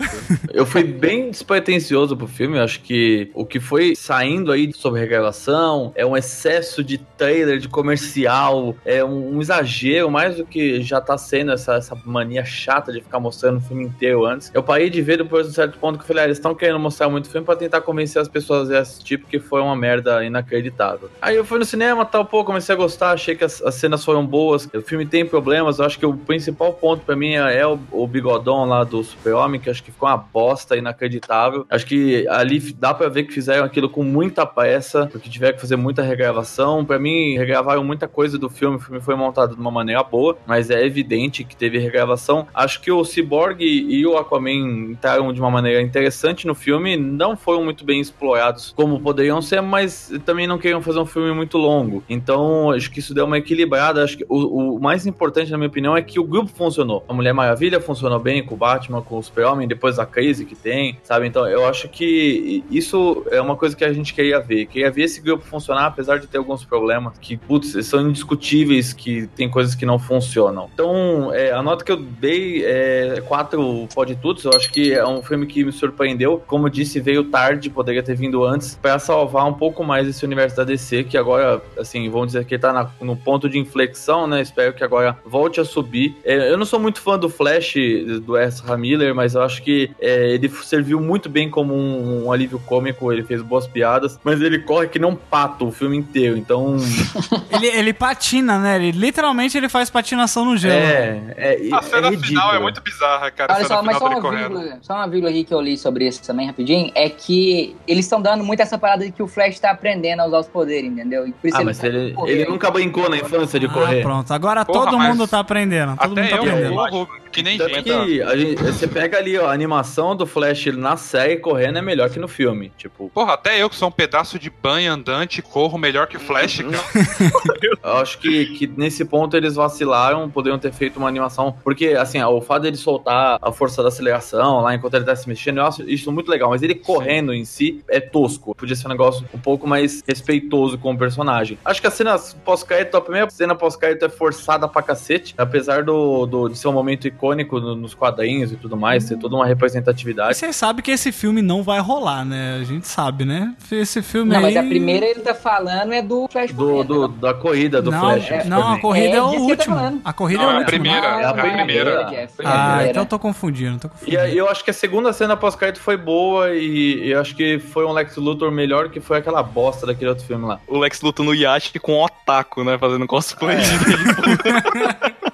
Eu fui bem despretensioso pro filme. Eu acho que o que foi saindo aí sobre revelação é um excesso de trailer, de comercial, é um, um exagero, mais do que já tá sendo essa, essa mania chata de ficar mostrando o filme inteiro antes. Eu parei de ver depois de um certo ponto que eu falei, ah, eles estão querendo mostrar muito filme pra tentar convencer as pessoas a assistir, porque foi uma merda inacreditável. Aí eu fui no cinema, tal, pô, comecei a gostar, achei que as, as cenas foram boas. O filme tem problemas, eu acho que o principal ponto pra mim é, é o, o bigodão lá do Super-Homem, que acho que ficou uma bosta inacreditável. Acho que ali dá pra ver que fizeram aquilo com muita pressa, porque tiveram que fazer muita regravação. Pra mim, regravaram muita coisa do filme, o filme foi montado de uma maneira boa, mas é evidente que teve regravação. Acho que o Cyborg e o Aquaman entraram de uma maneira interessante no filme, não foram muito bem explorados como poderiam ser, mas também não queriam fazer um filme muito longo. Então, acho que isso deu uma equilibrada. Acho que o, o mais importante, na minha opinião, é que o grupo funcionou. A Mulher Maravilha funcionou bem com o Batman, com o Super-Homem, depois a crise que tem, sabe? Então, eu acho que isso é uma coisa que a gente queria ver. Queria ver esse grupo funcionar, apesar de ter alguns problemas que, putz, são indiscutíveis, que tem coisas que não funcionam. Então, é, a nota que eu dei é 4 pode tudo. Eu acho que é um filme que me surpreendeu. Como eu disse, veio tarde, poderia ter vindo antes, para salvar um pouco mais esse universo da DC, que agora, assim, vamos dizer que tá na- no ponto de inflexão, né? Espero que agora volte a subir. É, eu não sou muito fã do Flash, do Ezra Miller, mas eu acho que é, ele serviu muito bem como um, um alívio cômico, ele fez boas piadas, mas ele corre que não um pato o filme inteiro, então... Ele, ele patina, né? Ele, literalmente ele faz patinação no gelo. é, é, A cena é final é muito bizarra, cara. Olha só, mas só uma, vírgula, só uma vírgula aqui que eu li sobre isso também, rapidinho, é que eles estão dando muito essa parada de que o Flash tá aprendendo a usar os poderes, entendeu? E por isso Ah, ele mas tá ele, correndo. ele nunca brincou na infância de Ah, correr. pronto. Agora Porra, todo mas mundo tá aprendendo. Todo mundo Até tá eu aprendendo. corro que nem Tanto gente. que a gente- você pega ali, ó, a animação do Flash na série correndo é melhor que no filme. Tipo, Porra, até eu que sou um pedaço de banho andante, corro melhor que o Flash, Uhum. cara. eu acho que, que nesse ponto eles vacilaram, poderiam ter feito uma animação. Porque, assim, ó, o fato dele soltar a força da aceleração lá enquanto ele tá se mexendo, eu acho isso muito legal. Mas ele correndo em si é tosco. Podia ser um negócio um pouco mais respeitoso com o personagem. Acho que a cena pós-crédito, a primeira cena pós-crédito é forçada pra cacete. Apesar do, do- de ser um momento icônico no- nos quadrinhos e tudo mais, ter toda uma E representatividade. vocês sabem que esse filme não vai rolar, né? A gente sabe, né? Esse filme Não, aí... mas a primeira ele tá falando é do Flash Do, correndo, do- da corrida do não, Flash. não, Superman. a corrida é, É o último. falando. A corrida Não, é é o a último. primeira. Ah, é a primeira. Jeff, Ah, primeira. então eu tô confundindo, tô E confundindo. aí eu acho que a segunda cena pós-crédito foi boa e eu acho que foi um Lex Luthor melhor que foi aquela bosta daquele outro filme lá. O Lex luta no iate com o Otaku, né? Fazendo cosplay.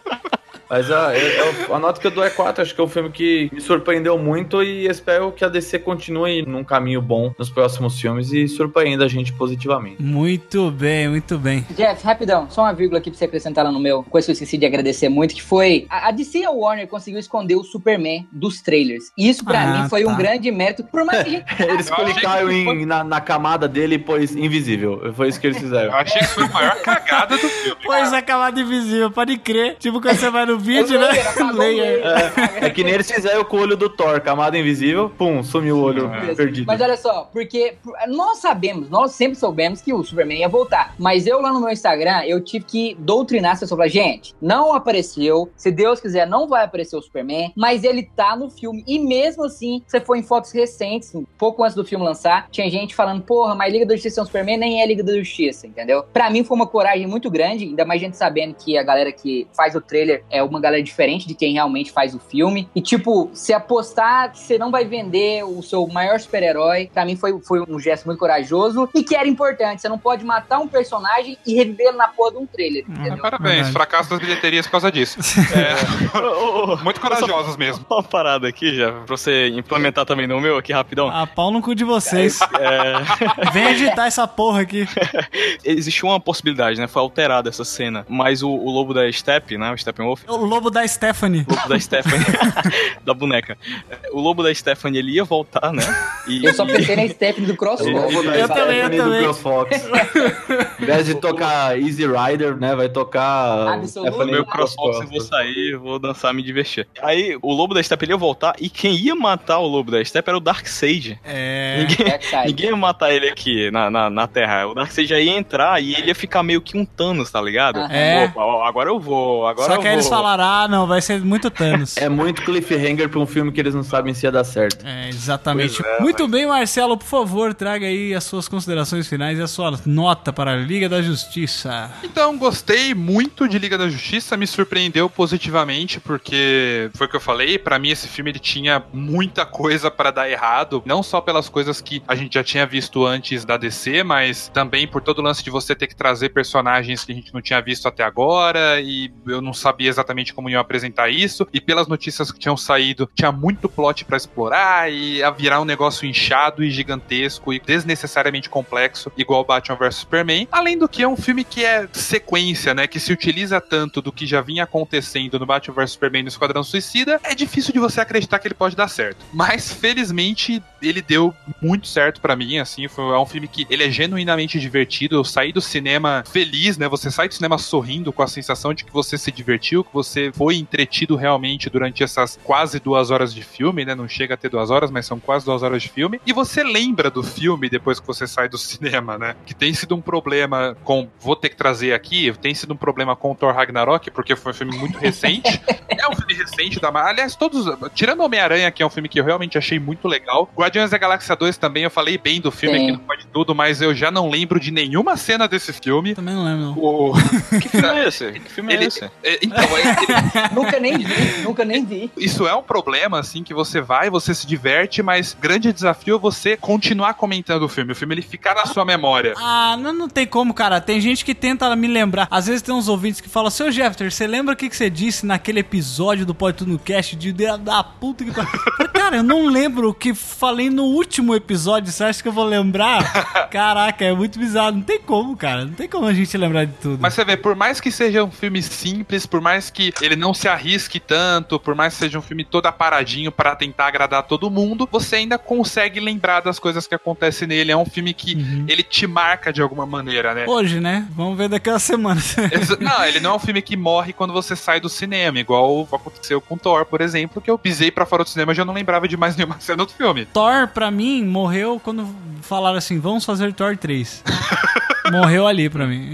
Mas a, eu- eu- a nota que eu dou é 4, acho que é um filme que me surpreendeu muito e espero que a DC continue num caminho bom nos próximos filmes e surpreenda a gente positivamente. Muito bem, muito bem. Jeff, rapidão, só uma vírgula aqui pra você acrescentar lá no meu. Coisa que eu esqueci de agradecer muito, que foi... A, a DC e a Warner conseguiu esconder o Superman dos trailers. E isso, pra Ah, mim, foi tá. um grande mérito. Por mais que a gente... Eles Eu clicaram que em- na, na camada dele e pôs invisível. Foi isso que eles Eu fizeram. achei que foi a maior cagada do filme. Pois é, camada invisível, pode crer. Tipo quando você vai no vídeo, né? o Layer. layer. É que nem eles fizeram com o olho do Thor, camada invisível, pum, sumiu o olho É. perdido. Mas olha só, porque nós sabemos, nós sempre soubemos que o Superman ia voltar. Mas eu lá no meu Instagram, eu tive que doutrinar essa pessoa. Falar, gente, não apareceu. Se Deus quiser, não vai aparecer o Superman. Mas ele tá no filme. E mesmo assim, você foi em fotos recentes, um pouco antes do filme lançar, tinha gente falando, porra, mas Liga da Justiça é um Superman, nem é Liga da Justiça, entendeu? Pra mim foi uma coragem muito grande, ainda mais gente sabendo que a galera que faz o trailer é uma galera diferente de quem realmente faz o filme. E, tipo, se apostar que você não vai vender o seu maior super-herói, pra mim foi, foi um gesto muito corajoso e que era importante. Você não pode matar um personagem e revivê-lo na porra de um trailer, entendeu? Parabéns, Verdade. fracasso das bilheterias por causa disso. É, muito corajosos mesmo. Uma parada aqui, já, pra você implementar também no meu aqui rapidão. A pau no cu de vocês. É, Vem editar essa porra aqui. existiu uma possibilidade, né? Foi alterada essa cena. Mas o, o lobo da Step, né? O Steppenwolf. O o lobo da Stephanie. O lobo da Stephanie. da boneca. O lobo da Stephanie, ele ia voltar, né? E, Eu só pensei na Stephanie do da Eu também, eu Stephanie do também. CrossFox. Em vez de tocar Easy Rider, né? Vai tocar. Absoluto. Stephanie meu do crossbox eu vou sair, vou dançar, me divertir. Aí o lobo da Steppe ele ia voltar e quem ia matar o lobo da Steppe era o Darkseid. É. Ninguém, Darkseid. ninguém ia matar ele aqui na, na, na Terra. O Darkseid já ia entrar e ele ia ficar meio que um Thanos, tá ligado? É. Opa, agora eu vou, agora Só eu que aí eles vou. Falaram, ah, não, vai ser muito Thanos. É muito cliffhanger pra um filme que eles não sabem se ia dar certo. É, exatamente. É, Muito bem, Marcelo, por favor, traga aí as suas considerações finais e a sua nota para a Liga da Justiça. Então, gostei muito de Liga da Justiça, me surpreendeu positivamente, porque foi o que eu falei, pra mim esse filme ele tinha muita coisa pra dar errado, não só pelas coisas que a gente já tinha visto antes da DC, mas também por todo o lance de você ter que trazer personagens que a gente não tinha visto até agora, e eu não sabia exatamente como iam apresentar isso, e pelas notícias que tinham saído, tinha muito plot pra explorar, e ia virar um negócio inchado e gigantesco e desnecessariamente complexo, igual Batman vs Superman, além do que é um filme que é sequência, né, que se utiliza tanto do que já vinha acontecendo no Batman vs Superman no Esquadrão Suicida, é difícil de você acreditar que ele pode dar certo. Mas felizmente ele deu muito certo pra mim, assim, foi é um filme que ele é genuinamente divertido. Eu saí do cinema feliz, né? Você sai do cinema sorrindo com a sensação de que você se divertiu, que você foi entretido realmente durante essas quase duas horas de filme, né? Não chega a ter duas horas, mas são quase duas horas de filme. E você lembra do filme depois que você sai do cinema, né? Que tem sido um problema com. Vou ter que trazer aqui, tem sido um problema com o Thor Ragnarok, porque foi um filme muito recente. é um filme recente da Marvel. Aliás, todos. Tirando Homem-Aranha, que é um filme que eu realmente achei muito legal. Guardiões da Galáxia 2 também, eu falei bem do filme Sim. aqui no Pode Tudo, mas eu já não lembro de nenhuma cena desse filme. Também não lembro, não. O... Que filme é esse? Que filme é Ele- esse? é, Então, é- Nunca nem vi, nunca nem vi. isso é um problema, assim, que você vai, você se diverte, mas grande desafio é você continuar comentando o filme. O filme ele ficar na sua memória. Ah, não, não tem como, cara. Tem gente que tenta me lembrar. Às vezes tem uns ouvintes que falam, seu Jeffter, você lembra o que, que você disse naquele episódio do Pode Tudo no Cast de da, da puta que pariu?" Eu falei, Cara, eu não lembro o que falei no último episódio. Você acha que eu vou lembrar? Caraca, é muito bizarro. Não tem como, cara. Não tem como a gente lembrar de tudo. Mas você vê, por mais que seja um filme simples, por mais que ele não se arrisque tanto, por mais que seja um filme todo aparadinho pra tentar agradar todo mundo, você ainda consegue lembrar das coisas que acontecem nele. É um filme que ele te marca de alguma maneira, né? Hoje, né? Vamos ver daqui a semana. Não, ele não é um filme que morre quando você sai do cinema, igual aconteceu com Thor, por exemplo, que eu pisei pra fora do cinema e já não lembrava de mais nenhuma cena do filme. Thor, pra mim, morreu quando falaram assim, vamos fazer Thor 3. morreu ali pra mim.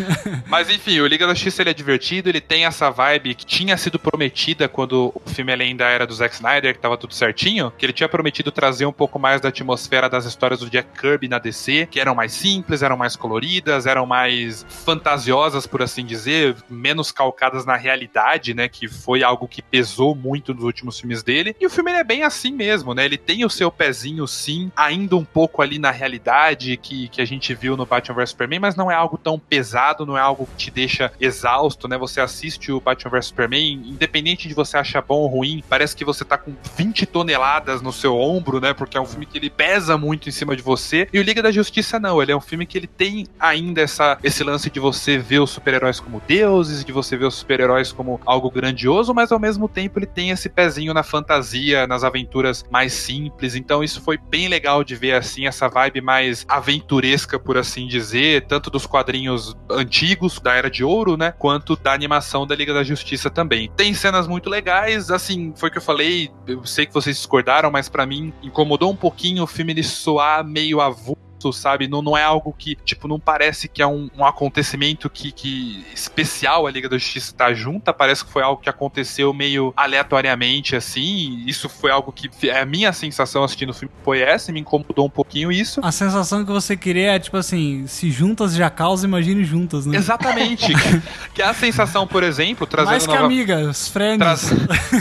Mas enfim, o Liga da Justiça ele é divertido, ele tem essa vibe que tinha sido prometida quando o filme ainda era do Zack Snyder, que tava tudo certinho, que ele tinha prometido trazer um pouco mais da atmosfera das histórias do Jack Kirby na DC, que eram mais simples, eram mais coloridas, eram mais fantasiosas, por assim dizer, menos calcadas na realidade, né, que foi algo que pesou muito nos últimos filmes dele. E o filme é bem assim mesmo, né? Ele tem o seu pezinho sim, ainda um pouco ali na realidade que, que a gente viu no Batman vs Superman, mas não é algo tão pesado, não é algo que te deixa exausto, né? Você assiste o Batman vs Superman, independente de você achar bom ou ruim, parece que você tá com 20 toneladas no seu ombro, né? Porque é um filme que ele pesa muito em cima de você. E o Liga da Justiça não, ele é um filme que ele tem ainda essa, esse lance de você ver os super-heróis como deuses, de você ver os super-heróis como algo grandioso, mas ao mesmo tempo ele tem esse pezinho na fantasia, nas aventuras mais simples. Então isso foi bem legal de ver assim essa vibe mais aventuresca, por assim dizer, tanto dos quadrinhos antigos da Era de Ouro, né, quanto da animação da Liga da Justiça também. Tem cenas muito legais, assim, foi o que eu falei, eu sei que vocês discordaram, mas pra mim incomodou um pouquinho o filme ele soar meio avulso sabe? Não, não é algo que, tipo, não parece que é um, um acontecimento que, que especial a Liga da Justiça tá junta, parece que foi algo que aconteceu meio aleatoriamente, assim. Isso foi algo que é a minha sensação assistindo o filme foi essa, e me incomodou um pouquinho isso. A sensação que você queria é, tipo assim, se juntas já causa, imagine juntas, né? Exatamente. que é a sensação, por exemplo, trazendo Mais que nova- amigas, friends. Traz-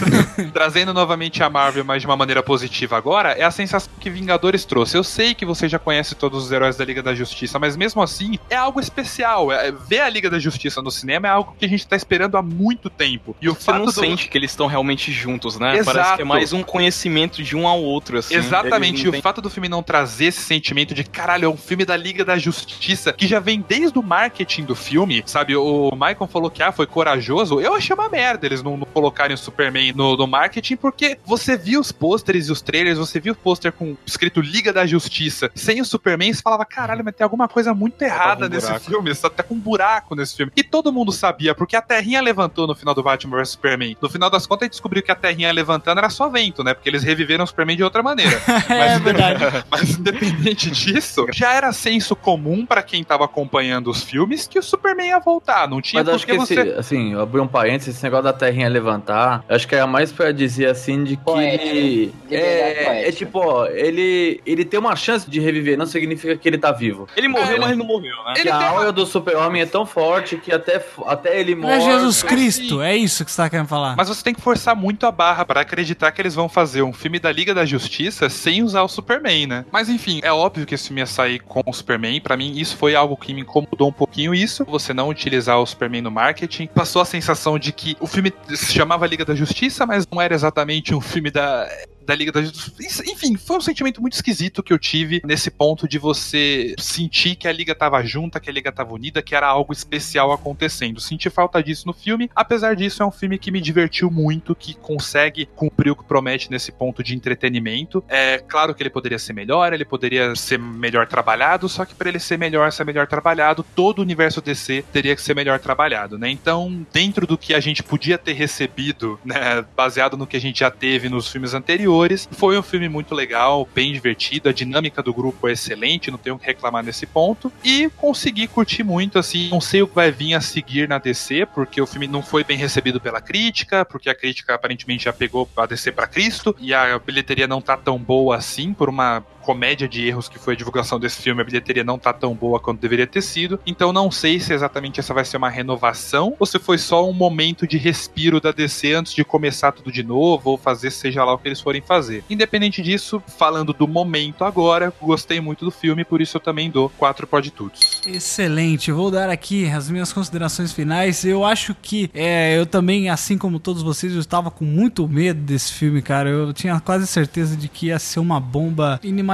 Trazendo novamente a Marvel, mas de uma maneira positiva agora, é a sensação que Vingadores trouxe. Eu sei que você já conhece todo todos os heróis da Liga da Justiça, mas mesmo assim é algo especial. É, ver a Liga da Justiça no cinema é algo que a gente tá esperando há muito tempo. E o Você fato não do- sente que eles estão realmente juntos, né? Exato. Parece que é mais um conhecimento de um ao outro, assim. Exatamente, e o fato do filme não trazer esse sentimento de caralho, é um filme da Liga da Justiça, que já vem desde o marketing do filme, sabe? O Michael falou que ah, foi corajoso. Eu achei uma merda eles não, não colocarem o Superman no, no marketing, porque você viu os pôsteres e os trailers, você viu o pôster com escrito Liga da Justiça, sem o Superman, você falava, caralho, mas tem alguma coisa muito errada um nesse buraco. filme, você tá com um buraco nesse filme. E todo mundo sabia, porque a Terrinha levantou no final do Batman vs Superman. No final das contas, a gente descobriu que a Terrinha levantando era só vento, né? Porque eles reviveram o Superman de outra maneira. É verdade. Mas independente disso, já era senso comum pra quem tava acompanhando os filmes que o Superman ia voltar. Não tinha Mas por acho que você. esse, assim, eu abri um parênteses, esse negócio da terrinha levantar, acho que era mais pra dizer assim de que Poético. Liberdade é, poética. é tipo, ó, ele, ele tem uma chance de reviver, não significa que ele tá vivo. Ele morreu, É, mas não morreu, né? Que a aura do super-homem é tão forte que até, até ele É morre. Jesus Cristo, é isso que você tá querendo falar. Mas você tem que forçar muito a barra pra acreditar que eles vão fazer um filme da Liga da Justiça sem usar o Superman, né? Mas enfim, é óbvio que esse filme ia sair com o Superman. Pra mim, isso foi algo que me incomodou um pouquinho. Isso, você não utilizar o Superman no marketing. Passou a sensação de que o filme se chamava Liga da Justiça, mas não era exatamente um filme da. Da Liga da Justiça. Enfim, foi um sentimento muito esquisito que eu tive nesse ponto de você sentir que a Liga tava junta, que a Liga tava unida, que era algo especial acontecendo. Senti falta disso no filme. Apesar disso, é um filme que me divertiu muito, que consegue cumprir o que promete nesse ponto de entretenimento. É claro que ele poderia ser melhor, ele poderia ser melhor trabalhado, só que para ele ser melhor, ser melhor trabalhado, todo o universo DC teria que ser melhor trabalhado, né? Então, dentro do que a gente podia ter recebido, né, baseado no que a gente já teve nos filmes anteriores, foi um filme muito legal, bem divertido, a dinâmica do grupo é excelente, não tenho o que reclamar nesse ponto, e consegui curtir muito, assim, não sei o que vai vir a seguir na DC, porque o filme não foi bem recebido pela crítica, porque a crítica aparentemente já pegou a DC pra Cristo, e a bilheteria não tá tão boa assim, por uma comédia de erros que foi a divulgação desse filme, a bilheteria não tá tão boa quanto deveria ter sido. Então não sei se exatamente essa vai ser uma renovação ou se foi só um momento de respiro da DC antes de começar tudo de novo ou fazer seja lá o que eles forem fazer. Independente disso, falando do momento agora, gostei muito do filme, por isso eu também dou quatro pode tudo. Excelente, vou dar aqui as minhas considerações finais. Eu acho que é, eu também, assim como todos vocês, eu estava com muito medo desse filme, cara. Eu tinha quase certeza de que ia ser uma bomba inimaginável,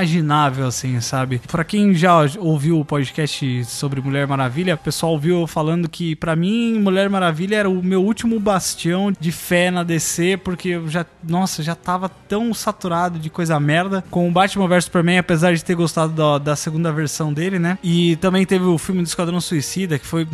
assim, sabe? Pra quem já ouviu o podcast sobre Mulher Maravilha, o pessoal ouviu eu falando que pra mim Mulher Maravilha era o meu último bastião de fé na DC, porque eu já, nossa, já tava tão saturado de coisa merda com o Batman vs Superman, apesar de ter gostado da, da segunda versão dele, né? E também teve o filme do Esquadrão Suicida, que foi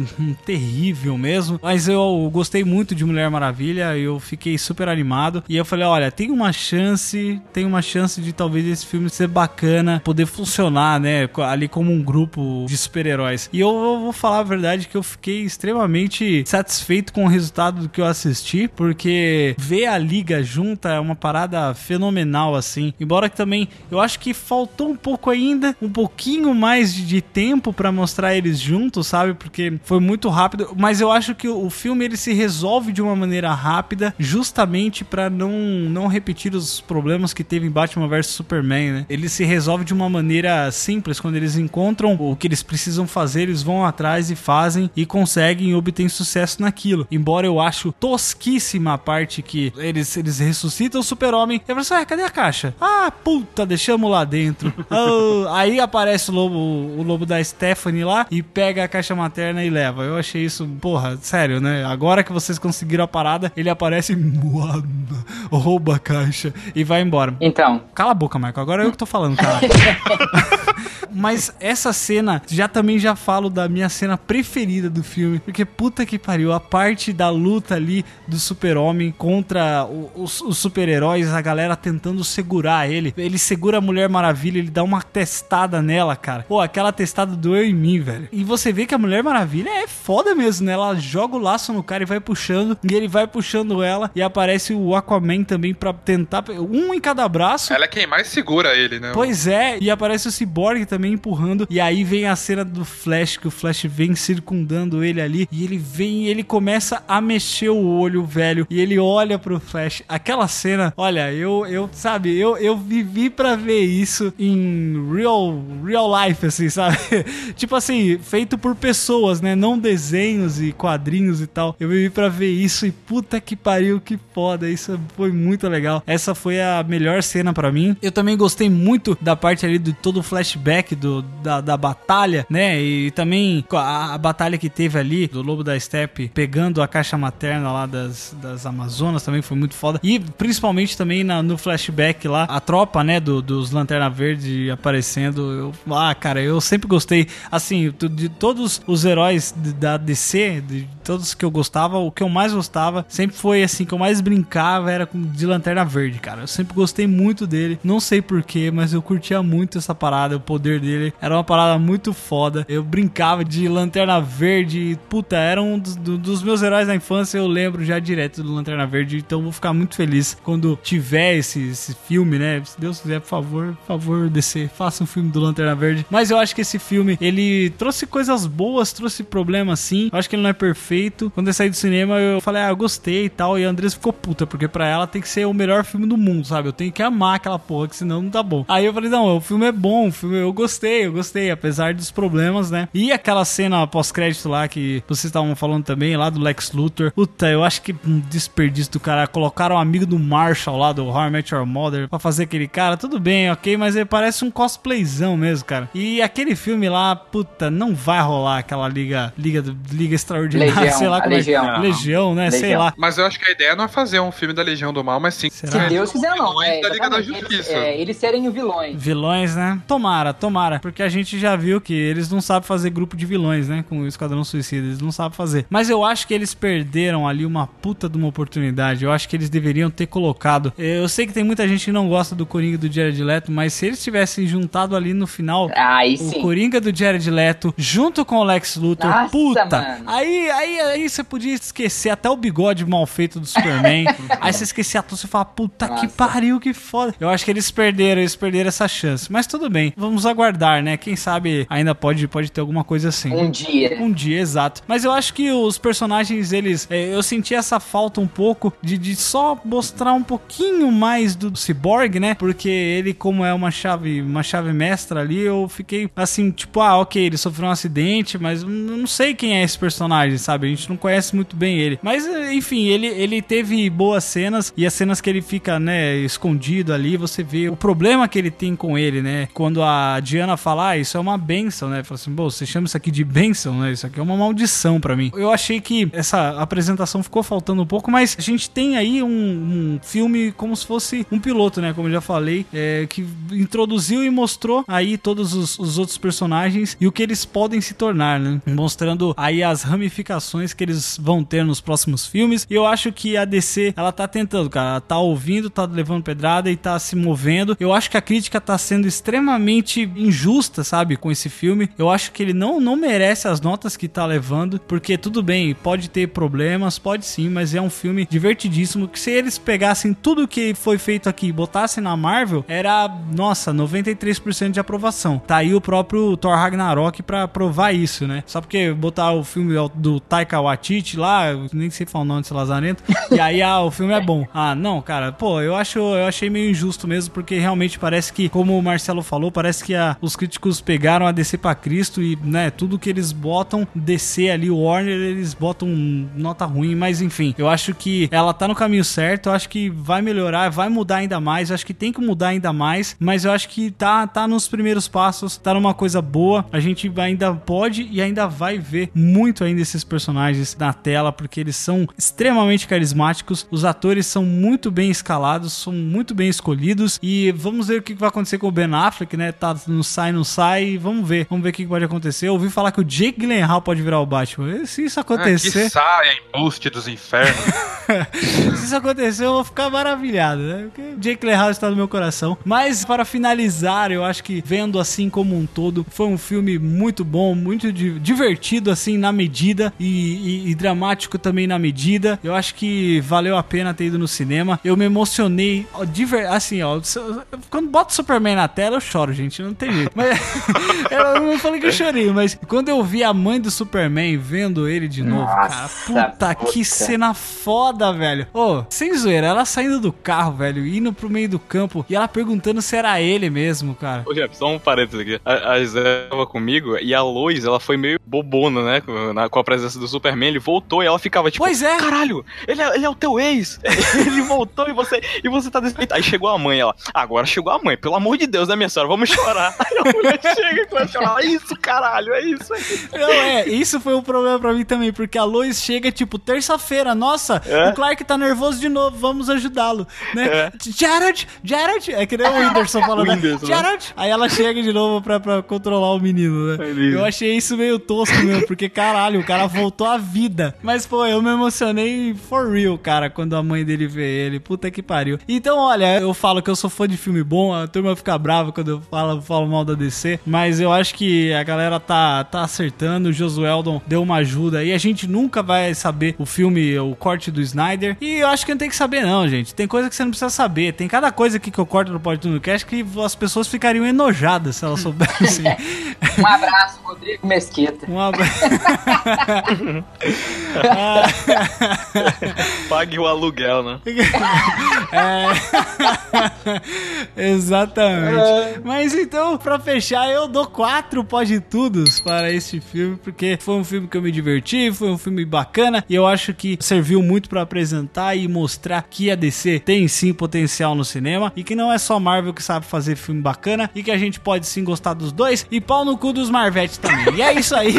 terrível mesmo. Mas eu gostei muito de Mulher Maravilha, eu fiquei super animado. E eu falei: olha, tem uma chance, tem uma chance de talvez esse filme ser bacana, poder funcionar, né? Ali como um grupo de super-heróis. E eu vou falar a verdade que eu fiquei extremamente satisfeito com o resultado do que eu assisti, porque ver a liga junta é uma parada fenomenal, assim. Embora que também eu acho que faltou um pouco ainda, um pouquinho mais de, tempo pra mostrar eles juntos, sabe? Porque foi muito rápido. Mas eu acho que o filme ele se resolve de uma maneira rápida, justamente pra não, não repetir os problemas que teve em Batman vs Superman, né? Ele se resolve de uma maneira simples. Quando eles encontram o que eles precisam fazer, eles vão atrás e fazem e conseguem e obtêm sucesso naquilo. Embora eu acho tosquíssima a parte que eles, eles ressuscitam o super-homem. E eu falo assim, ah, cadê a caixa? Ah, puta, deixamos lá dentro. Ah, aí aparece o lobo, o lobo da Stephanie lá e pega a caixa materna e leva. Eu achei isso, porra, sério, né? Agora que vocês conseguiram a parada, ele aparece, "Moana", rouba a caixa e vai embora. Então, Cala a boca, Michael. Agora eu que tô falando, cara. Mas essa cena já também já falo da minha cena preferida do filme. Porque puta que pariu, a parte da luta ali do super-homem contra os, os super-heróis, a galera tentando segurar ele. Ele segura a Mulher Maravilha, ele dá uma testada nela, cara. Pô, aquela testada doeu em mim, velho. E você vê que a Mulher Maravilha é foda mesmo, né? Ela joga o laço no cara e vai puxando, e ele vai puxando ela, e aparece o Aquaman também pra tentar. Um em cada braço. Ela é quem mais segura ele, né? Pois é, e aparece o Cyborg também Empurrando. E aí vem a cena do Flash, que o Flash vem circundando ele ali. E ele vem e ele começa a mexer o olho, velho. E ele olha pro Flash. Aquela cena, olha, eu, eu sabe, eu, eu vivi pra ver isso em real, real life, assim, sabe? tipo assim, feito por pessoas, né? Não desenhos e quadrinhos e tal. Eu vivi pra ver isso e puta que pariu, que foda. Isso foi muito legal. Essa foi a melhor cena pra mim. Eu também gostei muito da parte ali do todo o flashback do, da, da batalha, né? E também a, a batalha que teve ali do Lobo da Steppe pegando a caixa materna lá das, das Amazonas também foi muito foda. E principalmente também na- no flashback lá, a tropa, né, do, dos Lanterna Verde aparecendo. Eu, ah, cara, eu sempre gostei. Assim, de todos os heróis da DC, de todos que eu gostava, o que eu mais gostava sempre foi assim, que eu mais brincava era com de Lanterna Verde, cara. Eu sempre gostei muito dele. Não sei porquê, mas eu curtia muito essa parada, o poder dele. Era uma parada muito foda. Eu brincava de Lanterna Verde. Puta, era um dos, do- dos meus heróis da infância. Eu lembro já direto do Lanterna Verde. Então vou ficar muito feliz quando tiver esse, esse filme, né? Se Deus quiser, por favor, por favor, DC, faça um filme do Lanterna Verde. Mas eu acho que esse filme, ele trouxe coisas boas, trouxe problemas sim. Eu acho que ele não é perfeito. Quando eu saí do cinema, eu falei, ah, eu gostei e tal. E a Andressa ficou puta, porque pra ela tem que ser o melhor filme do mundo, sabe? Eu tenho que amar aquela porra, que senão não tá bom. Aí eu falei, não, o filme é bom, o filme eu gostei, eu gostei, apesar dos problemas, né? E aquela cena pós-crédito lá que vocês estavam falando também, lá do Lex Luthor. Puta, eu acho que um desperdício do cara. Colocaram um amigo do Marshall lá, do How I Met Your Mother, pra fazer aquele cara. Tudo bem, ok, mas ele parece um cosplayzão mesmo, cara. E aquele filme lá, puta, não vai rolar aquela liga, liga, liga extraordinária, Legião, sei lá a como é Legião. Legião, né? Sei Legião. lá. Mas eu acho que a ideia não é fazer um filme da Legião do Mal, mas sim. Se Deus quiser, não. É, da Liga da. Justiça. Eles, é, eles serem vilões. Vilões, né? Tomara, tomara. Porque a gente já viu que eles não sabem fazer grupo de vilões, né? Com o Esquadrão Suicida. Eles não sabem fazer. Mas eu acho que eles perderam ali uma puta de uma oportunidade. Eu acho que eles deveriam ter colocado. Eu sei que tem muita gente que não gosta do Coringa do Jared Leto, mas se eles tivessem juntado ali no final Aí o sim. Coringa do Jared Leto junto com o Lex Luthor, Nossa, puta. mano. Aí, aí, aí você podia esquecer até o bigode mal feito do Superman. aí você esquecia tudo, você fala, puta que pariu, que foda. Eu acho que eles perderam, eles perderam essa chance. Mas tudo bem, vamos aguardar, né? Quem sabe ainda pode, pode ter alguma coisa assim. Um dia. Um dia, exato. Mas eu acho que os personagens, eles. é, eu senti essa falta um pouco de, de só mostrar um pouquinho mais do Cyborg, né? Porque ele, como é uma chave, uma chave mestra ali, eu fiquei assim, tipo, ah, ok, ele sofreu um acidente, mas eu não sei quem é esse personagem, sabe? A gente não conhece muito bem ele. Mas, enfim, ele, ele teve boas cenas e as cenas que ele fica, né, escondido ali, você vê o problema que ele tem com ele, né? Quando a Diana fala, ah, isso é uma benção, né? Fala assim, você chama isso aqui de benção, né? Isso aqui é uma maldição pra mim. Eu achei que essa apresentação ficou faltando um pouco, mas a gente tem aí um, um filme como se fosse um piloto, né? Como eu já falei, é, que introduziu e mostrou aí todos os, os outros personagens e o que eles podem se tornar, né? Mostrando aí as ramificações que eles vão ter nos próximos filmes. E eu acho que a DC, ela tá tentando, cara. Ela tá ouvindo, tá levando pedrada e tá se movendo. Eu acho que a crítica tá sendo extremamente injusta, sabe? Com esse filme. Eu acho que ele não, não merece as notas que tá levando. Porque tudo bem, pode ter problemas, pode sim, mas é um filme divertidíssimo. Que se eles pegassem tudo que foi feito aqui e botassem na Marvel, era, nossa, 93% de aprovação. Tá aí o próprio Thor Ragnarok pra provar isso, né? Só porque botar o filme do Taika Waititi lá, nem sei falar o nome desse lazarento, e aí ah, o filme é bom. Ah, não, cara, pô, eu acho, eu achei meio injusto mesmo, porque realmente parece que, como o Marcelo falou, parece que a- os críticos pegaram a DC pra Cristo e, né, tudo que eles botam, DC ali, o Warner, eles botam nota ruim, mas enfim, eu acho que ela tá no caminho certo, eu acho que vai melhorar, vai mudar ainda mais, eu acho que tem que mudar ainda mais, mas eu acho que tá, tá nos primeiros passos, tá numa coisa boa, a gente ainda pode e ainda vai ver muito ainda esses personagens na tela, porque eles são extremamente carismáticos, os atores são muito bem escalados, são muito bem escolhidos, e vamos ver o que vai acontecer com o Ben Affleck, né, tá, não sai, não sai, vamos ver, vamos ver o que pode acontecer, eu ouvi falar que o Jake Gyllenhaal pode virar o Batman, se isso Ah, acontecer... que saia, embuste dos infernos. Se isso acontecer, eu vou ficar maravilhado, né? Porque Jake Gyllenhaal está no meu coração. Mas para finalizar, eu acho que vendo assim como um todo, foi um filme muito bom, muito di- divertido assim na medida e e, e dramático também na medida. Eu acho que valeu a pena ter ido no cinema. Eu me emocionei, ó, de ver, assim, ó, quando bota o Superman na tela eu choro, gente, não tem jeito. Mas eu não falei que eu chorei, mas quando eu vi a mãe do Superman vendo ele de novo, cara, puta, que cena foda, velho. Ô, sem zoeira, ela saindo do carro, velho, indo pro meio do campo e ela perguntando se era ele mesmo, cara. Ô, Jeff, só um parênteses aqui. A, a Zé tava comigo e a Lois, ela foi meio bobona, né? Com, na- com a presença do Superman. Ele voltou e ela ficava tipo: Pois é. Caralho, ele é, ele é o teu ex. ele voltou e você, e você tá desrespeitado. Aí chegou a mãe, ela: Agora chegou a mãe, pelo amor de Deus, né, minha senhora? Vamos chorar. Aí a mulher chega e começa a chorar: É isso, caralho, é isso. É isso. Não, é, isso foi um problema pra mim também, porque a Lois chega, tipo, terça-feira, nossa, É? o Clark tá nervoso de novo, vamos ajudá-lo, né? É. Jared, Jared, é que nem o Whindersson falando, O Whindersson, né? Jared, aí ela chega de novo pra, pra controlar o menino, né? lindo. Eu achei isso meio tosco mesmo, porque caralho, o cara voltou à vida. Mas, pô, eu me emocionei for real, cara, quando a mãe dele vê ele, puta que pariu. Então, olha, eu falo que eu sou fã de filme bom, a turma fica brava quando eu falo, falo mal da DC, mas eu acho que a galera tá, tá acertando, o Josueldon deu uma ajuda aí, a gente nunca vai saber o filme, o corte do Snyder, e eu acho que não tem que saber não, gente, tem coisa que você não precisa saber, tem cada coisa aqui que eu corto no Pode no Cast que as pessoas ficariam enojadas se elas soubessem. Um abraço, Rodrigo Mesquita. Um abraço. Pague o aluguel, né? É. Exatamente. Mas então, pra fechar, eu dou quatro pode tudos para este filme, porque foi um filme que eu me diverti, foi um filme bacana e eu acho que serviu muito pra apresentar e mostrar que a DC tem sim potencial no cinema e que não é só Marvel que sabe fazer filme bacana e que a gente pode sim gostar dos dois e pau no cu dos Marvete também. E é isso aí.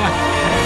は。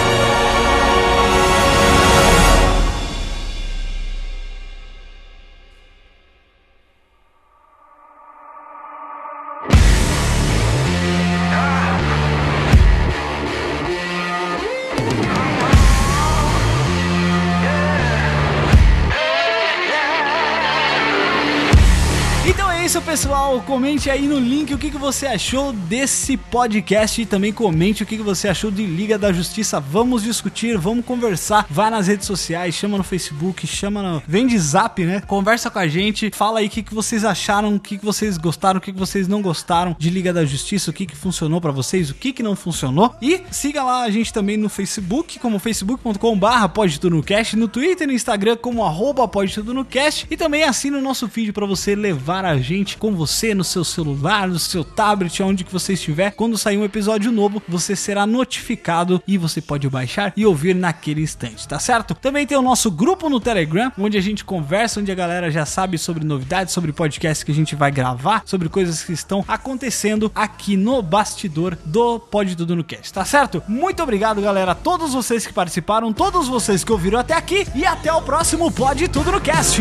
Pessoal. Comente aí no link o que, que você achou desse podcast e também comente o que, que você achou de Liga da Justiça. Vamos discutir, vamos conversar. Vai nas redes sociais, chama no Facebook, chama no. Vem de zap, né? Conversa com a gente. Fala aí o que, que vocês acharam, o que, que vocês gostaram, o que, que vocês não gostaram de Liga da Justiça, o que, que funcionou pra vocês, o que, que não funcionou. E siga lá a gente também no Facebook, como facebook.com/barra pode tudo no cast, no Twitter e no Instagram como arroba pode tudo no cast. E também assina o nosso feed pra você levar a gente com você no seu celular, no seu tablet, onde que você estiver. Quando sair um episódio novo, você será notificado e você pode baixar e ouvir naquele instante, tá certo? Também tem o nosso grupo no Telegram, onde a gente conversa, onde a galera já sabe sobre novidades, sobre podcasts que a gente vai gravar, sobre coisas que estão acontecendo aqui no bastidor do Pode Tudo no Cast, tá certo? Muito obrigado, galera, a todos vocês que participaram, todos vocês que ouviram até aqui e até o próximo Pode Tudo no Cast.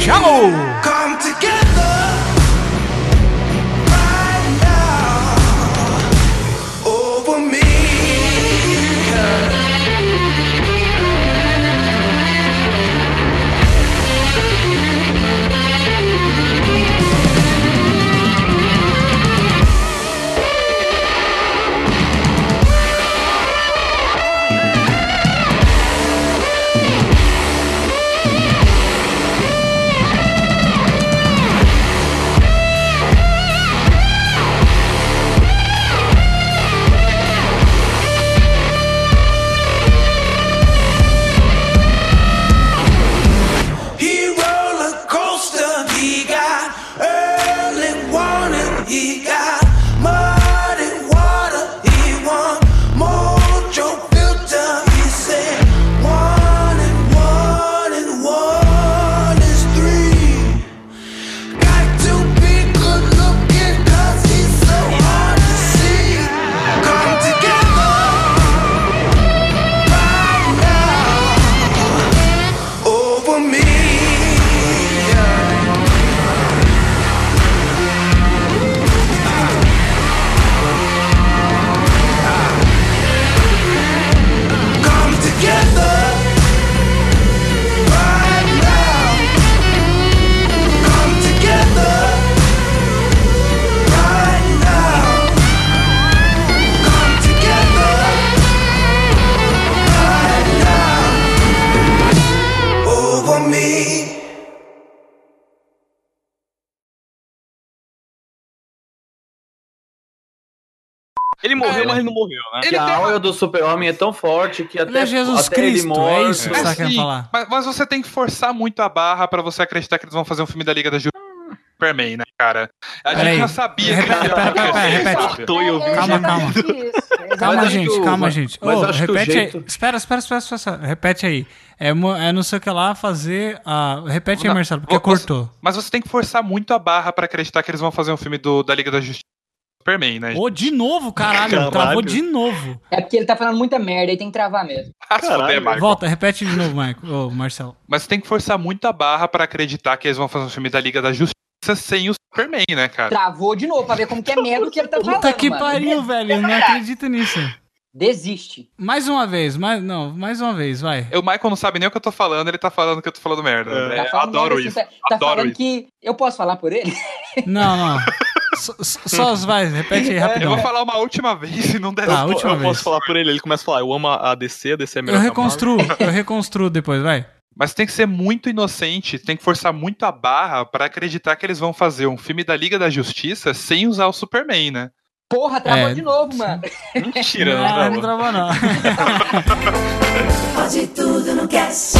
Tchau! Mas ele não morreu, né? Que a aura do super-homem é tão forte que até, Ele é Jesus até ele Cristo, morto... é isso que você tá querendo falar. Mas, mas você tem que forçar muito a barra pra você acreditar que eles vão fazer um filme da Liga da Justiça. Superman, né, cara? A Peraí. gente já sabia Repete, que pera, pera, pera, repete. E vi. Calma, calma. Calma, gente, calma, gente. mas acho repete aí. Espera, espera, espera, espera. Repete aí. É, é não sei o que lá fazer. a repete aí, Marcelo, porque você- cortou. Mas você tem que forçar muito a barra pra acreditar que eles vão fazer um filme do, da Liga da Justiça Superman, né? Ô, de novo, caralho. Caralho. Travou de novo. É porque ele tá falando muita merda e tem que travar mesmo. Ah, Caralho. Volta, repete de novo, Marco. Ô, Marcelo. Mas você tem que forçar muito a barra pra acreditar que eles vão fazer um filme da Liga da Justiça sem o Superman, né, cara? Travou de novo pra ver como que é merda o que ele tá falando. Puta que mano. pariu, velho. Eu não acredito nisso. Desiste. Mais uma vez, mais, não, mais uma vez, vai. O Michael não sabe nem o que eu tô falando, ele tá falando que eu tô falando merda. É. É, Tá falando adoro merda, isso. Tá, tá adoro falando isso. que eu posso falar por ele? Não, não. Só as vai, repete aí rapidão. Eu vou falar uma última vez e não der. Ah, eu última eu vez. posso falar por ele, ele começa a falar, eu amo a DC, a DC é melhor. Eu reconstruo, eu reconstruo depois, vai. Mas tem que ser muito inocente, tem que forçar muito a barra para acreditar que eles vão fazer um filme da Liga da Justiça sem usar o Superman, né? Porra, travou é, de novo, mano. Mentira, não, não travou. Não travou, não. Pode tudo no cast.